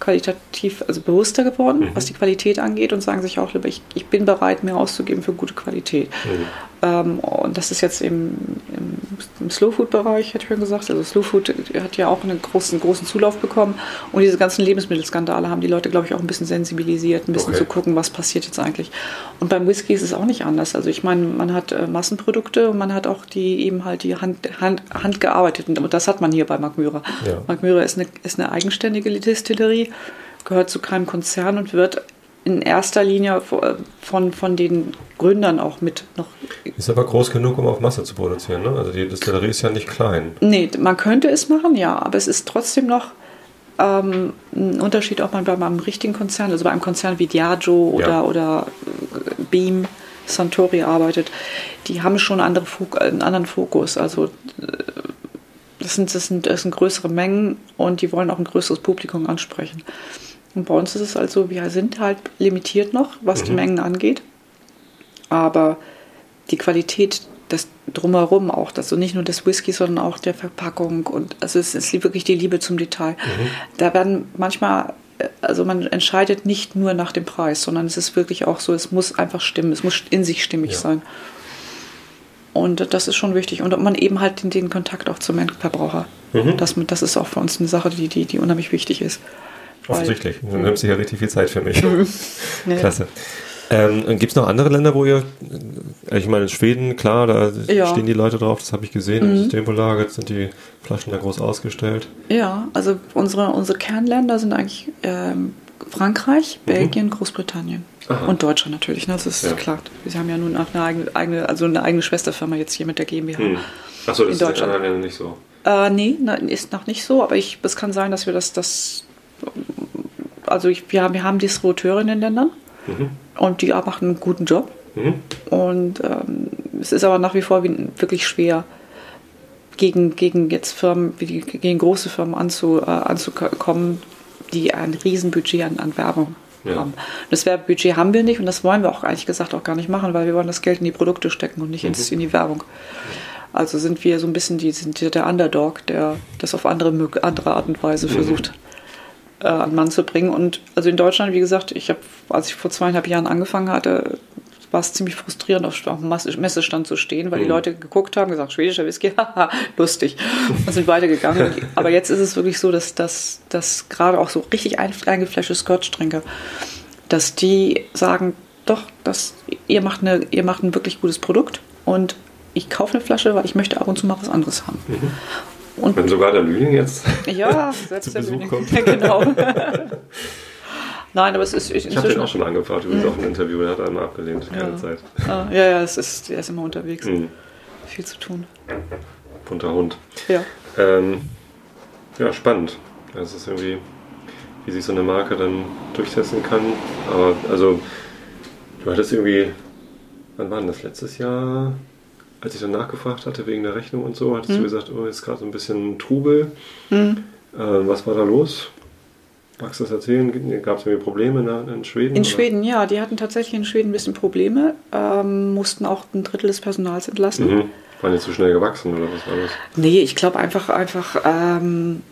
qualitativ, also bewusster geworden, mhm. was die Qualität angeht und sagen sich auch lieber, ich, ich bin bereit, mehr auszugeben für gute Qualität. Mhm. Ähm, und das ist jetzt im, im, im Slow Food Bereich, hätte ich schon gesagt. Also Slow Food hat ja auch einen großen, großen Zulauf bekommen und diese ganzen Lebensmittelskandale haben die Leute, glaube ich, auch ein bisschen sensibilisiert, ein bisschen okay. zu gucken, was passiert jetzt eigentlich. Und beim Whisky ist es auch nicht anders. Also ich meine, man hat äh, Massenprodukte und man hat auch die eben halt die Hand, Hand, handgearbeiteten und das hat man hier bei Mark Myra. Ja. Mark Myra ist eine, ist eine eigenständige Distillerie gehört zu keinem Konzern und wird in erster Linie von, von den Gründern auch mit noch. Ist aber groß genug, um auf Masse zu produzieren, ne? Also die Distillerie ist ja nicht klein. Nee, man könnte es machen, ja, aber es ist trotzdem noch ähm, ein Unterschied, ob man bei einem richtigen Konzern, also bei einem Konzern wie Diageo oder, ja. oder äh, Beam, Santori arbeitet. Die haben schon andere einen anderen Fokus. Also äh, das sind, das, sind, das sind größere Mengen und die wollen auch ein größeres Publikum ansprechen. Und bei uns ist es also, wir sind halt limitiert noch, was mhm. die Mengen angeht. Aber die Qualität das drumherum auch, das so nicht nur des Whisky, sondern auch der Verpackung und also es ist wirklich die Liebe zum Detail. Mhm. Da werden manchmal, also man entscheidet nicht nur nach dem Preis, sondern es ist wirklich auch so, es muss einfach stimmen, es muss in sich stimmig ja. sein. Und das ist schon wichtig. Und man eben halt den, den Kontakt auch zum Endverbraucher. Mhm. Das, das ist auch für uns eine Sache, die, die, die unheimlich wichtig ist. Offensichtlich. Du nimmst sich ja richtig viel Zeit für mich. Mhm. *laughs* Klasse. Ähm, Gibt es noch andere Länder, wo ihr, äh, ich meine, in Schweden, klar, da ja. stehen die Leute drauf, das habe ich gesehen, mhm. im Systembolaget sind die Flaschen da groß ausgestellt. Ja, also unsere, unsere Kernländer sind eigentlich ähm, Frankreich, mhm. Belgien, Großbritannien Aha. und Deutschland natürlich, ne? das ist ja. klar. Wir haben ja nun auch eine eigene, eigene, also eine eigene Schwesterfirma jetzt hier mit der GmbH. Mhm. Achso, das in ist in anderen Ländern nicht so. Äh, nee, ist noch nicht so, aber ich, es kann sein, dass wir das, das also ich, wir, wir haben Distributeure in den Ländern mhm. und die machen einen guten Job. Mhm. Und ähm, es ist aber nach wie vor wirklich schwer, gegen, gegen jetzt Firmen, gegen große Firmen anzu, äh, anzukommen, die ein Riesenbudget an, an Werbung ja. haben. Das Werbebudget haben wir nicht und das wollen wir auch eigentlich gesagt auch gar nicht machen, weil wir wollen das Geld in die Produkte stecken und nicht mhm. ins, in die Werbung. Also sind wir so ein bisschen die, sind der Underdog, der das auf andere, andere Art und Weise mhm. versucht äh, an Mann zu bringen. Und also in Deutschland, wie gesagt, ich habe, als ich vor zweieinhalb Jahren angefangen hatte, war es ziemlich frustrierend, auf, auf dem Messestand zu stehen, weil mhm. die Leute geguckt haben, gesagt, schwedischer Whisky, *laughs* haha, lustig, und sind weitergegangen. *laughs* Aber jetzt ist es wirklich so, dass, dass, dass gerade auch so richtig eingefleischte Scotch-Trinker, dass die sagen, doch, das, ihr, macht eine, ihr macht ein wirklich gutes Produkt und ich kaufe eine Flasche, weil ich möchte ab und zu mal was anderes haben. Mhm. Und Wenn sogar der Lüning jetzt ja, *laughs* selbst zu der Besuch kommt. *laughs* genau. *laughs* Nein, aber es ist. Ich, ich habe den auch schon angefragt, übrigens mhm. auch ein Interview, der hat einmal abgelehnt, keine ja. Zeit. Ah, ja, ja, es ist, er ist immer unterwegs. Mhm. Viel zu tun. Bunter Hund. Ja. Ähm, ja, spannend. Das ist irgendwie, wie sich so eine Marke dann durchsetzen kann. Aber also, du hattest irgendwie, wann war denn das? Letztes Jahr? Als ich dann nachgefragt hatte wegen der Rechnung und so, hattest mhm. du gesagt, oh, ist gerade so ein bisschen Trubel. Mhm. Äh, was war da los? Magst du das erzählen? Gab es irgendwie Probleme in Schweden? In oder? Schweden, ja. Die hatten tatsächlich in Schweden ein bisschen Probleme, ähm, mussten auch ein Drittel des Personals entlassen. Mhm. Waren die zu schnell gewachsen oder was war das? Nee, ich glaube einfach, einfach ähm,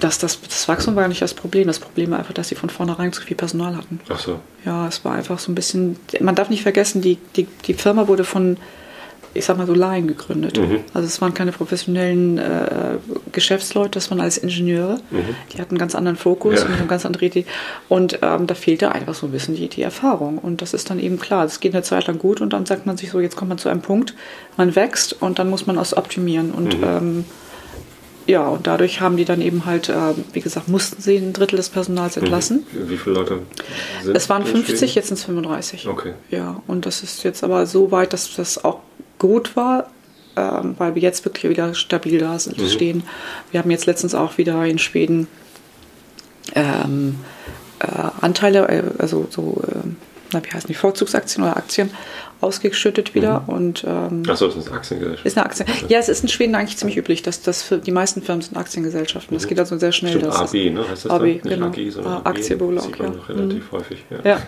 dass das, das Wachstum war nicht das Problem. Das Problem war einfach, dass sie von vornherein zu viel Personal hatten. Ach so. Ja, es war einfach so ein bisschen. Man darf nicht vergessen, die, die, die Firma wurde von ich sag mal so, Laien gegründet. Mhm. Also es waren keine professionellen äh, Geschäftsleute, das waren alles Ingenieure. Die hatten einen ganz anderen Fokus Ja. und eine ganz andere Idee. Und ähm, da fehlte einfach so ein bisschen die, die Erfahrung. Und das ist dann eben klar. Das geht eine Zeit lang gut und dann sagt man sich so, jetzt kommt man zu einem Punkt, man wächst und dann muss man es optimieren. Und ähm, ja, und dadurch haben die dann eben halt, äh, wie gesagt, mussten sie ein Drittel des Personals entlassen. Wie viele Leute sind Es waren in 50, Schweden? jetzt sind es 35. Okay. Ja, und das ist jetzt aber so weit, dass das auch gut war, ähm, weil wir jetzt wirklich wieder stabil da sind, Mhm. stehen. Wir haben jetzt letztens auch wieder in Schweden ähm, äh, Anteile, äh, also so, ähm, na, wie heißen die, Vorzugsaktien oder Aktien ausgeschüttet wieder. Mhm. Und ähm, Achso, das ist Aktiengesellschaft. ist eine Aktie. Ja, es ist in Schweden eigentlich ziemlich üblich, dass das für die meisten Firmen sind Aktiengesellschaften. Das geht also sehr schnell. Mhm. Stimmt, das AB, ne? Heißt das AB? Nicht genau. AG, sondern Ah, AB. Aktienbelag, Sieht man ja. noch relativ Mhm. häufig. Ja. Ja.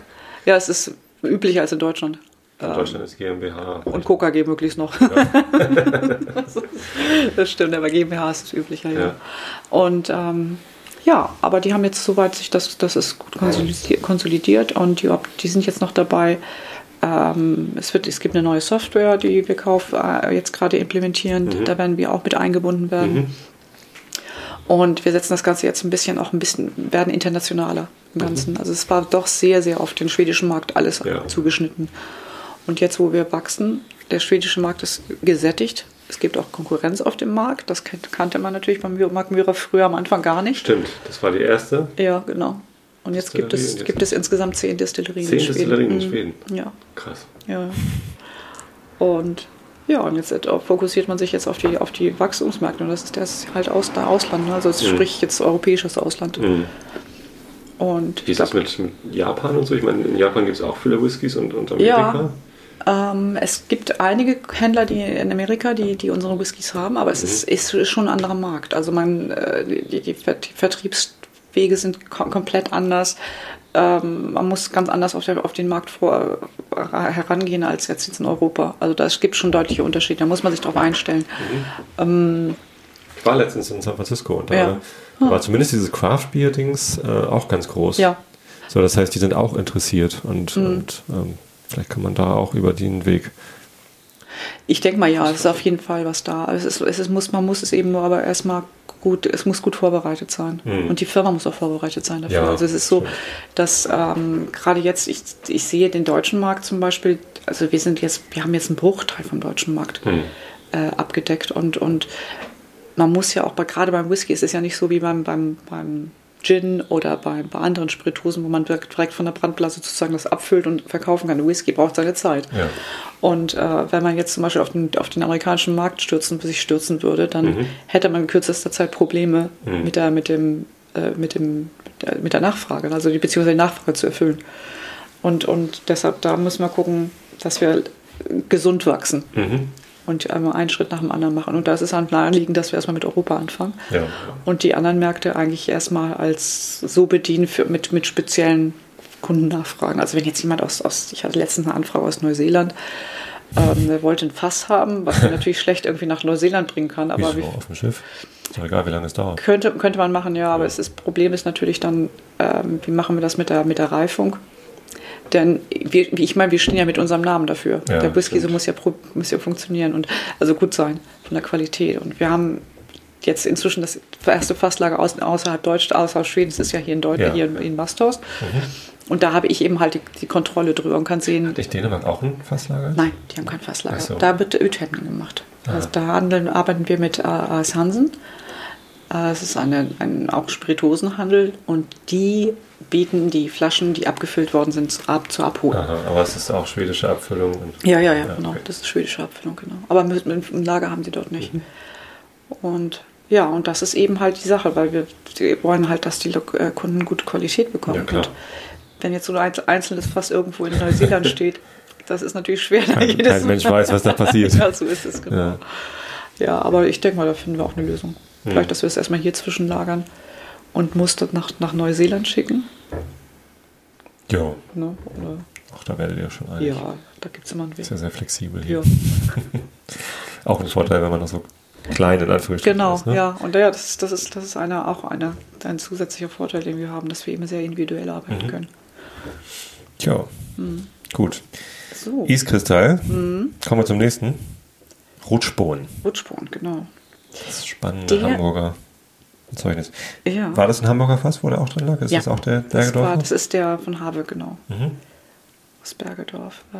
ja, es ist üblicher als in Deutschland. In Deutschland ist GmbH. Und KKG möglichst noch. *laughs* das stimmt, aber GmbH ist es üblicher, ja. Ja. Und ähm, ja, aber die haben jetzt soweit sich das, das ist gut konsolidiert, konsolidiert und die, die sind jetzt noch dabei. Ähm, es, wird, es gibt eine neue Software, die wir kauf, äh, jetzt gerade implementieren. Mhm. Da werden wir auch mit eingebunden werden. Und wir setzen das Ganze jetzt ein bisschen auch ein bisschen, werden internationaler im Ganzen. Also es war doch sehr, sehr auf den schwedischen Markt alles Ja. zugeschnitten. Und jetzt, wo wir wachsen, der schwedische Markt ist gesättigt. Es gibt auch Konkurrenz auf dem Markt. Das kan- kannte man natürlich beim Mark Myra früher am Anfang gar nicht. Stimmt, das war die erste. Ja, genau. Und jetzt gibt es, jetzt- gibt es insgesamt zehn Destillerien Zehn in Schweden. Destillerien in Mhm. Schweden. Ja, Krass. ja. Und ja, und jetzt äh, fokussiert man sich jetzt auf die, auf die Wachstumsmärkte. Und das ist das halt aus, der Ausland. Ne? Also es Mhm. sprich jetzt europäisches Ausland. Mhm. Und Wie ist das mit, mit Japan und so? Ich meine, in Japan gibt es auch viele Whiskys und, und Ja. Ähm, es gibt einige Händler, die in Amerika, die, die unsere Whiskys haben, aber es Mhm. ist, ist schon ein anderer Markt. Also man, äh, die, die, Ver- die Vertriebswege sind kom komplett anders. Ähm, man muss ganz anders auf, der, auf den Markt vor, herangehen als jetzt, in Europa. Also da gibt schon deutliche Unterschiede. Da muss man sich darauf einstellen. Ich war letztens in San Francisco und da Ja. war zumindest dieses Craft-Beer-Dings äh, auch ganz groß. Ja, So, das heißt, die sind auch interessiert und, Mhm. und ähm, vielleicht kann man da auch über den Weg. ich denke mal ja, es ist auf jeden Fall was da. Also Es ist, es ist, muss, man muss es eben nur aber erstmal gut, es muss gut vorbereitet sein. Mhm. Und die Firma muss auch vorbereitet sein dafür. Ja, also es ist so, dass ähm, gerade jetzt, ich, ich sehe den deutschen Markt zum Beispiel, also wir sind jetzt, wir haben jetzt einen Bruchteil vom deutschen Markt Hm. äh, abgedeckt und, und man muss ja auch bei, gerade beim Whisky ist es ja nicht so wie beim, beim, beim Gin oder bei, bei anderen Spirituosen, wo man direkt von der Brandblase sozusagen das abfüllt und verkaufen kann. Der Whisky braucht seine Zeit. Ja. Und äh, wenn man jetzt zum Beispiel auf den, auf den amerikanischen Markt stürzen, sich stürzen würde, dann Mhm. hätte man in kürzester Zeit Probleme Mhm. mit, der, mit, dem, äh, mit, dem, mit der Nachfrage, also die beziehungsweise die Nachfrage zu erfüllen. Und, und deshalb, da müssen wir gucken, dass wir gesund wachsen Mhm. Und einmal einen Schritt nach dem anderen machen. Und da ist es halt naheliegend, dass wir erstmal mit Europa anfangen Ja. und die anderen Märkte eigentlich erstmal als so bedienen für, mit, mit speziellen Kundennachfragen. Also wenn jetzt jemand aus, aus ich hatte letztens eine Anfrage aus Neuseeland, ähm, der wollte ein Fass haben, was man *laughs* natürlich schlecht irgendwie nach Neuseeland bringen kann, aber Wieso wie, auf dem Schiff? Ist doch egal, wie lange es dauert. könnte, könnte man machen, ja, aber es ist, das Problem ist natürlich dann, ähm, wie machen wir das mit der, mit der Reifung? Denn wir, wie ich meine, wir stehen ja mit unserem Namen dafür. Ja, der Whisky so muss ja, muss ja funktionieren und also gut sein von der Qualität. Und wir haben jetzt inzwischen das erste Fasslager aus, außerhalb Deutschland, außerhalb Schwedens ist ja hier in Deutschland, Ja. hier in, in Bastos. Und da habe ich eben halt die, die Kontrolle drüber und kann sehen, Hat nicht Dänemark auch ein Fasslager? Nein, die haben kein Fasslager. So. Da wird Ötenden gemacht. Ah. Also da handeln, arbeiten wir mit äh, AS Hansen. Äh, Es ist eine, ein auch Spirituosenhandel und die bieten die Flaschen, die abgefüllt worden sind, ab, zu abholen. Aha, aber es ist auch schwedische Abfüllung. Ja, ja, ja, genau. okay. Das ist schwedische Abfüllung, genau. Aber mit, mit, im Lager haben sie dort nicht. Und ja, und das ist eben halt die Sache, weil wir, wollen halt, dass die äh, Kunden gute Qualität bekommen. Ja, klar. Und wenn jetzt so ein einzelnes Fass irgendwo in Neuseeland *laughs* steht, das ist natürlich schwer. Kein- jedes kein Mensch weiß, was da *laughs* passiert. ja, so ist es, genau. Ja. Ja, aber ich denke mal, da finden wir auch eine Lösung. Vielleicht, dass wir es erstmal hier zwischenlagern und Muster nach, nach Neuseeland schicken. Jo, Ne? Auch da werdet ihr schon einig. ja, da gibt es immer einen Weg. Ist ja sehr flexibel hier. Ja, *laughs* Auch ein Vorteil, wenn man noch so klein in Anführungsstrichen genau, ist. Ne? ja. Und ja, das, ist- das ist, das ist eine, auch eine, ein zusätzlicher Vorteil, den wir haben, dass wir eben sehr individuell arbeiten Mhm. können. Tja, Mhm. gut. So. Iskristall. Mhm. Kommen wir zum nächsten. Rutschbohnen. Rutschbohnen, genau. Das spannende Der- Hamburger Zeugnis. Ja. War das ein Hamburger Fass, wo der auch drin lag? Ist Ja. das auch der das, war, Bergedorfer? das ist der von Habe, genau. Mhm. Aus Bergedorf. Äh,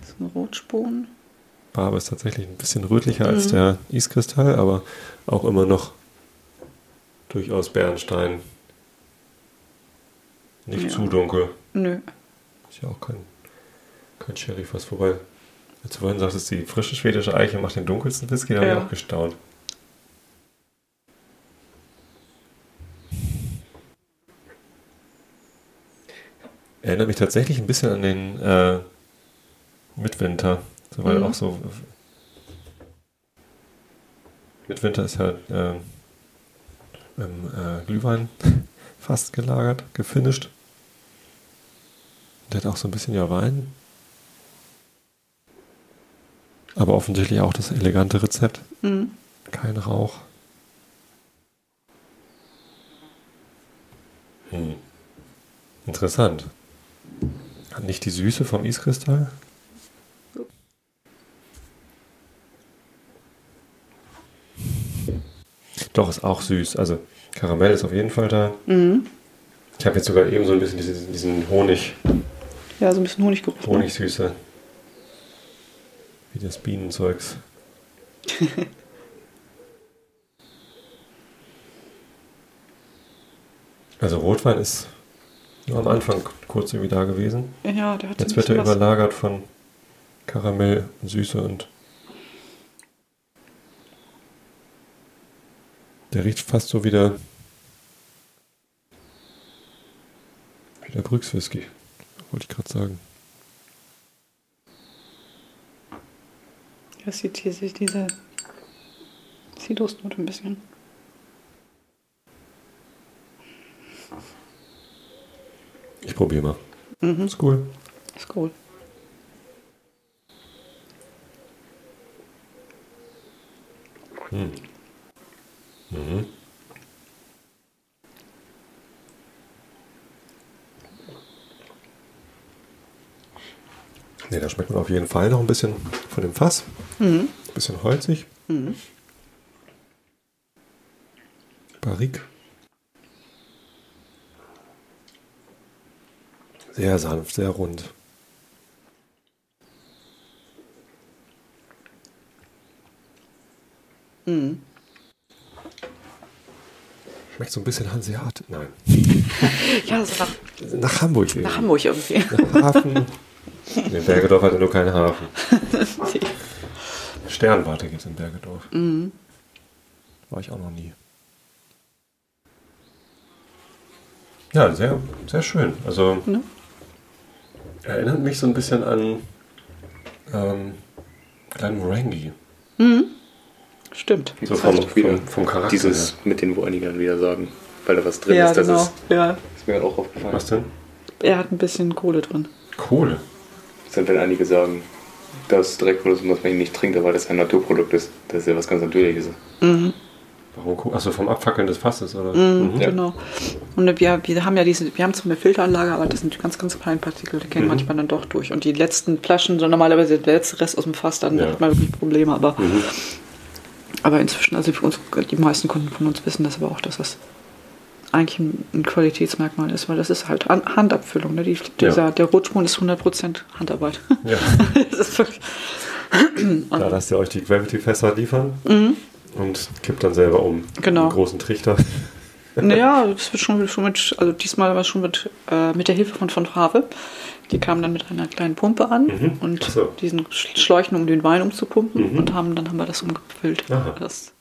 das ist ein Rotspon. Barbe ist tatsächlich ein bisschen rötlicher als Mhm. der Iskristall, aber auch immer noch durchaus Bernstein. Nicht Ja. zu dunkel. Nö. Ist ja auch kein, kein Sherry-Fass. Wobei, als du vorhin sagtest, die frische schwedische Eiche macht den dunkelsten Whisky, da habe Ja. ich auch gestaunt. Erinnert mich tatsächlich ein bisschen an den äh, Mitwinter. So, weil Mhm. auch so. Mitwinter ist ja äh, im äh, Glühwein *laughs* fast gelagert, gefinisht. Der hat auch so ein bisschen ja Wein. Aber offensichtlich auch das elegante Rezept. Mhm. Kein Rauch. Hm. Interessant. Nicht die Süße vom Iskristall? Doch, ist auch süß. Also Karamell ist auf jeden Fall da. Mhm. Ich habe jetzt sogar eben so ein bisschen diesen, diesen Honig, Ja, so ein bisschen Honiggeruch. ne? Honigsüße. Wie das Bienenzeugs. *laughs* also Rotwein ist nur am Anfang kurz irgendwie da gewesen. Ja, der hat Jetzt wird er überlagert von Karamell, Süße und der riecht fast so wie der wie der Brückswhisky, wollte ich gerade sagen. Das sieht hier sich diese Zitrusnote ein bisschen. Ich probiere mal. Mhm. Ist cool. Ist cool. Mhm. Ne, da schmeckt man auf jeden Fall noch ein bisschen von dem Fass. Mhm. Ein bisschen holzig. Mhm. Barrique. Sehr sanft, sehr rund. Mhm. Schmeckt so ein bisschen Hanseat. Nein. *laughs* Ja, so nach, Nach Hamburg. irgendwie. nach Hamburg irgendwie. Nach Hafen. *laughs* Ne, Bergedorf hatte nur keinen Hafen. *laughs* Sternwarte gibt es in Bergedorf. mhm. War ich auch noch nie. Ja, sehr, sehr schön. Also Ne? Erinnert mich so ein bisschen an ähm, Glenmorangie. Stimmt. So Das vom, heißt auch wieder vom, vom Charakter. Dieses her. mit den, wo einige dann wieder sagen, weil da was drin Ja, ist, das genau. ist, Ja. ist mir halt auch aufgefallen. Was denn? Er hat ein bisschen Kohle drin. Kohle. Das sind, wenn einige sagen, das Dreckprodukt, was man nicht trinkt, weil das ein Naturprodukt ist. Das ist ja was ganz Natürliches. Mhm. Warum? Achso, vom Abfackeln des Fasses, oder? Mhm, Ja. Genau. Und wir, wir haben ja diese, wir haben zwar eine Filteranlage, aber das sind ganz, ganz kleine Partikel, die gehen Mhm. manchmal dann doch durch. Und die letzten Flaschen, so normalerweise der letzte Rest aus dem Fass, dann Ja. hat man wirklich Probleme. Aber, Mhm. aber inzwischen, also für uns, die meisten Kunden von uns wissen das aber auch, dass das eigentlich ein, Qualitätsmerkmal ist, weil das ist halt Hand- Handabfüllung. Ne? Die, dieser, Der Rotschmon ist 100% Handarbeit. Ja. *laughs* das ist wirklich, Da lasst ihr euch die Gravity-Fässer liefern und kippt dann selber um. Genau. Einen großen Trichter. Naja, *laughs* das wird schon, schon mit, also diesmal war es schon mit, äh, mit der Hilfe von von Frave. Die kamen dann mit einer kleinen Pumpe an Mhm. und so. diesen Sch- Schläuchen, um den Wein umzupumpen Mhm. und haben, dann haben wir das umgefüllt. Aha. Das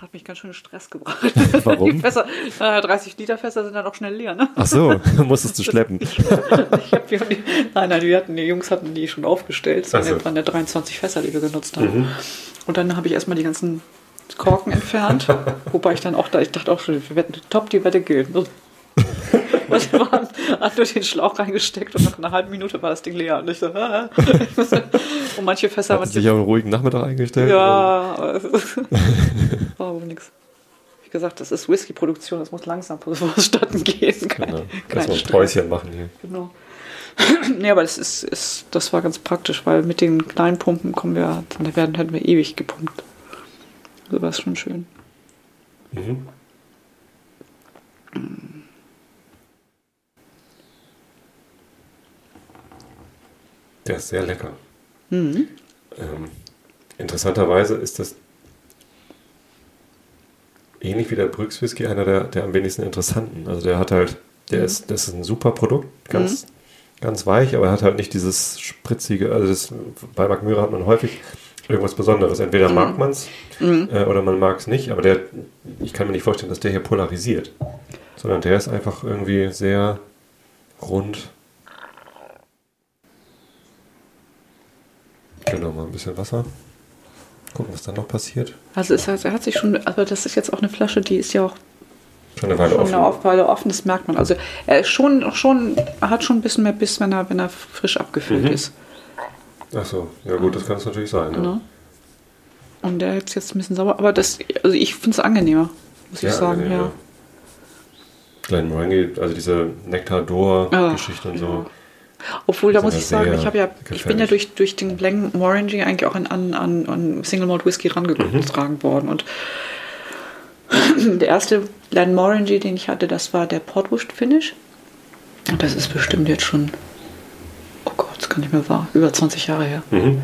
hat mich ganz schön in Stress gebracht. *laughs* Warum? Die Fässer, äh, 30 Liter Fässer sind dann auch schnell leer, ne? Ach so, *laughs* musstest du schleppen. *laughs* Ich hab, wir haben die, nein, nein, wir hatten, die Jungs hatten die schon aufgestellt. Das so. waren, ja 23 Fässer, die wir genutzt haben. Mhm. Und dann habe ich erstmal die ganzen Korken entfernt. wobei ich dann auch da, ich dachte auch schon, wir wetten, top, die Wette gilt. *laughs* Und wir haben hat nur den Schlauch reingesteckt und nach einer halben Minute war das Ding leer. Und ich so, ah. *laughs* Und manche Fässer Hat waren sich auf einen ruhigen Nachmittag eingestellt? ja, aber war *laughs* wohl nix. Wie gesagt, das ist Whisky-Produktion, das muss langsam vonstatten gehen. Kein, Genau. kein Lass mal ein. Päuschen machen hier. Genau. *clears throat* nee, aber das ist, ist, das war ganz praktisch, weil mit den kleinen Pumpen kommen wir, dann werden, hätten wir ewig gepumpt. So war es schon schön. Mhm. Der ist sehr lecker. Mhm. Ähm, interessanterweise ist das ähnlich wie der Brüx Whisky einer der, der am wenigsten interessanten. Also der hat halt, der ist, das ist ein super Produkt, ganz, ganz weich, aber er hat halt nicht dieses spritzige, also das, bei Mührer hat man häufig irgendwas Besonderes. Entweder mag man es äh, oder man mag es nicht, aber der, ich kann mir nicht vorstellen, dass der hier polarisiert. Sondern der ist einfach irgendwie sehr rund. Genau, mal ein bisschen Wasser. Gucken, was dann noch passiert. Also es hat, er hat sich schon, also das ist jetzt auch eine Flasche, die ist ja auch Schon eine Weile schon offen. eine Aufweile offen, das merkt man. Also er ist schon, schon, hat schon ein bisschen mehr Biss, wenn er, wenn er frisch abgefüllt Mhm. ist. Ach so, ja gut, das kann es natürlich sein. Ja. Ne? Und der ist jetzt ein bisschen sauer, aber das, also ich finde es angenehmer, muss ich sagen, angenehm, ja. Glen Morangi, also diese Nektar-Dor-Geschichte und so. Obwohl, da muss ich sagen, ich, ja, ich bin ja durch, durch den Blank Morangi eigentlich auch an, an, an, Single Malt Whisky rangetragen Mhm. worden. Und *clears throat* der erste Glen Morangi, den ich hatte, das war der Portwurst Finish. Und das ist bestimmt jetzt schon, oh Gott, das kann nicht mehr wahr, über 20 Jahre her. Mhm.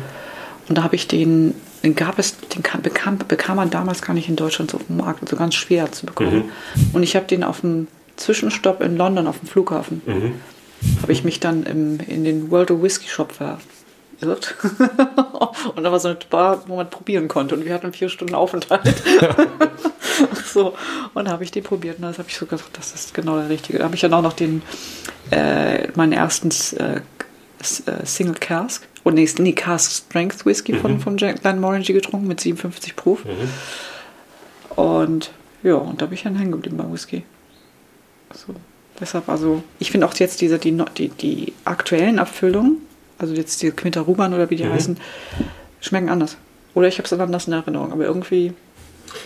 Und da habe ich den, den gab es, den kam, bekam, bekam man damals gar nicht in Deutschland so auf dem Markt, also ganz schwer zu bekommen. Und ich habe den auf dem Zwischenstopp in London auf dem Flughafen, Mhm. Habe ich mich dann im, in den World of Whisky Shop verirrt. *laughs* und da war so eine Bar, wo man probieren konnte. Und wir hatten vier Stunden Aufenthalt. *laughs* so, und da habe ich den probiert. Und das habe ich so gesagt, das ist genau der richtige. Da habe ich dann auch noch den, äh, meinen ersten äh, äh, Single Cask. Und nee, nee, Cask Strength Whisky von, von Jack Glenmorangie getrunken mit 57 Proof. Und ja, und da bin ich dann hängen geblieben beim Whisky. So, deshalb, also, ich finde auch jetzt diese, die, die, die aktuellen Abfüllungen, also jetzt die Quinta Ruban oder wie die Mhm. heißen, schmecken anders. Oder ich habe es anders in Erinnerung, aber irgendwie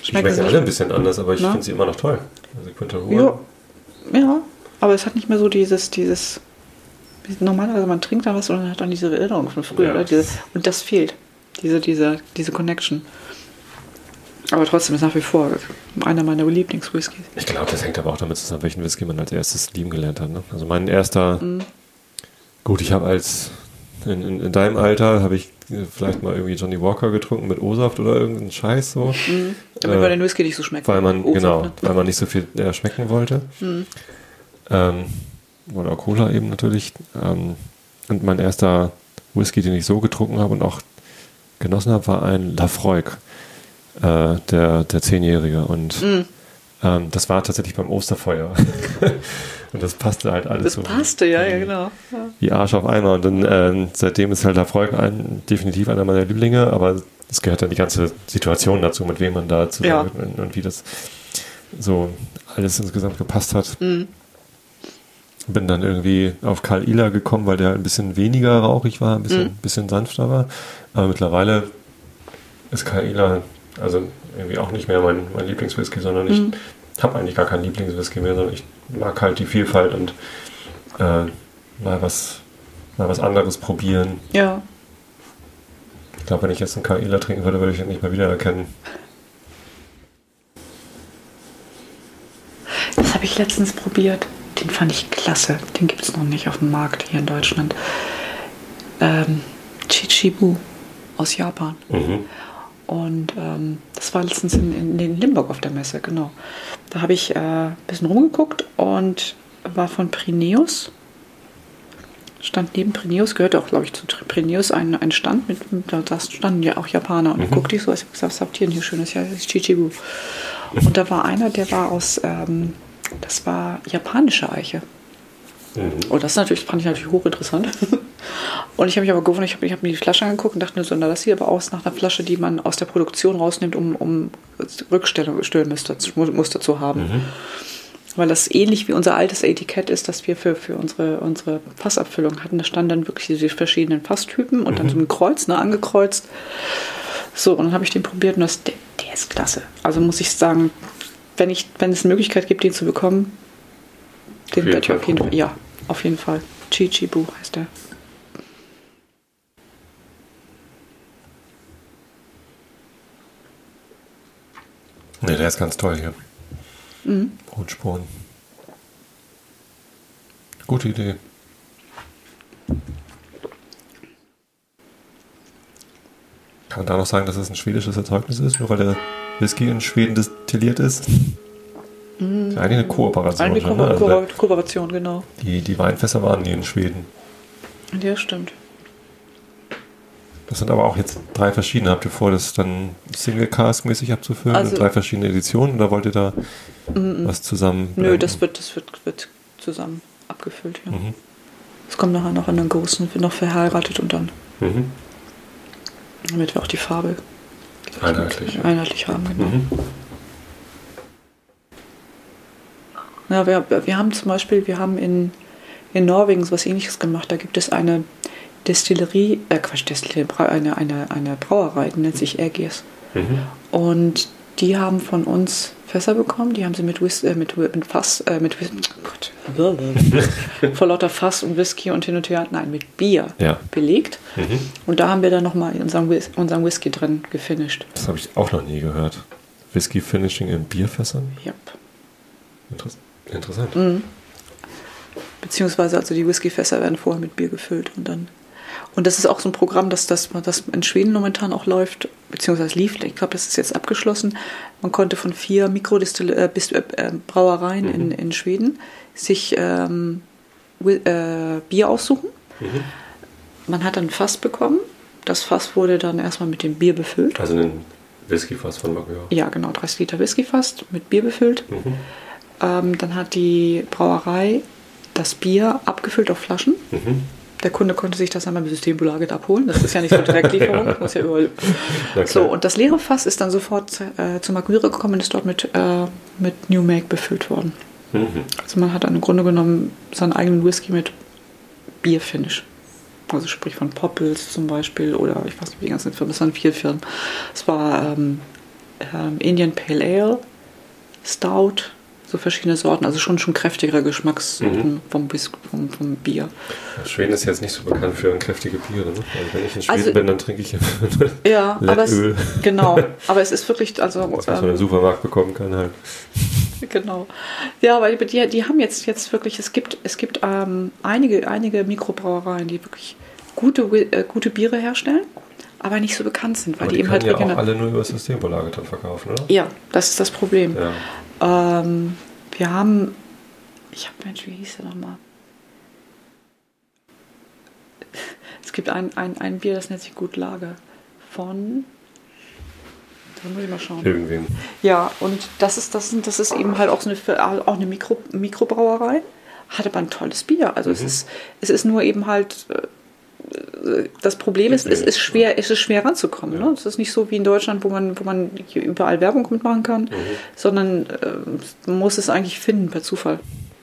Die schmecken schmecken sie alle ein bisschen anders, aber ich finde sie immer noch toll. Also Quinta Ruhr. Ja, ja, aber es hat nicht mehr so dieses, dieses, normalerweise man trinkt da was und dann hat dann diese Erinnerung von früher. Ja. Diese, und das fehlt, diese, diese, diese Connection. Aber trotzdem ist nach wie vor einer meiner Lieblingswhiskys. Ich glaube, das hängt aber auch damit zusammen, welchen Whisky man als erstes lieben gelernt hat. Ne? Also mein erster, Mhm. gut, ich habe als, in, in, in deinem Alter habe ich äh, vielleicht mal irgendwie Johnny Walker getrunken mit O-Saft oder irgendeinen Scheiß so. Damit Äh, man den Whisky nicht so schmeckt. Weil man, genau, ne? weil man nicht so viel äh, schmecken wollte. Ähm, oder Cola eben natürlich. Ähm, und mein erster Whisky, den ich so getrunken habe und auch genossen habe, war ein Lafroig, äh, der, der Zehnjährige. Und Mhm. ähm, das war tatsächlich beim Osterfeuer. *laughs* und das passte halt alles Das so. passte, ja, ja, genau. Ja. Wie Arsch auf einmal. Und dann ähm, seitdem ist halt Lafroig ein, definitiv einer meiner Lieblinge, aber es gehört dann die ganze Situation dazu, mit wem man da zusammen Ja. und, und wie das so alles insgesamt gepasst hat. Mhm. Bin dann irgendwie auf Karl Ila gekommen, weil der ein bisschen weniger rauchig war, ein bisschen, Mhm. bisschen sanfter war. Aber mittlerweile ist Karl Ila also irgendwie auch nicht mehr mein, mein Lieblingswhisky, sondern ich Mhm. habe eigentlich gar keinen Lieblingswhisky mehr, sondern ich mag halt die Vielfalt und äh, mal was mal was anderes probieren. ja. Ich glaube, wenn ich jetzt einen Karl Ila trinken würde, würde ich ihn nicht mehr wiedererkennen. Das habe ich letztens probiert. Den fand ich klasse. Den gibt es noch nicht auf dem Markt hier in Deutschland. Ähm, Chichibu aus Japan. Mhm. Und ähm, das war letztens in, in, in Limburg auf der Messe, genau. Da habe ich äh, ein bisschen rumgeguckt und war von Prineus. Stand neben Prineus, gehörte auch, glaube ich, zu Prineus ein, ein Stand, mit, mit, da standen ja auch Japaner. Und Mhm. guckte ich so, ich hab gesagt, was habt ihr denn hier schönes? Ja, das ist Chichibu. Und da war einer, der war aus, ähm, das war japanische Eiche. Mhm. Und das natürlich, fand ich natürlich hochinteressant. Und ich habe mich aber gewundert, ich habe hab mir die Flasche angeguckt und dachte mir so, na, das sieht aber aus nach einer Flasche, die man aus der Produktion rausnimmt, um, um Rückstellmuster Muster zu haben. Mhm. Weil das ähnlich wie unser altes Etikett ist, das wir für, für unsere, unsere Fassabfüllung hatten. Da standen dann wirklich die verschiedenen Fasstypen und dann so ein Kreuz, ne, angekreuzt. So, und dann habe ich den probiert und das, der, der ist klasse. Also muss ich sagen, wenn, ich, wenn es eine Möglichkeit gibt, den zu bekommen, den werde ich auf jeden Fall, ja, auf jeden Fall. Chichibu heißt der. Ne, der ist ganz toll hier. Mhm. Brutspuren. Gute Idee. Kann man da noch sagen, dass es ein schwedisches Erzeugnis ist, nur weil der Whisky in Schweden destilliert ist? Mhm. Eigentlich eine Kooperation. Eine Ko ne? also Ko Kooperation, genau. Die, die Weinfässer waren nie in Schweden. Ja, stimmt. Das sind aber auch jetzt drei verschiedene. Habt ihr vor, das dann Single-Cask-mäßig abzufüllen? Also, drei verschiedene Editionen? Oder wollt ihr da mm, was zusammen? Nö, das wird, das wird, wird zusammen abgefüllt, ja. Mhm. Es kommt nachher noch in einen großen, wird noch verheiratet und dann. Mhm. Damit wir auch die Farbe einheitlich, einheitlich haben, genau. Mhm. Ja, wir, wir haben zum Beispiel, wir haben in, in Norwegen was ähnliches gemacht. Da gibt es eine Destillerie, äh Quatsch, Destillerie, eine, eine, eine Brauerei, die nennt sich Ergiers. Mhm. Und die haben von uns Fässer bekommen, die haben sie mit, Whis äh, mit, mit Fass, äh, mit oh Gott, *laughs* vor lauter Fass und Whisky und hin und her, nein, mit Bier ja. belegt. Mhm. Und da haben wir dann nochmal unseren, unseren Whisky drin gefinisht. Das habe ich auch noch nie gehört. Whisky Finishing in Bierfässern? Ja. Inter interessant. Mhm. Beziehungsweise also die Whiskyfässer werden vorher mit Bier gefüllt und dann und das ist auch so ein Programm, das, das, das in Schweden momentan auch läuft, beziehungsweise lief. Ich glaube, das ist jetzt abgeschlossen. Man konnte von vier Mikrodistillereien, äh, äh, Brauereien mhm. in, in Schweden sich ähm, äh, Bier aussuchen. Mhm. Man hat dann ein Fass bekommen. Das Fass wurde dann erstmal mit dem Bier befüllt. Also ein Whiskyfass von Magura. Ja, genau, 30 Liter Whiskyfass mit Bier befüllt. Mhm. Ähm, dann hat die Brauerei das Bier abgefüllt auf Flaschen. Mhm der Kunde konnte sich das einmal im Systembolaget abholen. Das ist ja nicht so Direktlieferung, *laughs* muss ja überall. So, und das leere Fass ist dann sofort äh, zu Magmire gekommen und ist dort mit, äh, mit New Make befüllt worden. Mhm. Also man hat dann im Grunde genommen seinen eigenen Whisky mit Bierfinish. Also sprich von Poppels zum Beispiel oder ich weiß nicht, wie die ganzen Firmen, es waren vier Firmen. Es war ähm, ähm, Indian Pale Ale, Stout, so verschiedene Sorten, also schon schon kräftigere Geschmackssorten mhm. vom, vom, vom, Bier. Schweden ist jetzt nicht so bekannt für kräftige Biere. Ne? Also wenn ich in Schweden also, bin, dann trinke ich *laughs* ja, aber es, *laughs* genau. Aber es ist wirklich also was man im Supermarkt bekommen kann halt. *laughs* Genau. Ja, weil die, die haben jetzt jetzt wirklich es gibt es gibt ähm, einige einige Mikrobrauereien, die wirklich gute äh, gute Biere herstellen aber nicht so bekannt sind, weil die, die eben halt ja auch alle nur über Systembolaget dann verkaufen, oder? Ja, das ist das Problem. Ja. Ähm, wir haben, ich habe, Mensch, wie hieß der nochmal? Es gibt ein, ein, ein Bier, das nennt sich Gut Lager von. Da muss ich mal schauen. Irgendwem. Ja, und das ist, das, das ist eben halt auch, so eine, auch eine Mikro, Mikrobrauerei. Hat aber ein tolles Bier. Also mhm. es, ist, es ist nur eben halt äh, das Problem ist, es ist schwer, es ist schwer ranzukommen. Ja. Ne? Es ist nicht so wie in Deutschland, wo man, wo man überall Werbung mitmachen kann, mhm. sondern äh, man muss es eigentlich finden per Zufall.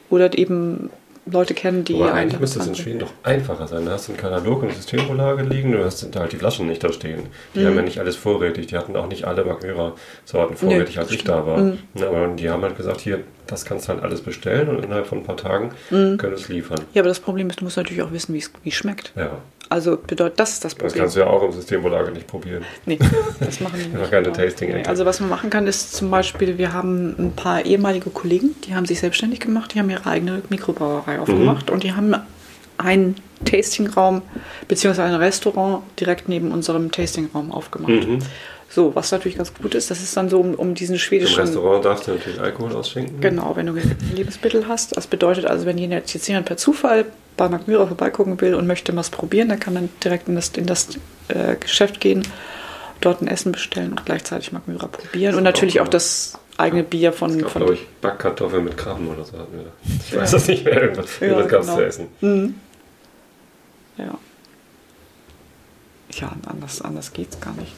Oder eben Leute kennen, die. Aber eigentlich müsste es in Schweden doch einfacher sein. Da hast du einen Katalog und Systemvorlage liegen, du hast halt die Flaschen nicht da stehen. Die mhm. haben ja nicht alles vorrätig, die hatten auch nicht alle Magmyra-Sorten vorrätig, nee, als ich da war. Mhm. Aber die haben halt gesagt, hier, das kannst du halt alles bestellen und innerhalb von ein paar Tagen mhm. können es liefern. Ja, aber das Problem ist, du musst natürlich auch wissen, wie es schmeckt. Ja. Also bedeutet das ist das Problem. Das kannst du ja auch im Systemvorlage nicht probieren. Nee, *laughs* das machen wir nicht. keine tasting nee, Also was man machen kann, ist zum Beispiel, wir haben ein paar ehemalige Kollegen, die haben sich selbstständig gemacht, die haben ihre eigene Mikrobrauerei aufgemacht mhm. und die haben einen Tastingraum bzw. ein Restaurant direkt neben unserem Tastingraum aufgemacht. Mhm. So, was natürlich ganz gut ist, das ist dann so um, um diesen schwedischen. Im Restaurant darfst du natürlich Alkohol ausschenken. Genau, wenn du Lebensmittel hast. Das bedeutet also, wenn jetzt jemand per Zufall bei Magmyra vorbeigucken will und möchte was probieren, dann kann man direkt in das, in das äh, Geschäft gehen, dort ein Essen bestellen und gleichzeitig Magmyra probieren. Und natürlich auch, auch das eigene Bier von. Es gab, von glaube ich, Backkartoffeln mit Krabben oder so. Ich weiß ja. das nicht mehr. Irgendwas, ja, irgendwas gab es genau. zu essen. Mhm. Ja. Ja, anders, anders geht es gar nicht.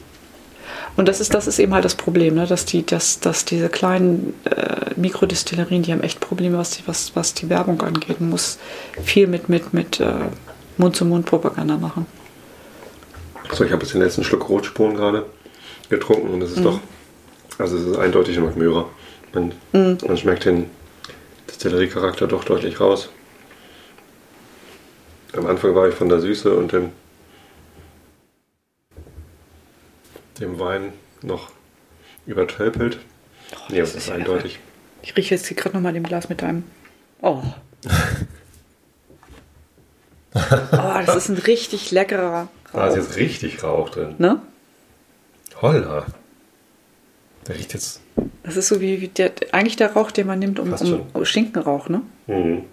Und das ist, das ist eben halt das Problem, ne? dass, die, dass, dass diese kleinen äh, Mikrodistillerien, die haben echt Probleme, was die, was, was die Werbung angeht. Man muss viel mit, mit, mit äh, Mund-zu-Mund-Propaganda machen. So, ich habe jetzt den letzten Schluck Rotspuren gerade getrunken und es ist mhm. doch, also es ist eindeutig ein Magmyra. Man, mhm. man schmeckt den Distillerie-Charakter doch deutlich raus. Am Anfang war ich von der Süße und dem, dem Wein noch übertölpelt. Oh, nee, das ist ja eindeutig. Ich rieche jetzt hier gerade nochmal dem Glas mit deinem. Oh. *laughs* oh, das ist ein richtig leckerer Da ist Rauch. jetzt richtig Rauch drin. Ne? Holla. Der riecht jetzt. Das ist so wie, wie der, eigentlich der Rauch, den man nimmt, um, um um Schinkenrauch, ne? Mhm.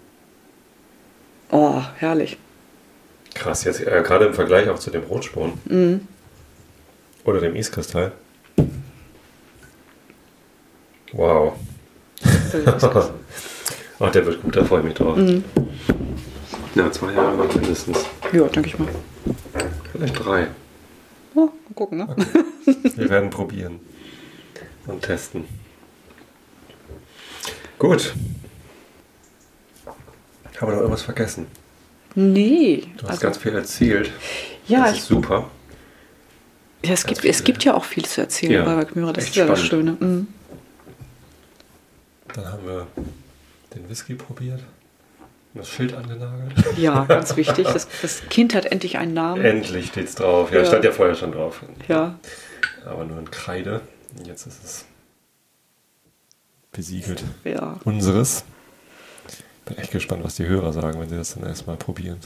Oh, herrlich. Krass, jetzt äh, gerade im Vergleich auch zu dem Rotsporn. Mhm. Oder dem Iskristall. Wow. Ach, *laughs* der wird gut, da freue ich mich drauf. Mhm. Ja, zwei Jahre noch mindestens. Ja, denke ich mal. Vielleicht drei. Oh, mal gucken, ne? Wir werden probieren und testen. Gut. Haben wir noch irgendwas vergessen? Nee. Du hast also, ganz viel erzählt. ja, das ist super. Ja, es, gibt, es gibt ja auch viel zu erzählen Ja, bei Valkmyra. Das ist ja das spannend. Schöne. Mhm. Dann haben wir den Whisky probiert. und Das Schild angenagelt. Ja, *laughs* ganz wichtig. Das, das Kind hat endlich einen Namen. Endlich steht's drauf. Ja, Ja. stand ja vorher schon drauf. Ja. Aber nur in Kreide. Jetzt ist es besiegelt. Ja. Unseres. Bin echt gespannt, was die Hörer sagen, wenn sie das dann erstmal probieren.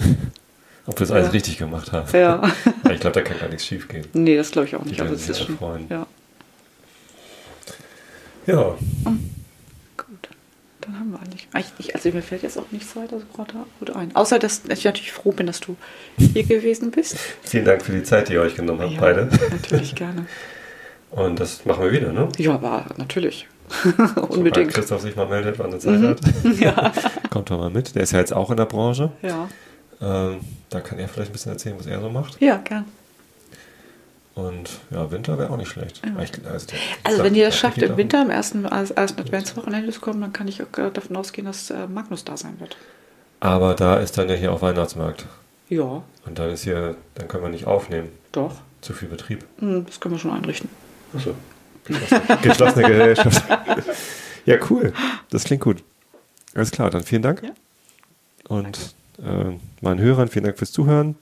Ob wir das alles Ja. richtig gemacht haben. Ja. *laughs* Ich glaube, da kann gar nichts schief gehen. Nee, das glaube ich auch nicht. Sich ist alle schon. freuen. Ja, Ja, gut. Dann haben wir eigentlich. eigentlich also mir fällt jetzt auch nichts weiter so gerade gut ein. Außer, dass ich natürlich froh bin, dass du hier gewesen bist. *laughs* vielen Dank für die Zeit, die ihr euch genommen habt, Ja, beide. Natürlich gerne. *laughs* Und das machen wir wieder, ne? Ja, aber natürlich. Sobald Unbedingt. Christoph sich mal meldet, wann er Zeit Mhm. hat. Ja. Kommt doch mal mit. Der ist ja jetzt auch in der Branche. Ja. Ähm, da kann er vielleicht ein bisschen erzählen, was er so macht. Ja, gern. Und ja, Winter wäre auch nicht schlecht. Ja. Ich, also, der- Also der- wenn ihr das schafft, im Winter, am ersten, als ersten Adventswochenende zu kommen, dann kann ich auch äh, davon ausgehen, dass äh, Magnus da sein wird. Aber da ist dann ja hier auch Weihnachtsmarkt. Ja, Und dann ist hier, dann können wir nicht aufnehmen. doch. Zu viel Betrieb. Hm, Das können wir schon einrichten. Achso. Geschlossene, geschlossene Gesellschaft. *laughs* ja, cool. Das klingt gut. Alles klar, dann vielen Dank. Ja. Und äh, meinen Hörern, vielen Dank fürs Zuhören.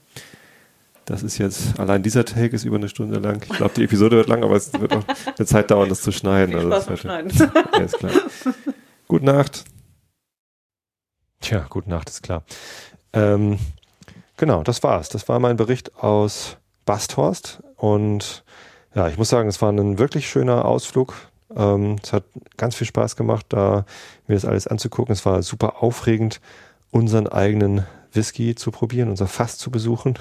Das ist jetzt, allein dieser Take ist über eine Stunde lang. Ich glaube, die Episode wird lang, aber es wird auch eine Zeit dauern, das zu schneiden. Viel Also Spaß wird- Schneiden. *laughs* Alles klar. Gute Nacht. Tja, gute Nacht ist klar. Ähm, genau, das war's. Das war mein Bericht aus Basthorst. Und ja, ich muss sagen, es war ein wirklich schöner Ausflug. Ähm, es hat ganz viel Spaß gemacht, da mir das alles anzugucken. Es war super aufregend, unseren eigenen Whisky zu probieren, unser Fass zu besuchen.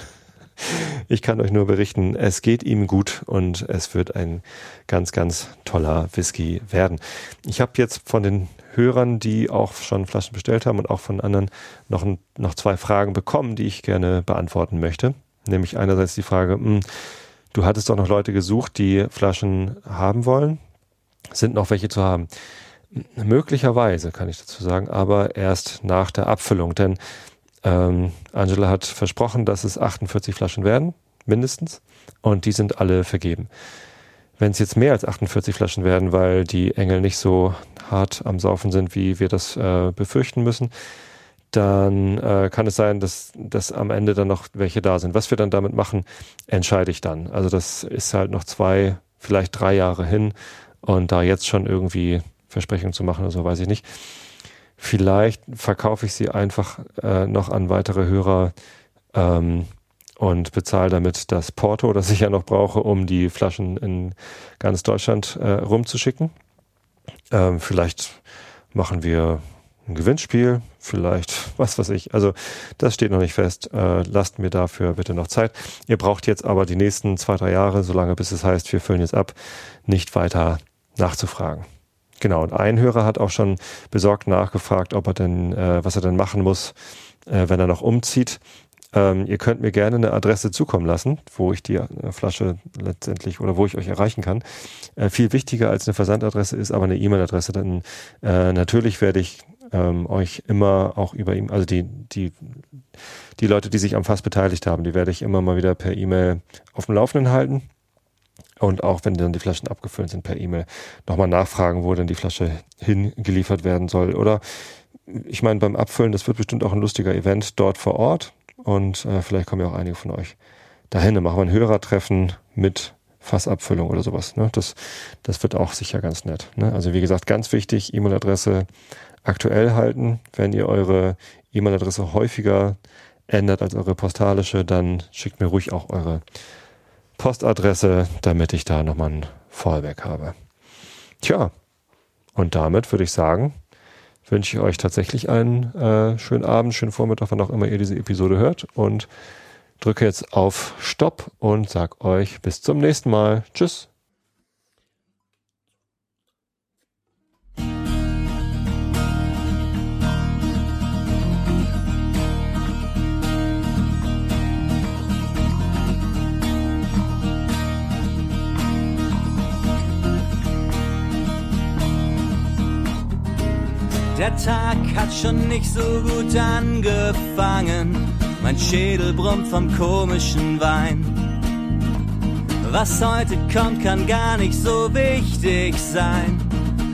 Ich kann euch nur berichten, es geht ihm gut und es wird ein ganz, ganz toller Whisky werden. Ich habe jetzt von den Hörern, die auch schon Flaschen bestellt haben und auch von anderen noch, noch zwei Fragen bekommen, die ich gerne beantworten möchte. Nämlich einerseits die Frage, mh, du hattest doch noch Leute gesucht, die Flaschen haben wollen. Sind noch welche zu haben? Möglicherweise kann ich dazu sagen, aber erst nach der Abfüllung, denn ähm, Angela hat versprochen, dass es 48 Flaschen werden, mindestens, und die sind alle vergeben. Wenn es jetzt mehr als 48 Flaschen werden, weil die Engel nicht so hart am Saufen sind, wie wir das äh, befürchten müssen, dann äh, kann es sein, dass, dass am Ende dann noch welche da sind. Was wir dann damit machen, entscheide ich dann. Also das ist halt noch zwei, vielleicht drei Jahre hin und da jetzt schon irgendwie Versprechungen zu machen oder so, weiß ich nicht. Vielleicht verkaufe ich sie einfach äh, noch an weitere Hörer ähm, und bezahle damit das Porto, das ich ja noch brauche, um die Flaschen in ganz Deutschland äh, rumzuschicken. Ähm, vielleicht machen wir ein Gewinnspiel, vielleicht was weiß ich. Also das steht noch nicht fest. Äh, lasst mir dafür bitte noch Zeit. Ihr braucht jetzt aber die nächsten zwei, drei Jahre, solange bis es heißt, wir füllen jetzt ab, nicht weiter nachzufragen. Genau, und ein Hörer hat auch schon besorgt nachgefragt, ob er denn, äh, was er denn machen muss, äh, wenn er noch umzieht. Ähm, ihr könnt mir gerne eine Adresse zukommen lassen, wo ich die äh, Flasche letztendlich oder wo ich euch erreichen kann. Äh, viel wichtiger als eine Versandadresse ist aber eine E-Mail-Adresse, denn äh, natürlich werde ich ähm, euch immer auch über ihm, also die, die, die Leute, die sich am Fass beteiligt haben, die werde ich immer mal wieder per E-Mail auf dem Laufenden halten. Und auch wenn dann die Flaschen abgefüllt sind per E-Mail, nochmal nachfragen, wo denn die Flasche hingeliefert werden soll. Oder ich meine, beim Abfüllen, das wird bestimmt auch ein lustiger Event dort vor Ort. und äh, vielleicht kommen ja auch einige von euch dahin. Dann machen wir ein Hörertreffen mit Fassabfüllung oder sowas. Ne? Das, das wird auch sicher ganz nett. Ne? Also wie gesagt, ganz wichtig, E-Mail-Adresse aktuell halten. Wenn ihr eure E-Mail-Adresse häufiger ändert als eure postalische, dann schickt mir ruhig auch eure Postadresse, damit ich da nochmal ein Fallback habe. Tja, und damit würde ich sagen, wünsche ich euch tatsächlich einen äh, schönen Abend, schönen Vormittag, wann auch immer ihr diese Episode hört und drücke jetzt auf Stopp und sag euch bis zum nächsten Mal. Tschüss. Der Tag hat schon nicht so gut angefangen. Mein Schädel brummt vom komischen Wein. Was heute kommt, kann gar nicht so wichtig sein.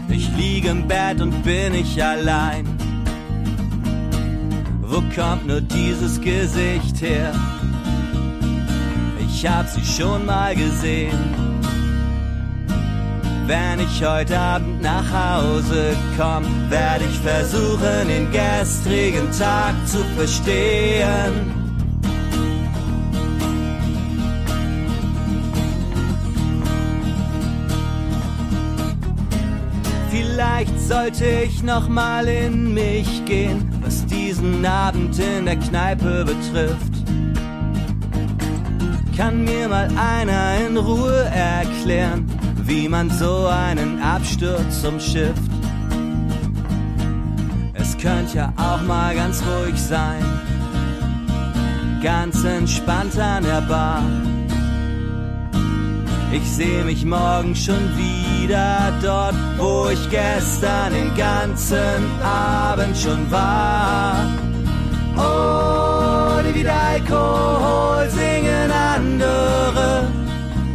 Ich liege im Bett und bin ich allein. Wo kommt nur dieses Gesicht her? Ich hab sie schon mal gesehen wenn ich heute Abend nach Hause komm, werde ich versuchen, den gestrigen Tag zu verstehen. Vielleicht sollte ich noch mal in mich gehen, was diesen Abend in der Kneipe betrifft. Kann mir mal einer in Ruhe erklären, wie man so einen Absturz umschifft. Es könnte ja auch mal ganz ruhig sein, ganz entspannt an der Bar. Ich sehe mich morgen schon wieder dort, wo ich gestern den ganzen Abend schon war. Ohne wieder Alkohol singen andere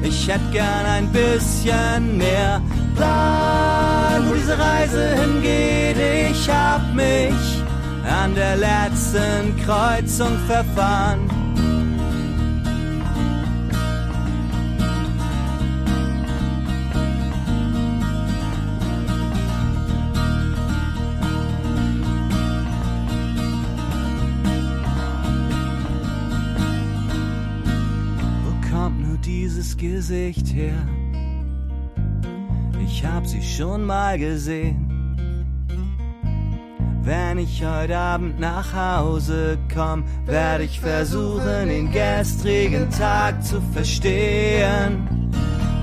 ich hätte gern ein bisschen mehr Plan, wo diese Reise hingeht. Ich hab mich an der letzten Kreuzung verfahren. Gesicht her. Ich hab sie schon mal gesehen. Wenn ich heute Abend nach Hause komm, werde ich versuchen, den gestrigen Tag zu verstehen.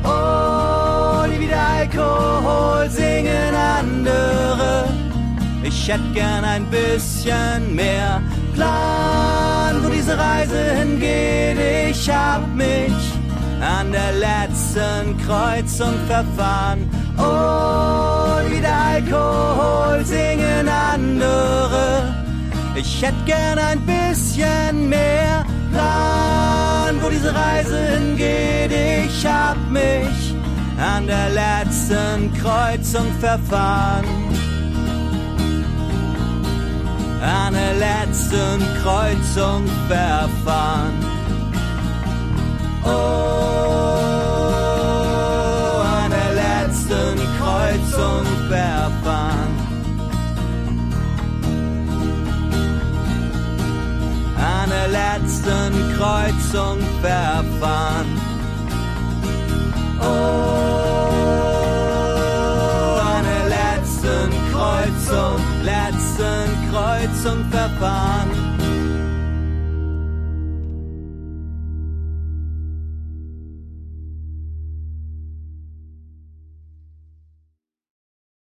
Oh, nie wieder Alkohol singen andere. Ich hätte gern ein bisschen mehr Plan, wo diese Reise hingeht. Ich hab mich an der letzten Kreuzung verfahren. Und wieder Alkohol singen andere. Ich hätte gern ein bisschen mehr Plan, wo diese Reise hingeht. Ich hab mich an der letzten Kreuzung verfahren. An der letzten Kreuzung verfahren. Oh, letzten Kreuzung verfahren. An letzten Kreuzung verfahren. Oh, eine letzten Kreuzung, letzten Kreuzung verfahren.